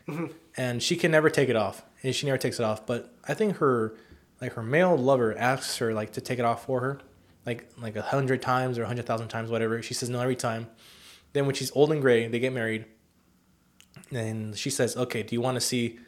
and she can never take it off, and she never takes it off. But I think her like her male lover asks her like to take it off for her, like like a hundred times or a hundred thousand times, whatever. She says no every time. Then when she's old and gray, they get married. And she says, "Okay, do you want to see,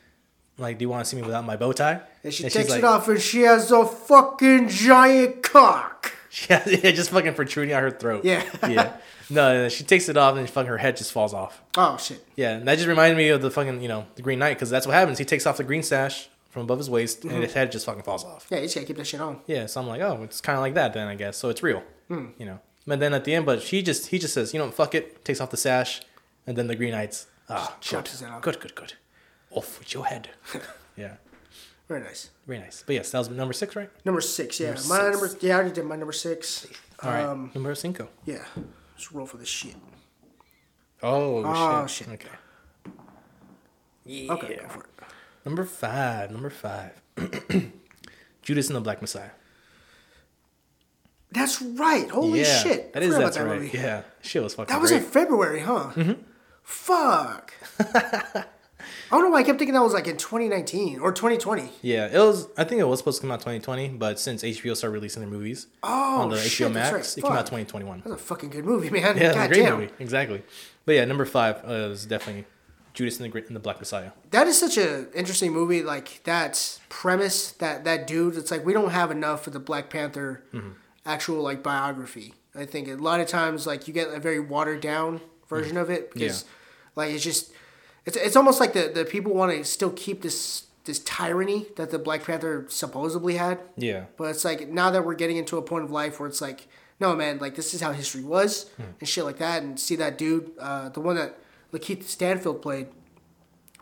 like, do you want to see me without my bow tie?" And she she's takes like- it off, and she has a fucking giant cock. Yeah, yeah, just fucking protruding out her throat. Yeah. yeah. No, no, she takes it off and fucking her head just falls off. Oh shit. Yeah, and that just reminded me of the fucking, you know, the Green Knight because that's what happens. He takes off the green sash from above his waist Mm-hmm. and his head just fucking falls off. Yeah, you just gotta keep that shit on. Yeah, so I'm like, oh, it's kind of like that then, I guess. So it's real, Hmm. you know. But then at the end, but she just, he just says, you know, fuck it, takes off the sash, and then the Green Knight's, ah, good, chops his head off. good, good, good, off with your head. yeah, Very nice. very nice. But yes, that was number six, right? Number six, yeah. Number my six. number, yeah, I already did my number six. All right, Um, number cinco. yeah. Let's roll for this shit. Oh, Oh, shit. shit. Okay. Yeah. Okay, go for it. Number five. Number five. Judas and the Black Messiah. That's right. Holy yeah, shit. That is that's about right. movie. Yeah, shit was fucking. That was great. in February, huh? Mm-hmm. Fuck. I don't know why I kept thinking that was like in 2019 or 2020. Yeah, it was. I think it was supposed to come out 2020, but since HBO started releasing their movies Oh, on the shit, HBO Max, right. it came out Fuck. 2021. That's a fucking good movie, man. Yeah, a great damn. movie. Exactly. But yeah, number five uh, is definitely Judas and the, and the Black Messiah. That is such an interesting movie. Like that premise, that that dude. It's like we don't have enough of the Black Panther Mm-hmm. actual like biography. I think a lot of times like you get a very watered down version of it because Mm-hmm. Yeah. like it's just it's it's almost like the the people want to still keep this this tyranny that the Black Panther supposedly had. Yeah. But it's like now that we're getting into a point of life where it's like, no man, like this is how history was Hmm. and shit like that, and see that dude, uh, the one that Lakeith Stanfield played,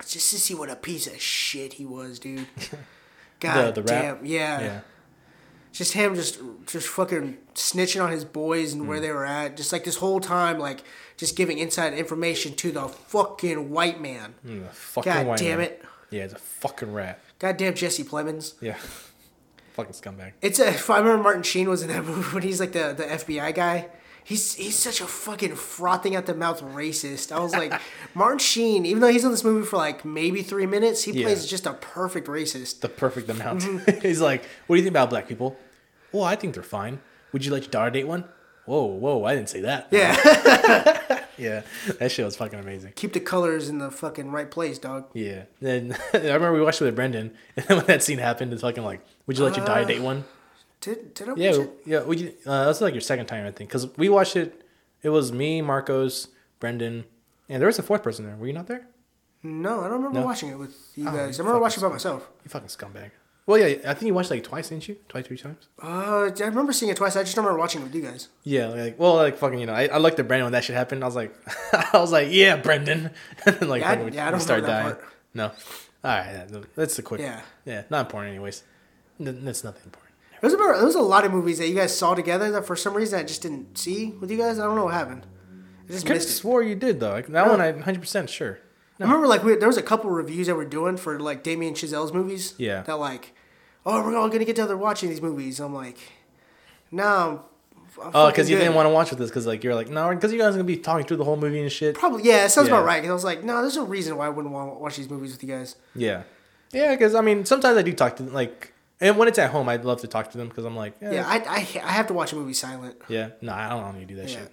just to see what a piece of shit he was, dude. God The- the damn, yeah. Yeah. Just him, just just fucking snitching on his boys and where Hmm. they were at, just like this whole time, like just giving inside information to the fucking white man. Mm, the fucking God white damn man. it. Yeah, it's a fucking rat. Goddamn Jesse Plemons. Yeah. fucking scumbag. It's a. I remember Martin Sheen was in that movie when he's like the, the FBI guy. He's he's such a fucking frothing at the mouth racist. I was like, Martin Sheen, even though he's in this movie for like maybe three minutes, he Yeah. plays just a perfect racist. The perfect amount. Mm-hmm. He's like, what do you think about black people? Well, I think they're fine. Would you let your daughter date one? whoa, whoa, I didn't say that. Yeah, yeah, that shit was fucking amazing. keep the colors in the fucking right place, dog. Yeah. Then I remember we watched it with Brendan, and then when that scene happened, it's fucking like, would you let your die Uh, date one? Did did I watch Yeah, it? yeah. We uh, that's like your second time, I think, because we watched it. It was me, Marcos, Brendan, and there was a fourth person there. Were you not there? No, I don't remember No? watching it with you Oh, guys. I remember watching it by myself. You fucking scumbag. Well, yeah, I think you watched like twice, didn't you? Twice, three times. Uh, I remember seeing it twice. I just remember watching it with you guys. Yeah, like well, like fucking, you know, I, I looked at Brendan when that shit happened. I was like, I was like, yeah, Brendan, and then like, Yeah, I- fucking yeah, I don't remember dying. that part. No, all right, that's the quick. Yeah. yeah, not important, anyways. That's nothing important. There was, about, there was a lot of movies that you guys saw together that for some reason I just didn't see with you guys. I don't know what happened. I just have missed it. swore you did though. That one, I'm 100 percent sure. I remember like we, there was a couple reviews that we're doing for like Damien Chazelle's movies. Yeah. That like, oh, we're all gonna get together watching these movies. I'm like, no. I'm, I'm Oh, because you didn't want to watch with us, because like you're like, no, because you guys are gonna be talking through the whole movie and shit. Probably yeah, it sounds Yeah. about right. Because I was like, no, there's a reason why I wouldn't want to watch these movies with you guys. Yeah, yeah, because I mean, sometimes I do talk to like, and when it's at home, I'd love to talk to them because I'm like, yeah, Yeah, I, I I have to watch a movie silent. yeah, no, I don't need to do that Yeah. shit.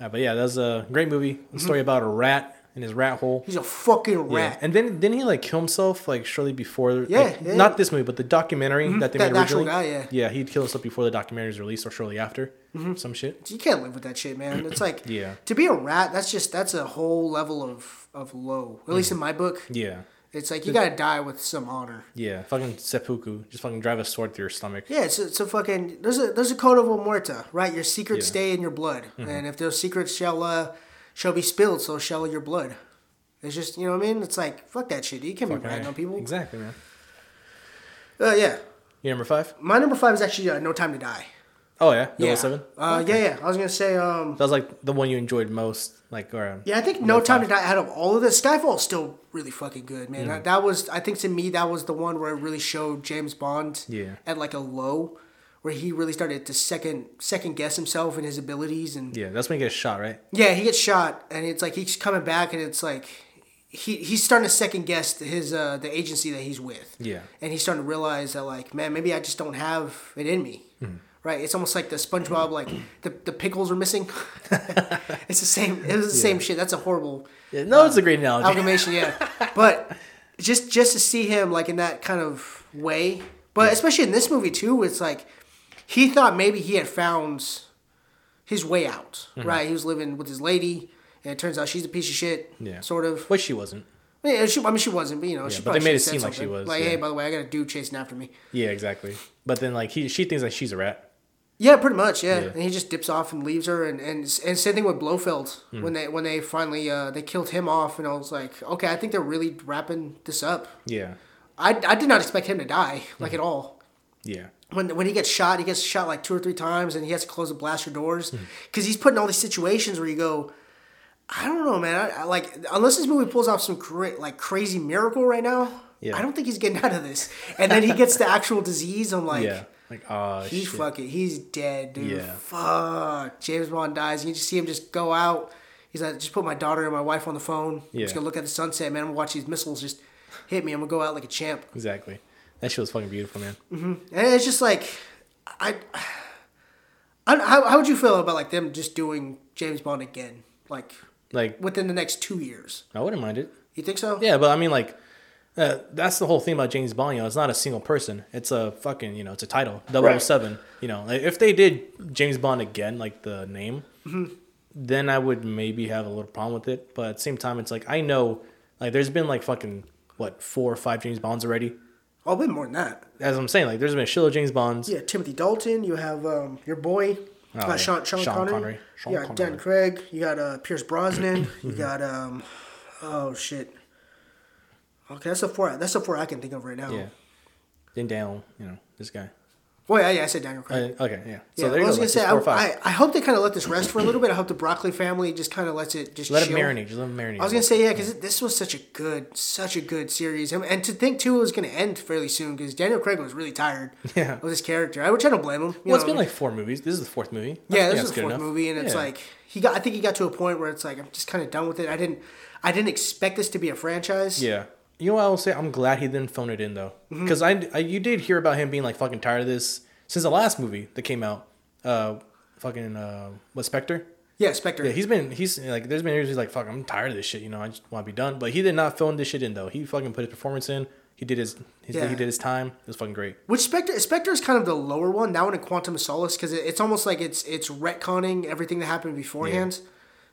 Uh, but yeah, that was a great movie. A mm-hmm. story about a rat in his rat hole. He's a fucking Yeah, rat. and then didn't he like kill himself like shortly before? Yeah, like, yeah. not this movie, but the documentary mm-hmm. that they That made originally. guy, yeah. yeah, he'd kill himself before the documentary was released or shortly after. Mm-hmm. Some shit. You can't live with that shit, man. It's like Yeah. to be a rat. That's just that's a whole level of of low. At least in my book, Yeah, it's like you gotta die with some honor. yeah, fucking seppuku, just fucking drive a sword through your stomach. Yeah, it's a, it's a fucking there's a there's a code of muerta, right? Your secrets Yeah. stay in your blood, and if those secrets shall uh shall be spilled, so shall your blood. It's just you know what I mean. It's like fuck that shit. You can't be Fucking ratting A. on people. Exactly, man. Uh, yeah, You number five? my number five is actually uh, No Time to Die. Oh yeah, Yeah. 007? Uh, yeah, yeah. I was gonna say um. That was like the one you enjoyed most, like or um, Yeah, I think No Time to Die out of all of this, Skyfall is still really fucking good, man. That, that was, I think to me, that was the one where it really showed James Bond Yeah. at like a low, where he really started to second second guess himself and his abilities, and yeah, that's when you get shot, right? yeah, he gets shot, and it's like he's coming back, and it's like he he's starting to second guess his uh the agency that he's with, Yeah. and he's starting to realize that like man, maybe I just don't have it in me. Hmm. Right, it's almost like the SpongeBob, like the, the pickles are missing. it's the same. It was the same shit. That's a horrible Yeah, no, it's a great analogy. amalgamation, yeah. But just just to see him like in that kind of way, but especially in this movie too, it's like he thought maybe he had found his way out, Mm-hmm. right? He was living with his lady, and it turns out she's a piece of shit, Yeah. sort of. Which she wasn't. Yeah, she, I mean, she wasn't, but you know, she but they made it seem like she was, Like, yeah. hey, by the way, I got a dude chasing after me. Yeah, exactly. But then like he, she thinks like she's a rat. Yeah, pretty much. Yeah, Yeah. and he just dips off and leaves her, and and, and same thing with Blofeld Hmm. when they when they finally uh, they killed him off, and I was like, okay, I think they're really wrapping this up. Yeah. I, I did not expect him to die like at all. Yeah. When when he gets shot, he gets shot like two or three times, and he has to close the blaster doors Hmm. because he's put in all these situations where you go, I don't know, man. I, I like unless this movie pulls off some cra- like crazy miracle right now. Yeah. I don't think he's getting out of this. And then he gets the actual disease. I'm like, yeah. Like oh he's shit. fucking, he's dead, dude. Yeah. Fuck. James Bond dies. And you just see him just go out. He's like, just put my daughter and my wife on the phone. I'm just gonna look at the sunset, man. I'm gonna watch these missiles just hit me. I'm gonna go out like a champ. Exactly. That shit was fucking beautiful, man. Mm-hmm. And it's just like, I, I how, how would you feel about like them just doing James Bond again, like Like within the next two years? I wouldn't mind it. You think so? Yeah, but I mean like. Uh, that's the whole thing about James Bond. You know, it's not a single person. It's a fucking, you know, it's a title. 007. You know, like, if they did James Bond again, like the name, Mm-hmm. then I would maybe have a little problem with it. But at the same time, it's like I know, like, there's been like fucking what four or five James Bonds already. Oh, a bit more than that. As I'm saying, like, there's been a shitload of James Bonds. Yeah, Timothy Dalton. You have um, your boy, Oh, uh, yeah. Sean, Sean, Sean Connery. Connery. Sean you got Dan Craig. You got uh, Pierce Brosnan. you got um, oh shit. Okay, that's the four. That's the four I can think of right now. Yeah. Then Daniel, you know, this guy. Well, yeah, yeah, I said Daniel Craig. Uh, okay, yeah. yeah, So there I was go. gonna Like, say, I, four or five. I, I hope they kind of let this rest for a little bit. I hope the Broccoli family just kind of lets it just Let chill. it marinate. Just let it marinate. I was gonna say yeah, because this was such a good, such a good series, and, and to think too it was gonna end fairly soon because Daniel Craig was really tired Yeah. of his character. I which I don't blame him. you Well, it's been like four movies. This is the fourth movie. I yeah, this is the fourth enough. movie, and it's Yeah. like he got. I think he got to a point where it's like I'm just kind of done with it. I didn't, I didn't expect this to be a franchise. Yeah. You know what I will say? I'm glad he didn't phone it in though, Mm-hmm. because I, I you did hear about him being like fucking tired of this since the last movie that came out. Uh, fucking uh, what Spectre. Yeah, Spectre. Yeah, he's been he's like there's been years he's like fuck I'm tired of this shit you know I just want to be done but he did not phone this shit in though he fucking put his performance in he did his, his Yeah. he did his time it was fucking great Which Spectre? Spectre is kind of the lower one. That one in Quantum of Solace because it, it's almost like it's it's retconning everything that happened beforehand.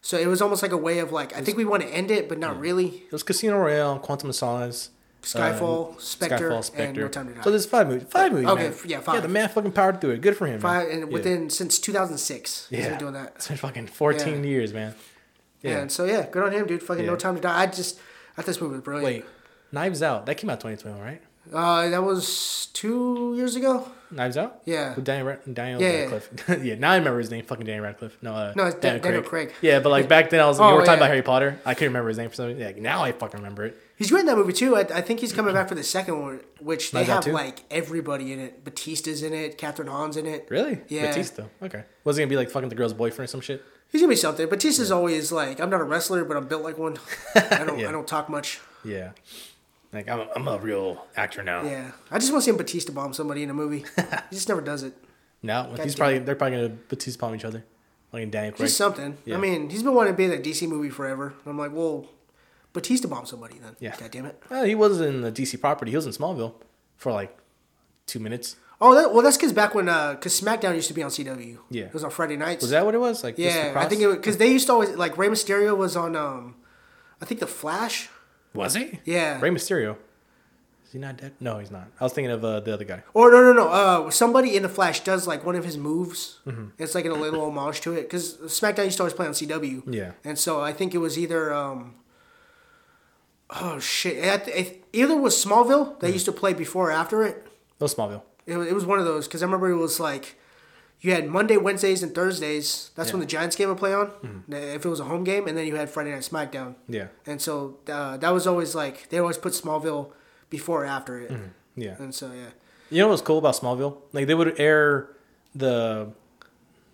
So it was almost like a way of like I think we want to end it, but not really. it was Casino Royale Quantum of Solace Skyfall, um, Spectre, and No Time to Die. so there's five movies five movies Okay, man. yeah, yeah the man fucking powered through it good for him man. Five, and Yeah. within since 2006, he's yeah been doing that. it's been fucking 14 Yeah. years man Yeah. yeah And so yeah, good on him, dude. Fucking Yeah. No Time to Die. I just I thought this movie was brilliant. wait Knives Out that came out 2021 right Uh, that was two years ago. Knives Out Yeah. with Daniel, Rad- Daniel Yeah, yeah. Radcliffe yeah now I remember his name fucking Daniel Radcliffe no uh, No, it's Dan- Daniel Craig. yeah but like back then I was Oh, you were talking yeah. about Harry Potter I couldn't remember his name for some reason like now I fucking remember it He's great in that movie too. I, I think he's coming back for the second one, which they Knives have like everybody in it. Batista's in it. Kathryn Hahn's in it. Really? Yeah. Batista. Okay. Was he gonna be like fucking the girl's boyfriend or some shit? He's gonna be something. Batista's always like, I'm not a wrestler, but I'm built like one. I don't, Yeah. I don't talk much. Yeah. Like I'm a, I'm a real actor now. Yeah, I just want to see him Batista bomb somebody in a movie. he just never does it. Now he's damn probably they're probably gonna Batista bomb each other. Like Daniel Craig. Just something. Yeah. I mean, he's been wanting to be in that DC movie forever. I'm like, well, Batista bomb somebody then. Yeah. God damn it. Well, he was in the DC property. He was in Smallville for like two minutes. Oh, that, well, that's because back when, because SmackDown used to be on CW. Yeah. It was on Friday nights. Was that what it was? Like Yeah, I think it because they used to always like Rey Mysterio was on um, I think the Flash. Was he? Yeah. Rey Mysterio. Is he not dead? No, he's not. I was thinking of uh, the other guy. Or no, no, no. Uh, somebody in the Flash does like one of his moves. Mm-hmm. It's like in a little homage to it because SmackDown used to always play on CW. Yeah. And so I think it was either um. Oh shit! It, it, either was Smallville they used to play before or after it. It was Smallville. It, was- it was one of those because I remember it was like you had Monday, Wednesdays, and Thursdays. That's when Yeah. Mm-hmm. the Giants game would play on. If it was a home game, and then you had Friday Night SmackDown. Yeah. And so uh, that was always like they always put Smallville before or after it. Yeah. And so yeah. You know what's cool about Smallville? Like they would air the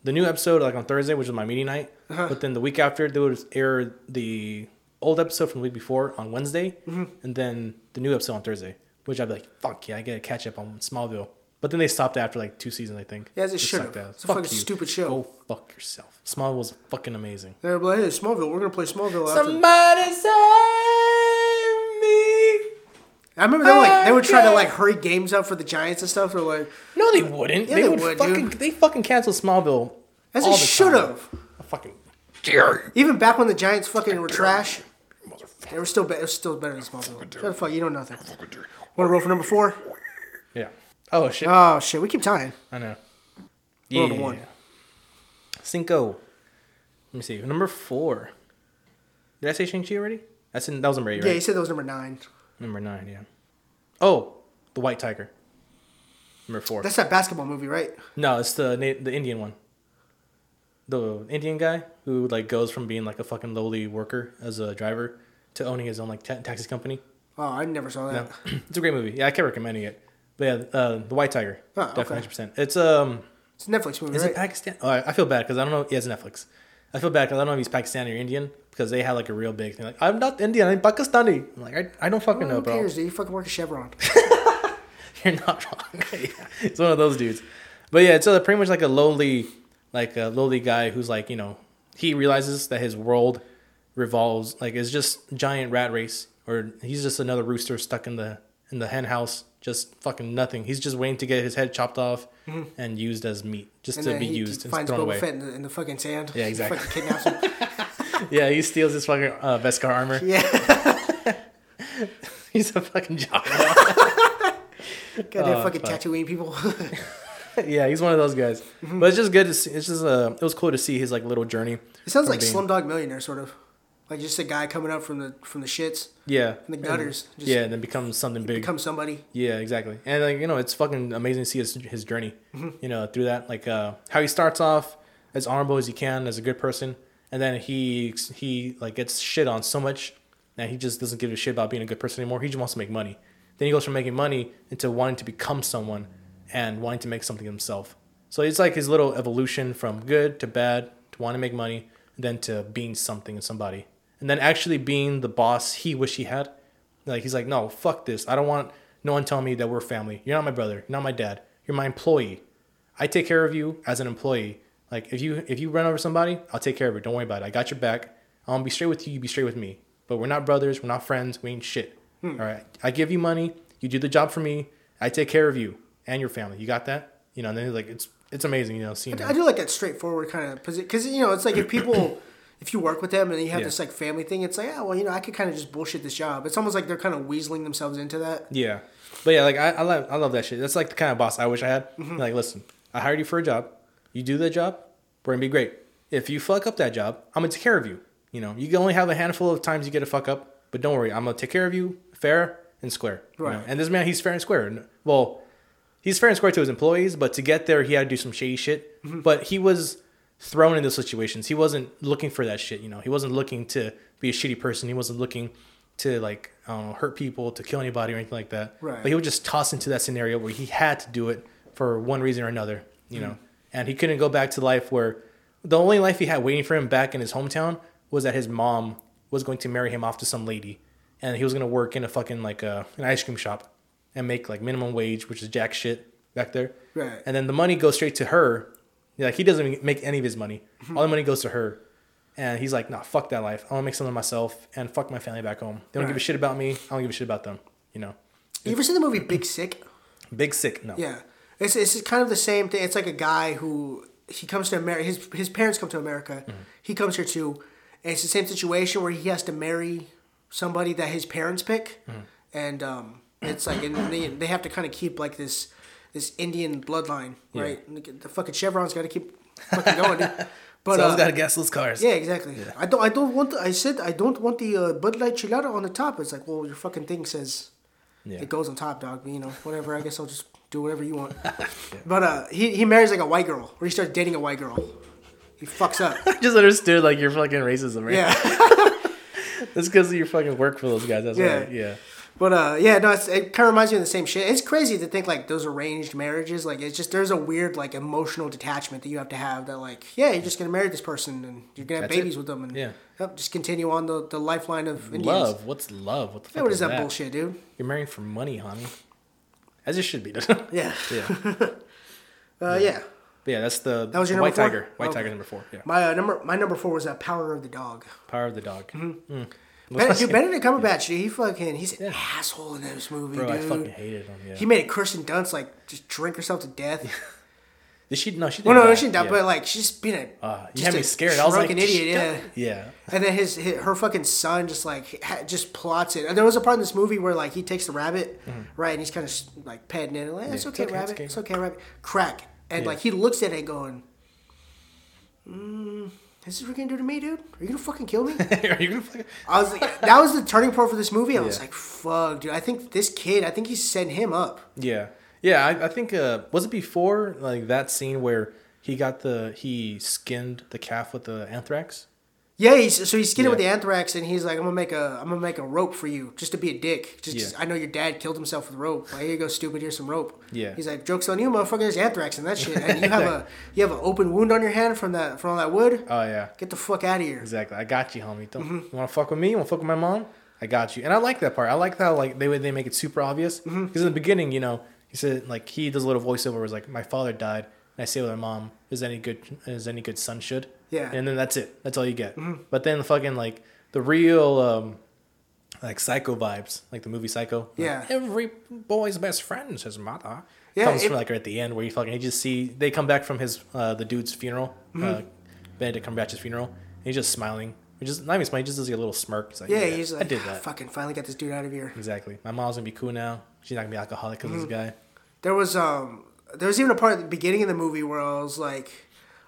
the new episode like on Thursday, which was my meeting night. Uh-huh. But then the week after, they would air the old episode from the week before on Wednesday, Mm-hmm. and then the new episode on Thursday. Which I'd be like, "Fuck yeah, I gotta catch up on Smallville." But then they stopped after like two seasons, I think. Yeah, as it Just should have. It's a Fuck fucking you. stupid show. Go fuck yourself. Smallville was fucking amazing. They're like, hey, Smallville, we're gonna play Smallville after. Somebody save me. I remember they were like they would try to like hurry games up for the Giants and stuff. They're like, No, they wouldn't. Yeah, they, they would, would, fucking. dude. They fucking canceled Smallville. as they should have. Fucking. Even back when the Giants fucking were trash, they were still be- it was still better than Smallville. Shut the fuck, you know nothing. Want to roll for number four? Yeah. Oh shit. Oh shit, we keep tying. I know. Roll to one. Cinco. Let me see. Number four. Did I say Shang Chi already? That's in. That was number eight, Yeah, right? you said that was number nine. Number nine. Yeah. Oh, the White Tiger. Number four. That's that basketball movie, right? no, it's the the Indian one. The Indian guy who like goes from being like a fucking lowly worker as a driver to owning his own like ta- taxi company. Oh, I never saw that. No. it's a great movie. Yeah, I kept recommending it. But yeah, uh, the White Tiger. Oh, okay. Definitely, hundred percent. It's um, It's a Netflix movie, is right? it Pakistan? Oh, I feel bad because I don't know. Yeah, it's Netflix. I feel bad because I don't know if he's Pakistani or Indian because they have like a real big thing. Like, I'm not Indian. I'm Pakistani. I'm like, I, I don't fucking know, Who bro. cares, dude? You fucking work at Chevron. You're not wrong. yeah, it's one of those dudes. But yeah, it's uh, pretty much like a lowly, like a lowly guy who's like, you know, he realizes that his world revolves like it's just giant rat race, or he's just another rooster stuck in the in the hen house, just fucking nothing. He's just waiting to get his head chopped off and used as meat, just Mm-hmm. And to be he, used and finds thrown Boba away. Fett in the, in the fucking sand. Yeah, exactly. Fucking kidnaps him. Yeah, he steals his fucking uh, Beskar armor. yeah. He's a fucking jock. Goddamn Oh, fucking fuck. Tatooine people. yeah, he's one of those guys. Mm-hmm. But it's just good to see. It's just uh, it was cool to see his like little journey. it sounds like being- Slumdog Millionaire, sort of. Like just a guy coming up from the from the shits, Yeah, from the gutters. Just yeah, and then becomes something big. become somebody. yeah, exactly. And like you know, it's fucking amazing to see his his journey. Mm-hmm. You know, through that, like uh, how he starts off as honorable as he can, as a good person, and then he he like gets shit on so much that he just doesn't give a shit about being a good person anymore. He just wants to make money. Then he goes from making money into wanting to become someone and wanting to make something himself. So it's like his little evolution from good to bad to want to make money, then to being something and somebody, and then actually being the boss he wished he had. Like he's like, no, fuck this. I don't want no one telling me that we're family. You're not my brother. You're not my dad. You're my employee. I take care of you as an employee. Like if you if you run over somebody, I'll take care of it. Don't worry about it. I got your back. I'm gonna be straight with you. You be straight with me. But we're not brothers. We're not friends. We ain't shit. Hmm. All right. I give you money. You do the job for me. I take care of you and your family. You got that? You know. And then like it's it's amazing. You know, seeing. I do like that straightforward kind of position because you know it's like if people, if you work with them and you have Yeah. this like family thing, it's like yeah, well you know I could kind of just bullshit this job. It's almost like they're kind of weaseling themselves into that. Yeah, but yeah, like I, I love I love that shit. That's like the kind of boss I wish I had. Mm-hmm. Like, listen, I hired you for a job. You do that job, we're gonna be great. If you fuck up that job, I'm gonna take care of you. You know, you can only have a handful of times you get to fuck up, but don't worry, I'm gonna take care of you, fair and square. you know? Right. And this man, he's fair and square. Well, he's fair and square to his employees, but to get there, he had to do some shady shit. Mm-hmm. But he was thrown into situations. He wasn't looking for that shit. You know, he wasn't looking to be a shitty person. He wasn't looking to like I don't know hurt people, to kill anybody or anything like that. Right. But he was just tossed into that scenario where he had to do it for one reason or another. You know, and he couldn't go back to life where the only life he had waiting for him back in his hometown was that his mom was going to marry him off to some lady, and he was gonna work in a fucking like uh, an ice cream shop and make like minimum wage, which is jack shit back there. Right. And then the money goes straight to her. Like he doesn't even make any of his money. All the money goes to her. And he's like, nah, fuck that life. I want to make something of myself and fuck my family back home. They don't give a shit about me. I don't give a shit about them. You know, You ever seen the movie Big Sick? big sick. No. Yeah, it's it's kind of the same thing. It's like a guy who he comes to America. His his parents come to America. He comes here too, and it's the same situation where he has to marry somebody that his parents pick, and um, it's like and they they have to kind of keep like this this Indian bloodline, right? Like, The fucking chevrons got to keep fucking going, dude. But So I uh, got to gas those cars. yeah, exactly. I don't. I don't want. The, I said I don't want the uh, Bud Light Chelada on the top. It's like, well, your fucking thing says Yeah. it goes on top, dog. But, you know, whatever. I guess I'll just do whatever you want. But uh, he he marries like a white girl, or he starts dating a white girl. He fucks up. I just understood like your fucking racism, right? Yeah. That's because of your fucking work for those guys. That's Yeah. right. Yeah. But uh, yeah, no, it's, it kind of reminds me of the same shit. It's crazy to think like those arranged marriages, like it's just there's a weird like emotional detachment that you have to have. That like, yeah, you're just gonna marry this person and you're gonna have That's it. babies with them, and Yeah. yep, just continue on the, the lifeline of Indians. Love. What's love? What the fuck Yeah, what is is that, bullshit, dude? You're marrying for money, honey. As it should be. Yeah. yeah. Uh, yeah. But yeah, that's the, That was your White four? Tiger. White Okay. Tiger number four. Yeah. My uh, number my number four was uh, Power of the Dog. Power of the dog. Mm-hmm. Mm. Ben, dude, Benedict Cumberbatch, dude, he fucking he's an asshole in this movie, Bro, I dude. fucking hated him. Yeah. He made a Kirsten Dunst like just drink herself to death. Did she? No, she. well, didn't no, die. she didn't die, Yeah. but like she's being a Uh, you had me scared. I was like, drunken idiot, yeah. Yeah. And then his, his her fucking son just like ha- just plots it. And there was a part in this movie where like he takes the rabbit, right, and he's kind of like petting it, like, it's Mm-hmm. Yeah, okay, it's okay, rabbit, it's it's okay." okay. rabbit, crack, and Yeah. like he looks at it going, mm, "This is what you're gonna do to me, dude? Are you gonna fucking kill me?" Are you gonna fucking? I was like, that was the turning point for this movie. I was like, fuck, dude. I think this kid, I think he set him up. Yeah. Yeah. I, I think. Uh, was it before like that scene where he got the he skinned the calf with the anthrax? Yeah, he's, so he's skinned it with the anthrax, and he's like, "I'm gonna make a, I'm gonna make a rope for you, just to be a dick. Just Yeah. I know your dad killed himself with rope. Like, here you go, stupid. Here's some rope. Yeah. He's like, jokes on you, motherfucker. There's anthrax and that shit, and you have a, you have an open wound on your hand from that, from all that wood. Oh yeah. Get the fuck out of here. Exactly. I got you, homie. Don't Mm-hmm. you want to fuck with me? You want to fuck with my mom? I got you. And I like that part. I like how like they they make it super obvious because Mm-hmm. in the beginning, you know, he said like he does a little voiceover. Where it's like my father died, and I say with my mom, "Is any good? Is any good son should?" Yeah. Mm-hmm. And then that's it. That's all you get. But then the fucking like the real um like psycho vibes, like the movie Psycho. Like, Yeah. Every boy's best friend is his mother. Yeah, Comes it- from like right at the end where you fucking you just see they come back from his uh the dude's funeral, Mm-hmm. uh, Benedict Cumberbatch's funeral. And he's just smiling. He just not even smiling. He just does like a little smirk. He's like, Yeah, he's like, I did that Fucking finally got this dude out of here. exactly. My mom's gonna be cool now. She's not gonna be alcoholic because Mm-hmm. of this guy. There was um, there was even a part at the beginning of the movie where I was like,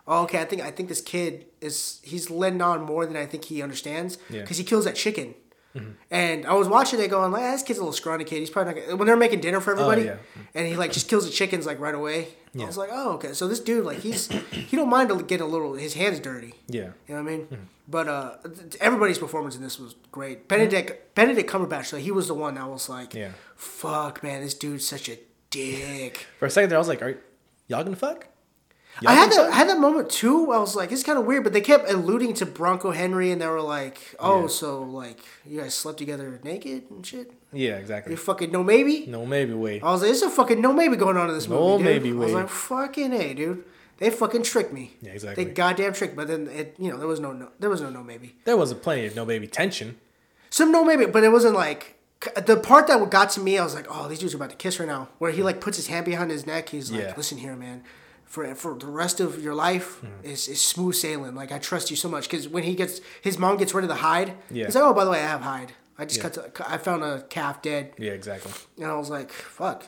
oh, okay, I think I think this kid is he's letting on more than I think he understands Yeah. because he kills that chicken. Mm-hmm. And I was watching it going like, ah, this kid's a little scrawny kid. He's probably not gonna, when they're making dinner for everybody, oh, yeah. and he like just kills the chickens like right away. Yeah. I was like, oh, okay. So this dude like he's he don't mind to get a little his hands dirty. Yeah. You know what I mean? But uh, everybody's performance in this was great. Benedict Benedict Cumberbatch, like he was the one that was like, Yeah. fuck, man, this dude's such a dick. For a second there, I was like, "Are y'all gonna fuck?" Y'all I had gonna that I had that moment too. I was like, it's kind of weird, but they kept alluding to Bronco Henry, and they were like, oh, Yeah. so like you guys slept together naked and shit. Yeah, exactly. You fucking no maybe. No, maybe wait. I was like, it's a fucking no maybe going on in this movie. No dude. maybe I was like, fucking a, dude. They fucking tricked me. Yeah, exactly. They goddamn tricked. But then it, you know, there was no, no there was no no maybe. There was a plenty of no maybe tension. Some no maybe, but it wasn't like the part that got to me. I was like, oh, these dudes are about to kiss right now. Where he like puts his hand behind his neck. He's like, Yeah. listen here, man. For, for the rest of your life Mm-hmm. is, is smooth sailing. Like I trust you so much because when he gets his mom gets rid of the hide, Yeah. he's like, oh by the way, I have hide. I just Yeah. cut. The, I found a calf dead, Yeah, exactly. and I was like, fuck.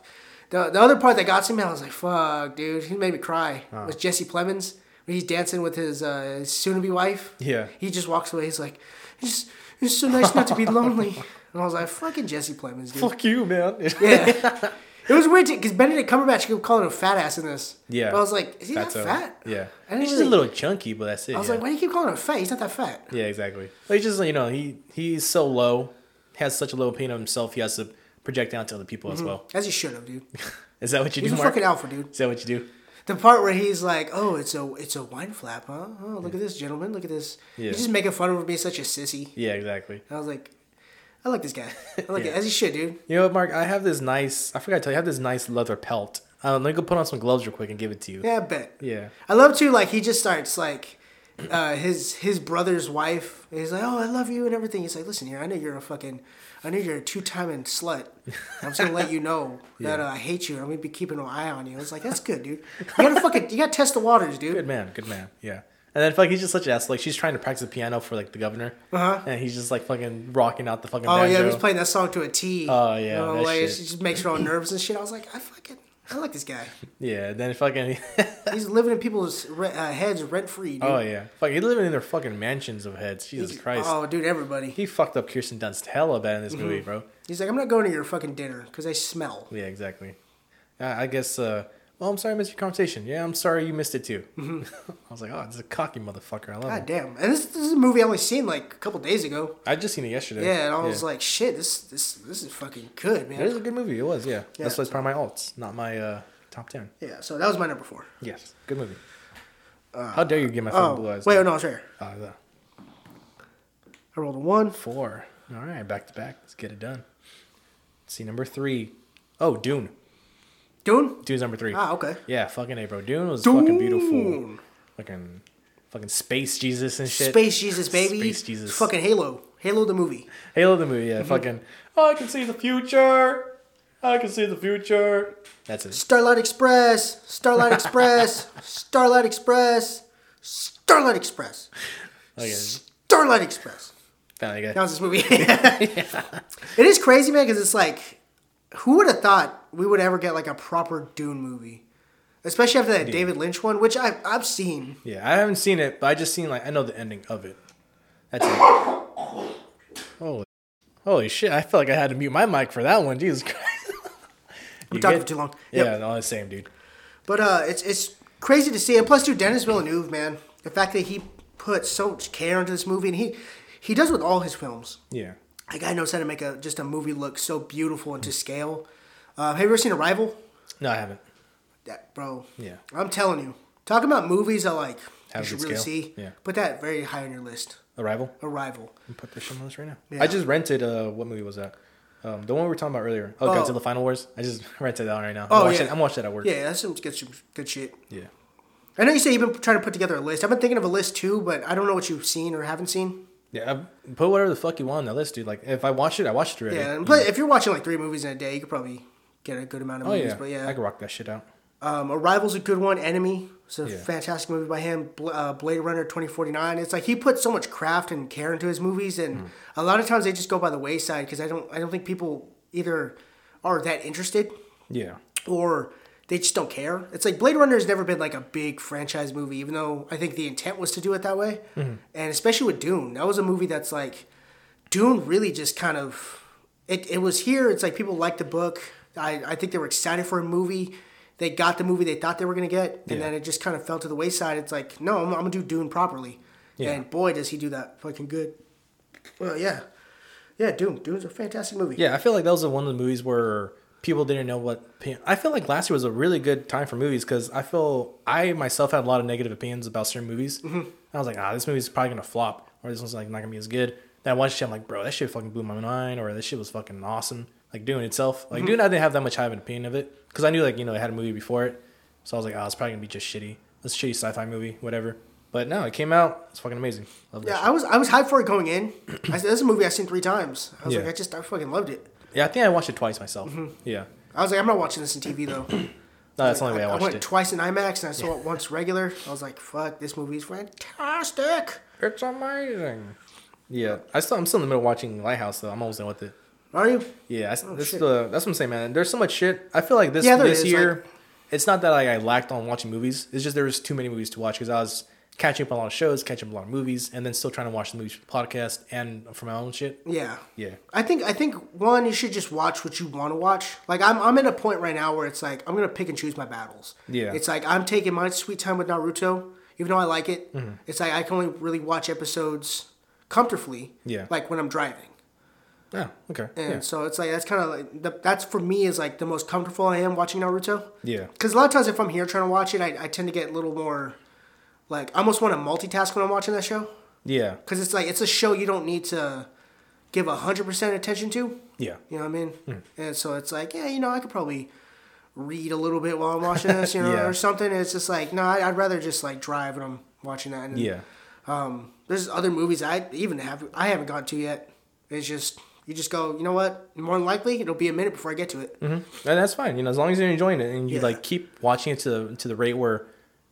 The, the other part that got to me, I was like, fuck, dude. He made me cry. Was Jesse Plemons when he's dancing with his, uh, his soon-to-be wife? Yeah. He just walks away. He's like, it's, it's so nice not to be lonely. And I was like, fucking Jesse Plemons, dude. Fuck you, man. Yeah. it was weird because Benedict Cumberbatch kept calling him fat ass in this. Yeah. But I was like, is he that fat? Yeah. Didn't He's just a little chunky, but that's it. I was yeah. like, why do you keep calling him fat? He's not that fat. Yeah, exactly. But he just you know he he's so low, has such a low opinion of himself. He has to project down to other people as mm-hmm. well. As he should have, dude. Is that what you He's do, a Mark? fucking alpha, dude. Is that what you do? The part where he's like, "Oh, it's a it's a wine flap, huh? Oh, look at this gentleman. Look at this." Yeah. He's just making fun of me being such a sissy. Yeah, exactly. I was like, I like this guy. I like Yeah. it as he should, dude. You know what, Mark? I have this nice. I forgot to tell you. I have this nice leather pelt. Uh, let me go put on some gloves real quick and give it to you. Yeah, I bet. Yeah. I love too. Like he just starts like uh, his his brother's wife. He's like, "Oh, I love you and everything." He's like, "Listen here, I know you're a fucking, I know you're a two timing slut. I'm just gonna let you know that uh, I hate you. I'm gonna be keeping an eye on you." I was like, "That's good, dude. You gotta fucking, you gotta test the waters, dude." Good man. Good man. Yeah. And then like he's just such an ass. Like she's trying to practice the piano for like the governor, Uh-huh. and he's just like fucking rocking out the fucking. Oh banjo. yeah, he's playing that song to a T. Oh, yeah, You know, like, shit. It just makes her all nervous and shit. I was like, I fucking, I like this guy. Yeah. Then fucking. He's living in people's re- uh, heads rent free, dude. oh yeah. Fuck. He's living in their fucking mansions of heads. Jesus Christ. Oh, dude, everybody. He fucked up Kirsten Dunst hella bad in Mm-hmm. this movie, bro. He's like, I'm not going to your fucking dinner because I smell. Yeah, exactly. Uh, I guess. uh Well, I'm sorry I missed your conversation. Yeah, I'm sorry you missed it too. I was like, oh, it's a cocky motherfucker. I love Mm-hmm. God him. damn. And this, this is a movie I only seen like a couple days ago. I just seen it yesterday. Yeah, and I was like, shit, this this this is fucking good, it was a good movie. It was, yeah. yeah That's why it's part of my alts, not my uh top ten. Yeah, so that was my number four. Yes, good movie. How dare you give my fucking Oh, blue eyes? wait, no, it's right here. Uh, the I rolled a one. four. All right, back to back. Let's get it done. Let's see number three. Oh, Dune. Dune? Dune's number three. Ah, okay. Yeah, fucking a bro. Dune was fucking beautiful. Fucking, fucking space Jesus and shit. Space Jesus, baby. Space Jesus. Fucking Halo. Halo the movie. Halo the movie, Mm-hmm. yeah. Fucking. Oh, I can see the future. I can see the future. That's it. Starlight Express. Starlight Express. Starlight Express. Starlight Express. Okay, Starlight Express. That was this movie. yeah. It is crazy, man, because it's like, who would have thought we would ever get like a proper Dune movie? Especially after that David Lynch one, which I, I've seen. Yeah, I haven't seen it, but I just seen like I know the ending of it. That's it. Holy, holy shit! I felt like I had to mute my mic for that one. Jesus Christ. We talked for too long. Yeah, Yep. all the same, dude. But uh, it's it's crazy to see. And plus, dude, Denis Villeneuve, man, the fact that he put so much care into this movie, and he he does with all his films. Yeah. That guy knows how to make a just a movie look so beautiful and to scale. Uh, have you ever seen Arrival? No, I haven't. That bro. Yeah. I'm telling you, talking about movies I like Have you should really scale? see. Yeah. Put that very high on your list. Arrival. Arrival. I'm put this on the list right now. Yeah. I just rented. Uh, what movie was that? Um, the one we were talking about earlier. Oh, Oh. Godzilla Final Wars. I just rented that one right now. Oh, I'm watching, yeah. I'm watching that at work. Yeah, that's some good, some good shit. Yeah. I know you say you've been trying to put together a list. I've been thinking of a list too, but I don't know what you've seen or haven't seen. Yeah. I- Put whatever the fuck you want on the list, dude. Like if I watched it, I watched it already. Yeah, and but if you're watching like three movies in a day, you could probably get a good amount of Oh movies. yeah. But yeah, I can rock that shit out. Um, Arrival's a good one. Enemy. It's a Yeah. fantastic movie by him. Bl- uh, Blade Runner 2049. It's like he puts so much craft and care into his movies, and Mm. a lot of times they just go by the wayside because I don't I don't think people either are that interested Yeah. or they just don't care. It's like Blade Runner has never been like a big franchise movie, even though I think the intent was to do it that way. Mm-hmm. And especially with Dune, that was a movie that's like Dune really just kind of it, it was here. It's like people liked the book. I, I think they were excited for a movie. They got the movie they thought they were gonna get, and Yeah. then it just kind of fell to the wayside. It's like no, I'm, I'm gonna do Dune properly, Yeah. and boy does he do that fucking good. Well, yeah, yeah, Dune. Dune's a fantastic movie. Yeah, I feel like that was one of the movies where people didn't know what. I feel like last year was a really good time for movies because I feel I myself had a lot of negative opinions about certain movies. Mm-hmm. I was like, ah, this movie's probably gonna flop, or this one's like not gonna be as good. Then I watched it, I'm like, bro, that shit fucking blew my mind, or this shit was fucking awesome. Like Dune itself, like Dune, I didn't have that much high of an opinion of it because I knew like you know it had a movie before it, so I was like, oh, it's probably gonna be just shitty. Let's shitty sci-fi movie, whatever. But no, it came out. It's fucking amazing. Love Yeah. I was I was hyped for it going in. I, said this is a movie I've seen three times. I was Yeah. like, I just I fucking loved it. yeah, I think I watched it twice myself. Mm-hmm. Yeah, I was like, I'm not watching this in TV though. no, that's the only way I I watched went it. twice in IMAX and I saw it once regular. I was like, fuck, this movie is fantastic. It's amazing. Yeah, I still I'm still in the middle of watching Lighthouse though. I'm almost done with it. Are you? Yeah, that's, that's Oh, shit. the that's what I'm saying, man. There's so much shit. I feel like this Yeah, this is, year, like- it's not that like I lacked on watching movies. It's just there was too many movies to watch because I was catching up on a lot of shows, catching up on a lot of movies, and then still trying to watch the movies for the podcast and for my own shit. Yeah. Yeah, I think I think one you should just watch what you want to watch. Like I'm I'm at a point right now where it's like I'm gonna pick and choose my battles. Yeah. It's like I'm taking my sweet time with Naruto, even though I like it. Mm-hmm. It's like I can only really watch episodes comfortably. Yeah. Like when I'm driving. Yeah, okay, And yeah, so it's like that's kind of like the, that's for me is like the most comfortable I am watching Naruto. yeah, Because a lot of times if I'm here trying to watch it, I, I tend to get a little more like I almost want to multitask when I'm watching that show. yeah, Because it's like it's a show you don't need to give hundred percent attention to. yeah. You know what I mean? And so it's like, yeah, you know, I could probably read a little bit while I'm watching this, you know, Yeah. or something. It's just like, no, I- I'd rather just like drive when I'm watching that. And, Yeah. Um, there's other movies I even have I haven't gone to yet. It's just you just go, you know what? More than likely, it'll be a minute before I get to it. And that's fine. You know, as long as you're enjoying it and you Yeah. like keep watching it to the, to the rate where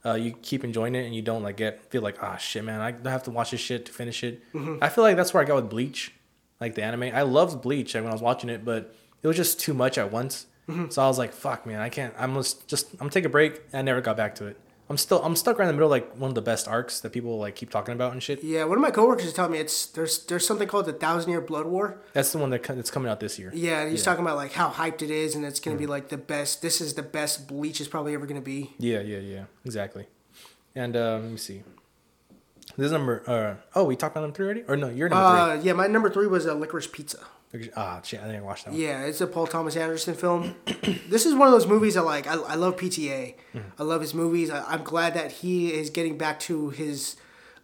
uh, you keep enjoying it and you don't like get feel like ah shit man I have to watch this shit to finish it. Mm-hmm. I feel like that's where I got with Bleach, like the anime. I loved Bleach when I was watching it, but it was just too much at once. Mm-hmm. So I was like, fuck man, I can't. I'm just just I'm gonna take a break. I never got back to it. I'm still I'm stuck right in the middle of, like one of the best arcs that people like keep talking about and shit. Yeah, one of my coworkers is telling me it's there's there's something called the Thousand Year Blood War. That's the one that that's coming out this year. Yeah, and he's Yeah. talking about like how hyped it is, and it's gonna Mm. be like the best. This is the best Bleach is probably ever gonna be. Yeah, yeah, yeah, exactly. And uh, let me see. This is number. Uh, oh, we talked about number three already, or no? You're number Uh, yeah, my number three was a Licorice Pizza. Ah, shit, I didn't watch that one. Yeah, it's a Paul Thomas Anderson film. this is one of those movies that like I, I love PTA. I love his movies. I, I'm glad that he is getting back to his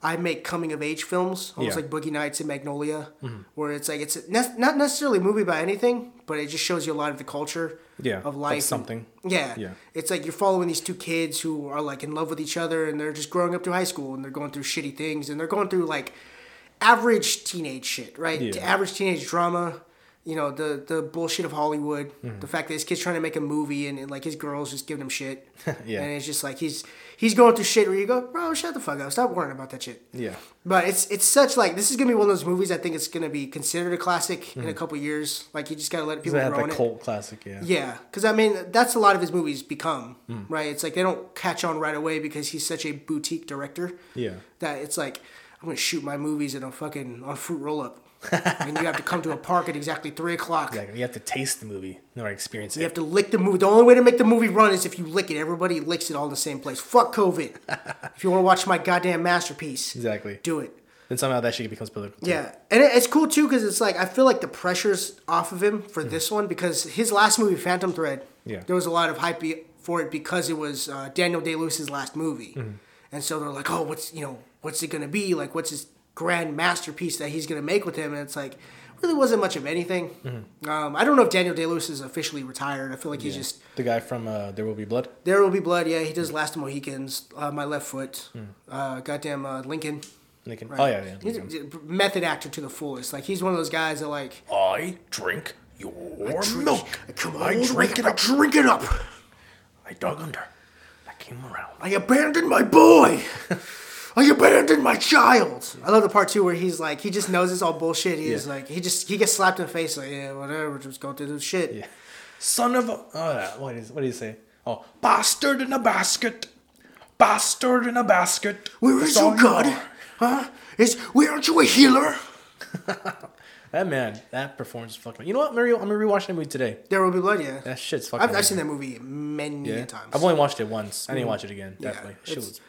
I make coming of age films, almost Yeah. like Boogie Nights and Magnolia, where it's like it's ne- not necessarily a movie about anything, but it just shows you a lot of the culture Yeah, of life. and- something. yeah. Yeah. It's like you're following these two kids who are like in love with each other and they're just growing up through high school and they're going through shitty things and they're going through like average teenage shit, right? Yeah. Average teenage drama. You know, the the bullshit of Hollywood. Mm-hmm. The fact that his kid's trying to make a movie and, and like his girl's just giving him shit. Yeah. And it's just like he's he's going through shit where you go, bro, shut the fuck up. Stop worrying about that shit. Yeah, But it's it's such like this is gonna be one of those movies I think it's gonna be considered a classic in a couple years. Like you just gotta let people grow on it. cult classic. Yeah, Yeah, because I mean that's a lot of his movies become Hmm. right. It's like they don't catch on right away because he's such a boutique director yeah, that it's like I'm gonna shoot my movies in a fucking on fruit roll up, and you have to come to a park at exactly three o'clock. Exactly. You have to taste the movie in order to experience You have to lick the movie. The only way to make the movie run is if you lick it. Everybody licks it all in the same place. Fuck COVID. if you want to watch my goddamn masterpiece, Exactly. do it. And somehow that shit becomes political. too. Yeah, and it, it's cool too because it's like I feel like the pressure's off of him for Hmm. this one because his last movie, Phantom Thread, Yeah. there was a lot of hype for it because it was uh, Daniel Day Lewis's last movie, Hmm. and so they're like, oh, what's you know, what's it gonna be? Like, what's his grand masterpiece that he's gonna make with him? And it's like, really wasn't much of anything. Um, I don't know if Daniel Day Lewis is officially retired. I feel like he's. Yeah. just The guy from uh, There Will Be Blood. there will be blood. Yeah, he does Last of the Mohicans, uh, My Left Foot, Hmm. uh, goddamn uh, Lincoln. Lincoln. Oh yeah, yeah. He's a method actor to the fullest. Like he's one of those guys that like I drink your milk. Come on, I drink it I up. drink it up. I dug under. I came around. I abandoned my boy. Oh, I abandoned my child. I love the part too where he's like, he just knows it's all bullshit. He's Yeah. like, he just he gets slapped in the face like, yeah, whatever, just go through this shit. Yeah. Son of a. Oh, yeah. What is? What do you say? Oh, bastard in a basket. Bastard in a basket. Where That's is your you God? Huh? Is where aren't you a healer? That man, that performance is fucking. You know what, Mario? I'm gonna rewatch that movie today. There will be blood. Yeah, That shit's fucking. I've, I've seen that movie many Yeah. times. I've only watched it once. I didn't mm. watch it again. Yeah, Definitely. Shit it's- was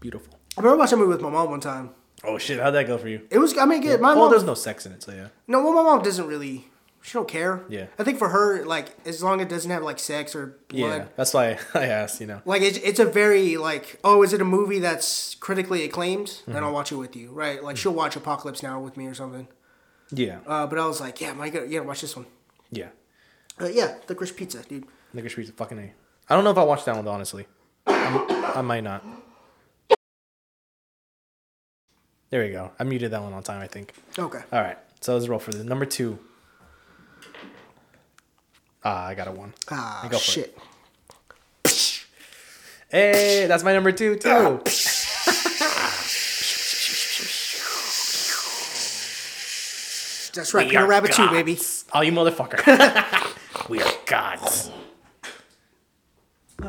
beautiful. I remember watching that movie with my mom one time. Oh shit! How'd that go for you? It was. I mean, good. my well, mom. there's no sex in it, so yeah. No, well, my mom doesn't really. She don't care. Yeah. I think for her, like, as long as it doesn't have like sex or blood, Yeah, that's why I asked. You know. like it's, it's a very like oh is it a movie that's critically acclaimed Mm-hmm. then i'll watch it with you right like she'll watch apocalypse now with me or something Yeah. uh, but i was like yeah Mike, you gotta watch this one Yeah. uh, yeah the Chris pizza dude Nigga Street's a fucking A. I don't know if I watched that one honestly. I might not. There we go. I muted that one on time, I think. Okay. All right. So let's roll for the number two. Ah, I got a one. Ah, Go shit. Hey, that's my number two too. That's right. We Peter Rabbit 2, gods. baby. Oh, you motherfucker. we are gods.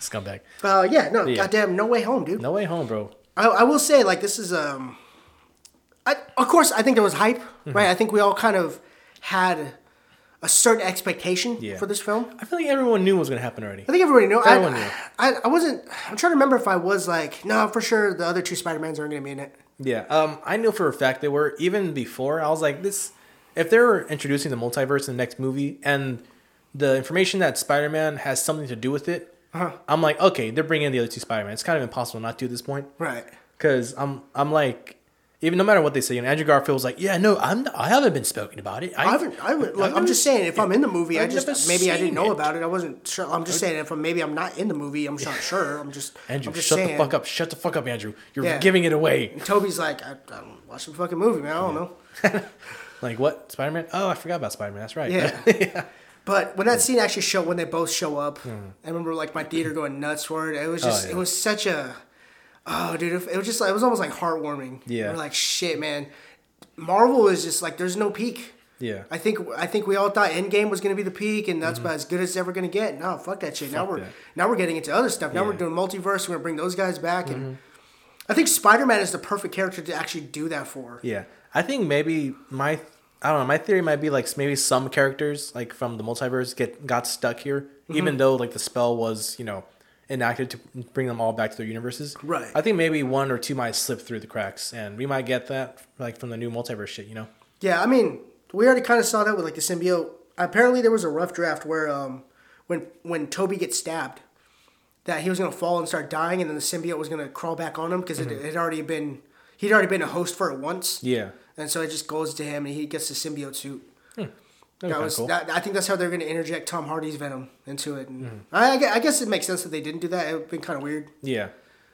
Scumbag. Uh, yeah, no, Yeah. goddamn, no way home, dude. No way home, bro. I, I will say, like, this is um, I, of course, I think there was hype, Mm-hmm. right? I think we all kind of had a certain expectation Yeah. for this film. I feel like everyone knew what was gonna happen already. I think everybody knew. Everyone knew. I, I, I wasn't. I'm trying to remember if I was like, no, for sure, the other two Spider Mans aren't going to be in it. Yeah. Um, I knew for a fact they were even before. I was like, this. If they're introducing the multiverse in the next movie, and the information that Spider-Man has something to do with it, Uh-huh. I'm like, okay, they're bringing in the other two Spider-Man. It's kind of impossible not to at this point. Right. Because I'm, I'm like, even no matter what they say, you know, Andrew Garfield was like, yeah, no, I'm, I haven't been spoken about it. I haven't. I haven't. Like, I'm just saying, if I'm in the movie, I I've just maybe I didn't know it. about it. I wasn't sure. I'm just saying, if I'm, maybe I'm not in the movie, I'm not sure. I'm just. Andrew, I'm just shut saying. the fuck up. Shut the fuck up, Andrew. You're Yeah. giving it away. Tobey's like, I, I don't watch the fucking movie, man. I don't know. Like what? Spider Man? Oh, I forgot about Spider Man. That's right. Yeah. But when that scene actually show when they both show up, I remember like my theater going nuts for it. It was just Hmm. Oh, yeah. it was such a oh dude, it was just like it was almost like heartwarming. Yeah. We're like shit, man. Marvel is just like there's no peak. yeah. I think I think we all thought Endgame was gonna be the peak, and that's about as good as it's ever gonna get. No, fuck that shit. now Mm-hmm. We're that. now we're getting into other stuff. Now we're doing multiverse. We're gonna bring those guys back, Mm-hmm. and I think Spider Man is the perfect character to actually do that for. Yeah, I think maybe my I don't know. My theory might be like maybe some characters like from the multiverse get got stuck here, Mm-hmm. even though like the spell was you know enacted to bring them all back to their universes. Right. I think maybe one or two might slip through the cracks, and we might get that like from the new multiverse shit. You know. Yeah, I mean, we already kind of saw that with like the symbiote. Apparently, there was a rough draft where um, when when Tobey gets stabbed, that he was gonna fall and start dying, and then the symbiote was gonna crawl back on him because it had already been he'd already been a host for it once, Yeah. And so it just goes to him, and he gets the symbiote suit. That'd That was cool. that, I think that's how they're gonna interject Tom Hardy's Venom into it. And hmm. I, I I guess it makes sense that they didn't do that. It would been kind of weird. Yeah.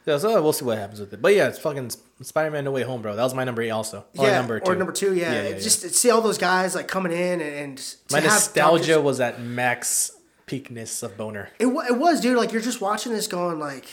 Yeah, so we'll see what happens with it. But yeah, it's fucking Spider Man No Way Home, bro. That was my number eight also. Or yeah, number two. or number two. Yeah, Yeah, yeah, yeah. just to see all those guys like coming in and, and My nostalgia Doctor- was at max peakness of boner. It, it was, dude. Like you're just watching this, going like,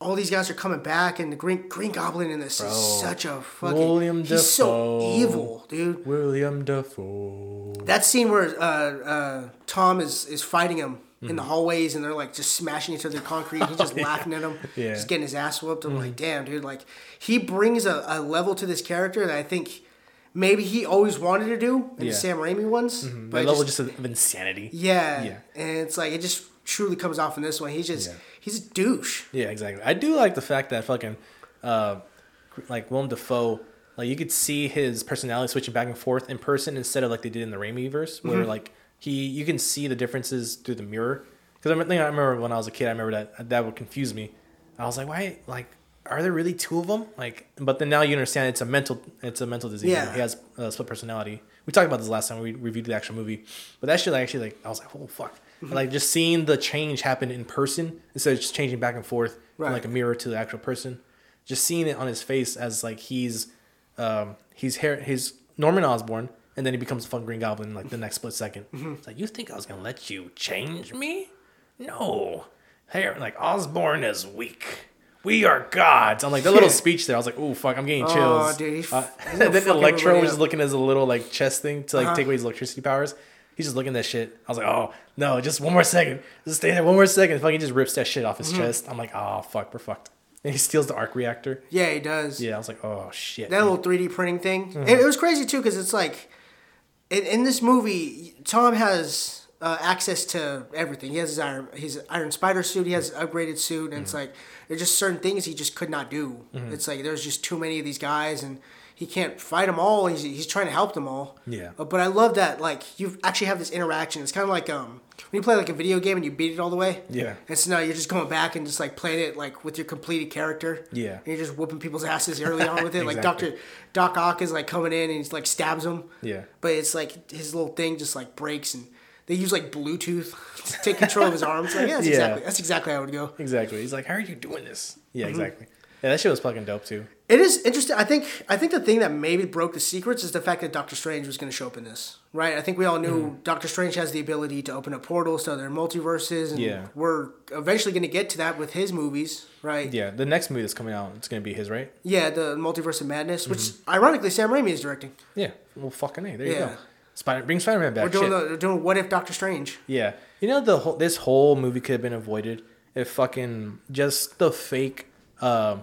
all these guys are coming back, and the Green Green Goblin in this is such a fucking. William he's so evil, dude. William Dafoe. That scene where uh, uh, Tom is is fighting him in the hallways, and they're like just smashing each other in concrete. He's just laughing at him, Oh, Yeah. Mm-hmm. just getting his ass whooped. I'm like, damn, dude. Like he brings a, a level to this character that I think maybe he always wanted to do in Yeah. the Sam Raimi ones, But but level just- just of insanity. yeah, Yeah. and it's like it just truly comes off in this one. He's just Yeah. He's a douche. Yeah, exactly. I do like the fact that fucking, uh, like Willem Dafoe, like you could see his personality switching back and forth in person instead of like they did in the Raimi verse, where Mm-hmm. like he you can see the differences through the mirror. Because I think I remember when I was a kid, I remember that that would confuse me. I was like, why? Like, are there really two of them? Like, but then now you understand it's a mental it's a mental disease. Yeah. he has uh, split personality. We talked about this last time we reviewed the actual movie, but that shit like actually like I was like, oh fuck. Mm-hmm. Like just seeing the change happen in person instead of just changing back and forth from like a mirror to the actual person. Just seeing it on his face as like he's um he's hair he's Norman Osborn and then he becomes a fucking Green Goblin like the next split 2nd Mm-hmm. It's like you think I was gonna let you change me? No. Hey, like Osborn is weak. We are gods. I'm like the little speech there. I was like, oh fuck, I'm getting chills. Oh, dude, he's- Uh, and then Electro was looking at his little like chest thing to like Uh-huh. take away his electricity powers. He's just looking at that shit. I was like, oh no, just one more second. Just stay there one more second. Fucking just rips that shit off Mm-hmm. his chest. I'm like, oh fuck, we're fucked. And he steals the arc reactor. Yeah, he does. Yeah, I was like, oh shit. That little 3D printing thing. Mm-hmm. It, it was crazy too because it's like, in, in this movie, Tom has uh, access to everything. He has his Iron, his Iron Spider suit. He has an upgraded suit, and it's Mm-hmm. like there's just certain things he just could not do. It's like there's just too many of these guys, and he can't fight them all. He's, he's trying to help them all. Yeah. Uh, But I love that like you actually have this interaction. It's kind of like um when you play like a video game and you beat it all the way. Yeah. And so now you're just going back and just like playing it like with your completed character. Yeah. And you're just whooping people's asses early on with it. Like Doctor Doc Ock is like coming in and he's like stabs him. Yeah. But it's like his little thing just like breaks and they use like Bluetooth to take control of his arms. Like, yeah, that's Yeah. exactly that's exactly how it would go. Exactly. He's like, how are you doing this? Mm-hmm. Yeah, exactly. Yeah, that shit was fucking dope too. It is interesting. I think I think the thing that maybe broke the secrets is the fact that Doctor Strange was going to show up in this, right? I think we all knew Mm. Doctor Strange has the ability to open up portals to other multiverses, and Yeah. we're eventually going to get to that with his movies, right? Yeah, the next movie that's coming out, it's gonna be his, right? Yeah, the Multiverse of Madness, which Mm-hmm. ironically Sam Raimi is directing. Yeah. Well, fucking a. There you go. Spider, bring Spider Man back. We're doing the, we're doing What If Doctor Strange. Yeah, you know the whole this whole movie could have been avoided if fucking just the fake uh,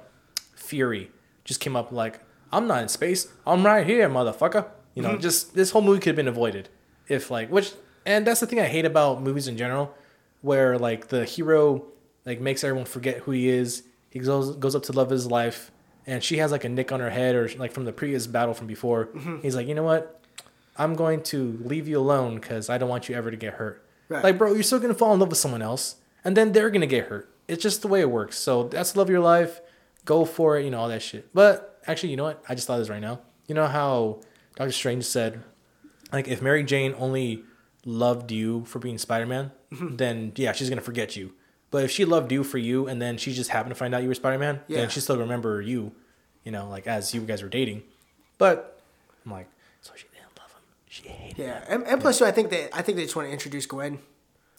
Fury just came up like I'm not in space, I'm right here, motherfucker. You know, mm-hmm. just this whole movie could have been avoided if like which and that's the thing I hate about movies in general, where like the hero like makes everyone forget who he is. He goes goes up to love his life, and she has like a nick on her head or like from the previous battle from before. Mm-hmm. He's like, you know what? I'm going to leave you alone because I don't want you ever to get hurt. Right. Like, bro, you're still gonna fall in love with someone else, and then they're gonna get hurt. It's just the way it works. So that's love your life. Go for it, you know all that shit. But actually, you know what? I just thought of this right now. You know how Doctor Strange said, like, if Mary Jane only loved you for being Spider Man, then yeah, she's gonna forget you. But if she loved you for you, and then she just happened to find out you were Spider Man, Yeah. then she still remember you, you know, like as you guys were dating. But I'm like, so she didn't love him. She hated. him. Yeah, and, and plus too, I think they I think they just want to introduce Gwen.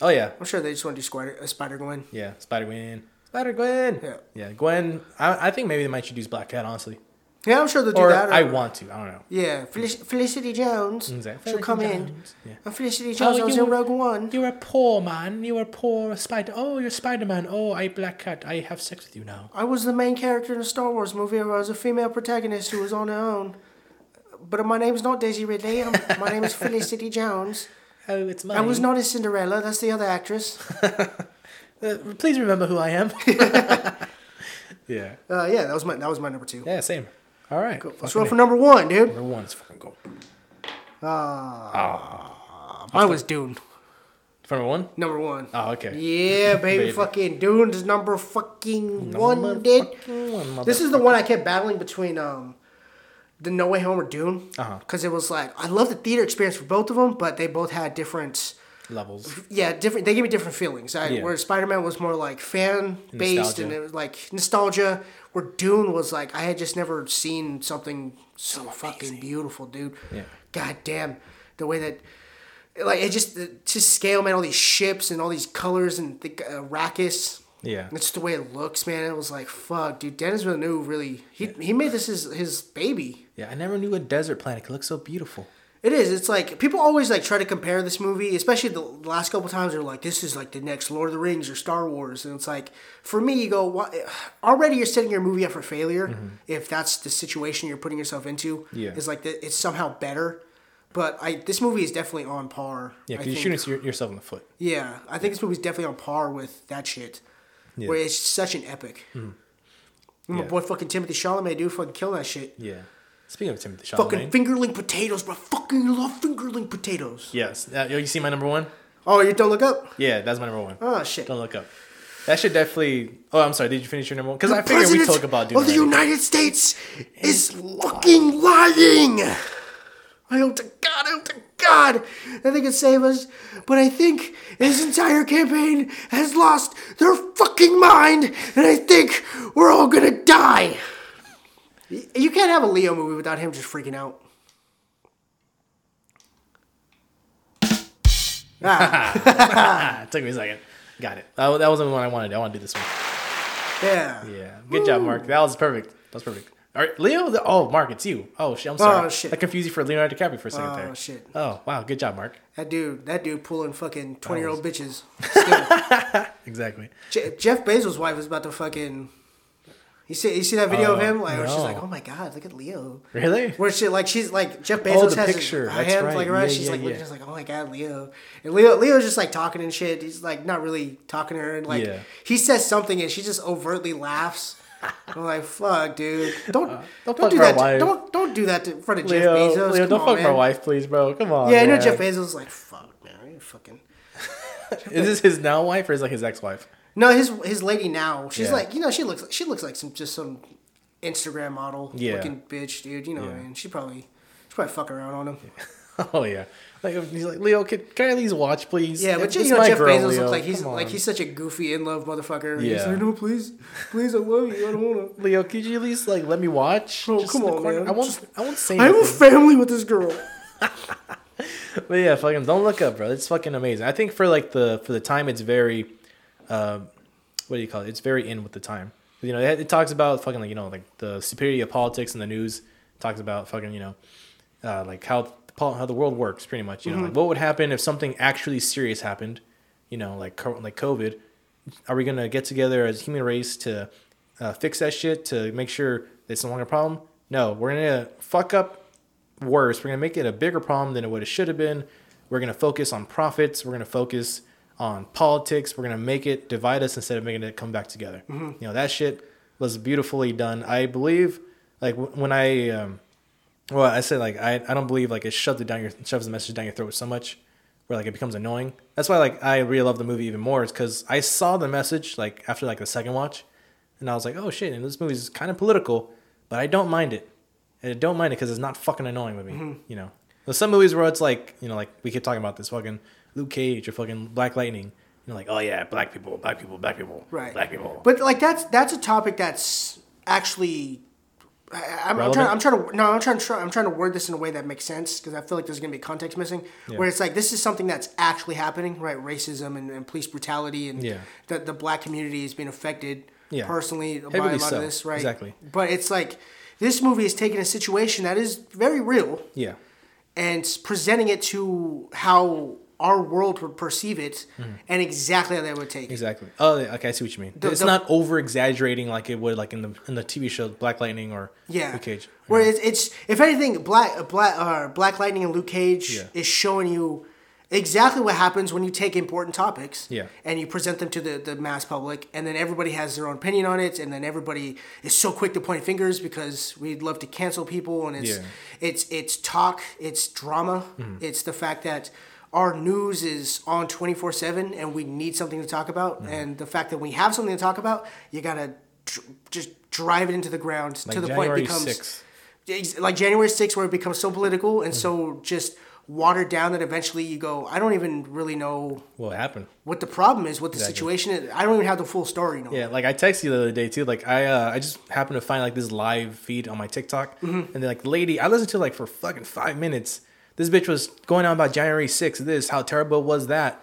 Oh yeah, I'm sure they just want to do Spider uh, Spider Gwen. Yeah, Spider Gwen. Spider Gwen. Yeah. Yeah, Gwen. I, I think maybe they might introduce Black Cat, honestly. Yeah, I'm sure they'll do Or that. I want to. I don't know. Yeah, Felic- mm. Felicity Jones. Exactly. She'll come in. Jones, yeah. And Felicity oh, Jones Oh, was in Rogue One. You're a poor man. You're a poor Spider. Oh, you're Spider Man. Oh, I Black Cat. I have sex with you now. I was the main character in a Star Wars movie. I was a female protagonist who was on her own. But my name's not Daisy Ridley. I'm, my name is Felicity Jones. Oh, it's mine. I was not a Cinderella. That's the other actress. Uh, please remember who I am. yeah. Uh, yeah, that was my that was my number two. Yeah. Same. All right. Let's Fucking roll for number one, dude. Number one. Let's fucking go. Mine was Dune. For number one. Number one. Oh, okay. Yeah, baby, fucking Dune's number fucking one, dude. One, This is the one I kept battling between um, the No Way Home or Dune, Uh-huh. because it was like I love the theater experience for both of them, but they both had different, levels. yeah, different. They gave me different feelings. I, Yeah. Where Spider Man was more like fan based and it was like nostalgia. Where Dune was like I had just never seen something so fucking beautiful, dude. Yeah. God damn, the way that. Like it just the, to scale, man. All these ships and all these colors and the uh, Arrakis. Yeah. It's the way it looks, man. It was like, fuck, dude. Denis Villeneuve really he he made this his his baby. Yeah. I never knew a desert planet could look so beautiful. It is. It's like people always like try to compare this movie, especially the last couple times. They're like, this is like the next Lord of the Rings or Star Wars, and it's like, for me, you go, what? Already, you're setting your movie up for failure if that's the situation you're putting yourself into. Mm-hmm. Yeah. Is like the, it's somehow better. But I this movie is definitely on par. Yeah, because you're shooting yourself in the foot. Yeah, I think this movie's definitely on par with that shit. Yeah. Where it's such an epic. My Yeah. boy fucking Timothy Chalamet, dude, fucking kill that shit. Yeah. Speaking of Timothy Fucking Chalamet. fingerling potatoes, bro. Fucking love fingerling potatoes. yes. Uh, yo, you see my number one? Oh, you don't look up? Yeah, that's my number one. Oh shit. Don't look up. That should definitely. Oh, I'm sorry. Did you finish your number one? Because I figured we talk about Dune of the already. United States is fucking lying. I hope to God, I hope to God that they can save us. But I think his entire campaign has lost their fucking mind, and I think we're all gonna die. You can't have a Leo movie without him just freaking out. Ah, it took me a second. Got it. That, that wasn't the one I wanted. I want to do this one. Yeah. Yeah. Good job, Mark. That was perfect. That was perfect. All right, Leo. The, oh, Mark, it's you. Oh shit. I'm sorry. Oh, shit. I confused you for Leonardo DiCaprio for a second Oh, there. shit. Oh wow. Good job, Mark. That dude, that dude pulling fucking 20 year old bitches. Exactly. Je- Jeff Bezos' wife is about to fucking. You see, you see that video of Oh, him? Like, where she's like, "Oh my god, look at Leo." Really? Where she like she's like Jeff Bezos Oh, the has picture. his hand right. like around. Yeah, she's yeah, like looking, just like, "Oh my god, Leo." And Leo, Leo's just like talking and shit. He's like not really talking to her, and like Yeah. he says something, and she just overtly laughs. I'm like, "Fuck, dude, don't uh, don't don't, fuck do that. To, don't don't do that to, in front of Jeff Bezos. Leo, Come don't on, fuck man. my wife, please, bro. Come on. Yeah, I know. Jeff Bezos was like, "Fuck, man, you fucking." Is this his now wife or is it like his ex wife? No, his his lady now. She's Yeah. like, you know, she looks like, she looks like some just some Instagram model Yeah. looking bitch, dude. You know, Yeah. what I mean, she probably she probably fuck around on him. Oh yeah. Like he's like Leo, can, can I at least watch, please? Yeah, but It's you know Jeff girl, Bezos Leo. looks like he's like he's such a goofy in love motherfucker. He's Yeah. like, no, please, please, I love you. I don't wanna. Leo, could you at least like let me watch? Oh, Just come on, man. I won't. Just- I won't say I have a family with this girl. But yeah, fucking don't look up, bro. It's fucking amazing. I think for like the for the time, it's very, uh, what do you call it? It's very in with the time. You know, it, it talks about fucking like you know like the superiority of politics and the news. It talks about fucking you know, uh, like how the how the world works, pretty much. You know, like what would happen if something actually serious happened? You know, like like COVID. Are we gonna get together as a human race to uh, fix that shit to make sure it's no longer a problem? No, we're gonna fuck up worse. We're gonna make it a bigger problem than what it should have been. We're gonna focus on profits. We're gonna focus on politics. We're gonna make it divide us instead of making it come back together. You know that shit was beautifully done. I believe, like when I, um, well, I said like I, I don't believe like it shoved it down your shoves the message down your throat so much, where like it becomes annoying. That's why like I really love the movie even more. Is because I saw the message like after like the second watch, and I was like, oh shit, and this movie's kind of political, but I don't mind it. And I don't mind it because it's not fucking annoying with me. Mm-hmm. You know, there's some movies where it's like, you know, like we keep talking about this fucking Luke Cage or fucking Black Lightning. You know, like, oh yeah, black people, black people, black people, Right. black people. But like that's that's a topic that's actually. I, I'm, I'm trying. I'm trying to. No, I'm trying to. try- I'm trying to word this in a way that makes sense because I feel like there's gonna be context missing. Where it's like this is something that's actually happening, right? Racism and, and police brutality and Yeah. the the black community is being affected Yeah. personally by a lot so. of this, right? Exactly. But it's like this movie is taking a situation that is very real yeah, and presenting it to how our world would perceive it Mm-hmm. and exactly how they would take it. exactly. Oh, okay, I see what you mean. The- it's the- not over exaggerating like it would like in the in the TV show Black Lightning or Yeah. Luke Cage. Where it's, it's if anything, Black Black uh, Black Lightning and Luke Cage Yeah. is showing you exactly what happens when you take important topics Yeah. and you present them to the, the mass public and then everybody has their own opinion on it and then everybody is so quick to point fingers because we'd love to cancel people and it's Yeah. It's it's talk it's drama it's the fact that our news is on 24-7 and we need something to talk about Mm-hmm. and the fact that we have something to talk about you gotta dr- just drive it into the ground Like to the January point it becomes 6th. Like January 6th where it becomes so political and so Mm-hmm. just watered down that eventually you go I don't even really know What happened? what the problem is what the Exactly. situation is I don't even have the full story no Yeah, like I texted you the other day too. Like I, uh, I just happened to find like this live feed on my TikTok, Mm-hmm. and then like lady, I listened to like for fucking five minutes. This bitch was going on about January sixth. This, how terrible was that?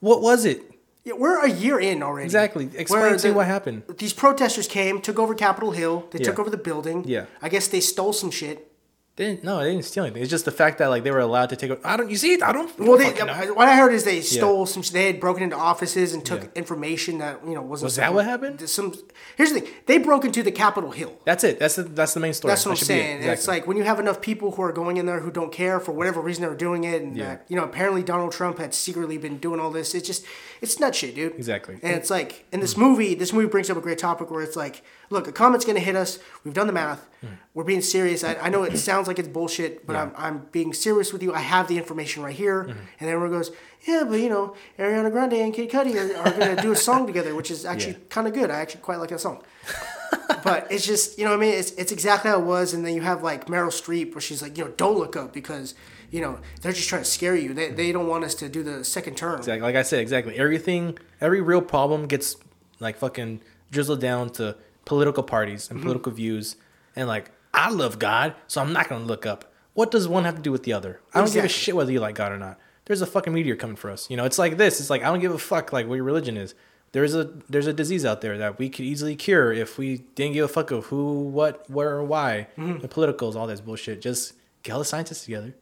What was it Yeah, we're a year in already exactly? Explain to me what happened. these protesters came took over Capitol Hill they took over the building Yeah. I guess they stole some shit They didn't, no, they didn't steal anything. It's just the fact that like they were allowed to take. I don't. You see, I don't. well they, know. what I heard is they stole some they had broken into offices and took Yeah. information that you know wasn't Was that what happened? some here's the thing they broke into the Capitol Hill That's it. That's the that's the main story. That's what I'm That should be it. saying. It's like when you have enough people who are going in there who don't care for whatever reason they're doing it, and Yeah. that you know apparently Donald Trump had secretly been doing all this. It's just it's nut shit, dude. Exactly. And it's like in this movie, this movie brings up a great topic where it's like, look, a comment's gonna hit us. We've done the math. Hmm. We're being serious. I, I know it sounds like it's bullshit, but Yeah. I'm I'm being serious with you. I have the information right here. Mm-hmm. And everyone goes, yeah, but you know, Ariana Grande and Kid Cudi are, are gonna do a song together, which is actually Yeah. kind of good. I actually quite like that song but it's just you know what I mean. It's it's exactly how it was, and then you have like Meryl Streep where she's like, you know, don't look up because you know they're just trying to scare you. They, they mm-hmm. don't want us to do the second term. Exactly. Like I said, exactly. Everything, every real problem gets like fucking drizzled down to political parties Mm-hmm. and political views. And like, I love God, so I'm not gonna look up. What does one have to do with the other? I don't give a shit whether you like God or not. There's a fucking meteor coming for us. You know, it's like this. It's like I don't give a fuck like what your religion is. There's a there's a disease out there that we could easily cure if we didn't give a fuck of who, what, where, or why. Mm-hmm. The politicals, all this bullshit. Just get all the scientists together,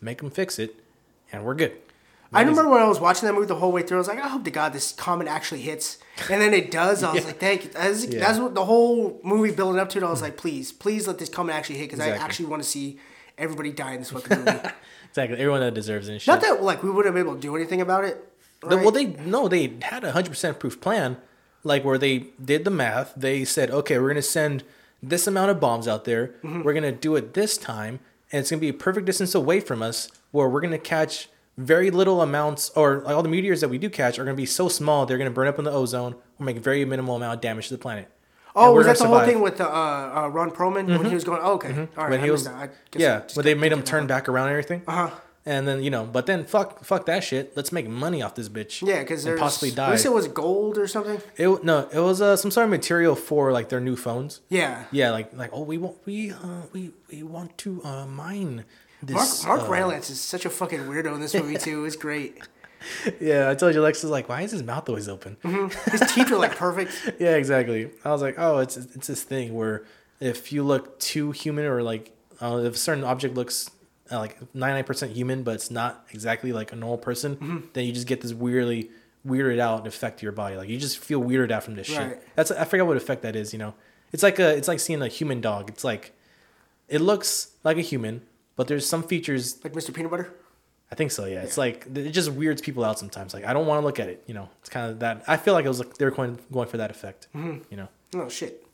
make them fix it, and we're good. I remember when I was watching that movie the whole way through. I was like, I hope to God this comment actually hits, and then it does. I was like, thank you. That's, Yeah. that's what the whole movie building up to. It. I was like, please, please let this comment actually hit because I actually want to see everybody die in this fucking movie. Exactly. Everyone that deserves it. Not that like we wouldn't be able to do anything about it. Right? Well, they no, they had a hundred percent proof plan, like where they did the math. They said, okay, we're gonna send this amount of bombs out there. Mm-hmm. We're gonna do it this time, and it's gonna be a perfect distance away from us, where we're gonna catch very little amounts, or like all the meteors that we do catch are gonna be so small they're gonna burn up in the ozone or make very minimal amount of damage to the planet. Oh, was that the gonna whole thing with uh, uh, Ron Perlman when he was going? Oh, okay, all right. Mm-hmm. when I he was that. I guess yeah, but they made him turn back around and everything. Uh huh. And then you know, but then fuck, fuck that shit. Let's make money off this bitch. Yeah, because there's possibly At least it was gold or something. It no, it was uh, some sort of material for like their new phones. Yeah. Yeah, like like oh we want we uh we we want to uh mine this. Mark uh, Rylance is such a fucking weirdo in this movie too. It's great. Yeah, I told you Lex is like, why is his mouth always open? His teeth are like perfect. yeah, exactly. I was like, oh, it's it's this thing where if you look too human or like uh, if a certain object looks uh, like ninety nine percent human, but it's not exactly like a normal person, Mm-hmm. then you just get this weirdly weirded out effect to your body. Like you just feel weirded out from this Right. shit. That's I forgot what effect that is. You know, it's like a it's like seeing a human dog. It's like it looks like a human, but there's some features Like Mr. Peanut Butter. I think so. Yeah. It's like it just weirds people out sometimes. Like I don't want to look at it. You know, it's kind of that. I feel like it was like they were going going for that effect. Mm-hmm. You know, Oh shit.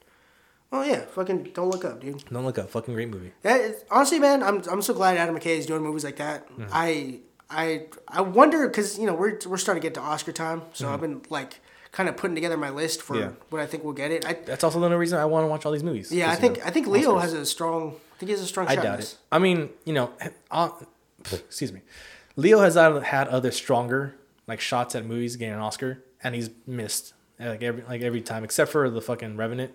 Oh yeah, fucking don't look up, dude. don't look up. Fucking great movie. Is, honestly, man, I'm I'm so glad Adam McKay is doing movies like that. I I I wonder because you know we're we're starting to get to Oscar time, so I've been like kind of putting together my list for Yeah. what I think we'll get it. I, That's also the only reason I want to watch all these movies. yeah, I you think know, I think Leo Oscars. has a strong. I think he has a strong I shot. doubt it. I mean, you know, uh, excuse me. Leo has had had other stronger like shots at movies getting an Oscar, and he's missed like every like every time except for the fucking Revenant.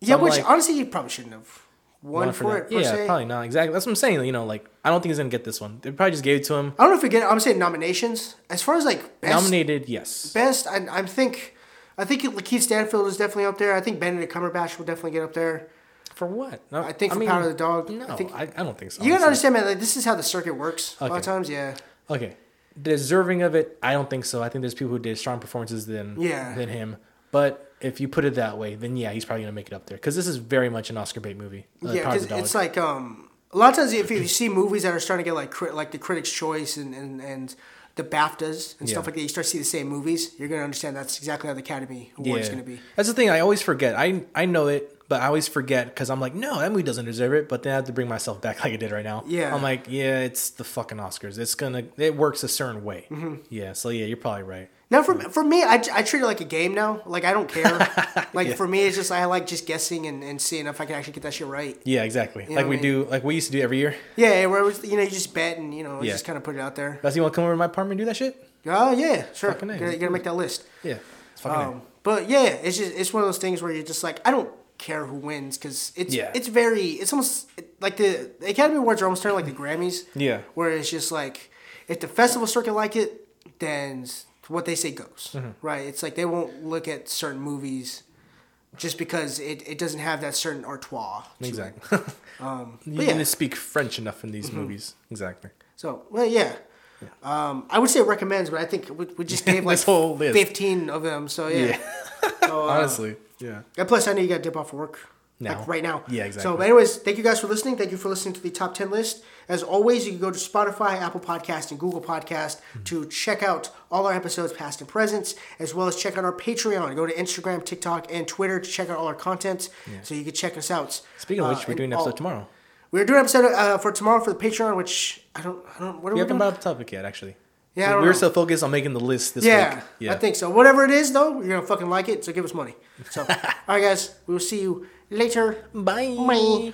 So Yeah, I'm which like, honestly he probably shouldn't have won, one for, it per yeah, se. probably not exactly. That's what I'm saying. You know, like I don't think he's gonna get this one. They probably just gave it to him. I don't know if we get. I'm saying nominations as far as like best. Nominated, yes. Best, I, I think. I think Lakeith Stanfield is definitely up there. I think Benedict Cumberbatch will definitely get up there. For what? No, I think I for Power of the Dog, No, I think- I, I don't think so. You gotta understand, man. Like this is how the circuit works. A lot of times, yeah. Okay, deserving of it, I don't think so. I think there's people who did strong performances than Yeah. than him. But if you put it that way, then yeah, he's probably gonna make it up there because this is very much an Oscar bait movie. uh, yeah, because it's like um, a lot of times if you see movies that are starting to get like crit, like the Critics' Choice and, and, and the BAFTAs and Yeah. stuff like that, you start to see the same movies. You're gonna understand that's exactly how the Academy Award is gonna be. that's the thing. I always forget. I I know it, but I always forget because I'm like, no, that movie doesn't deserve it. But then I have to bring myself back like I did right now. Yeah. I'm like, yeah, it's the fucking Oscars. It's gonna it works a certain way. Mm-hmm. Yeah. So yeah, you're probably right. Now, for for me, I, I treat it like a game now. Like I don't care. like for me, it's just I like just guessing and, and seeing if I can actually get that shit right. Yeah, exactly. know like we I mean? do, like we used to do every year. Yeah, where it was, you know you just bet and you know Yeah. just kind of put it out there. Guys, you want to come over to my apartment and do that shit? Oh yeah, sure. Fucking You gotta, you gotta make that list. Yeah. It's fucking Um, but yeah, it's just it's one of those things where you're just like I don't care who wins because it's Yeah. it's very it's almost like the, the Academy Awards are almost turning like the Grammys. Yeah. Where it's just like if the festival circuit like it, then what they say goes. Mm-hmm. Right? It's like they won't look at certain movies just because it, it doesn't have that certain artois. Exactly. Um, you yeah. to speak French enough in Mm-hmm. these movies. Exactly. So well, yeah. Um, I would say it recommends, but I think we, we just gave like whole list. fifteen of them. So yeah. Yeah. So, uh, Honestly. Yeah. And plus, I know you got to dip off for work. Now. Like right now. Yeah, So, exactly. but anyways, thank you guys for listening. Thank you for listening to the top 10 list. As always, you can go to Spotify, Apple Podcast, and Google Podcast Mm-hmm. to check out all our episodes, past and present, as well as check out our Patreon. Go to Instagram, TikTok, and Twitter to check out all our content yeah. so you can check us out. Speaking of Uh, which, we're doing an all- episode tomorrow. We're doing an episode uh, for tomorrow for the Patreon, which I don't, I don't, what are We we haven't brought up the topic yet, actually. Yeah, I don't we were know. so focused on making the list this Yeah, week. Yeah. I think so. Whatever it is, though, you're to fucking like it, so give us money. So, all right, guys, we will see you later. Bye. Bye.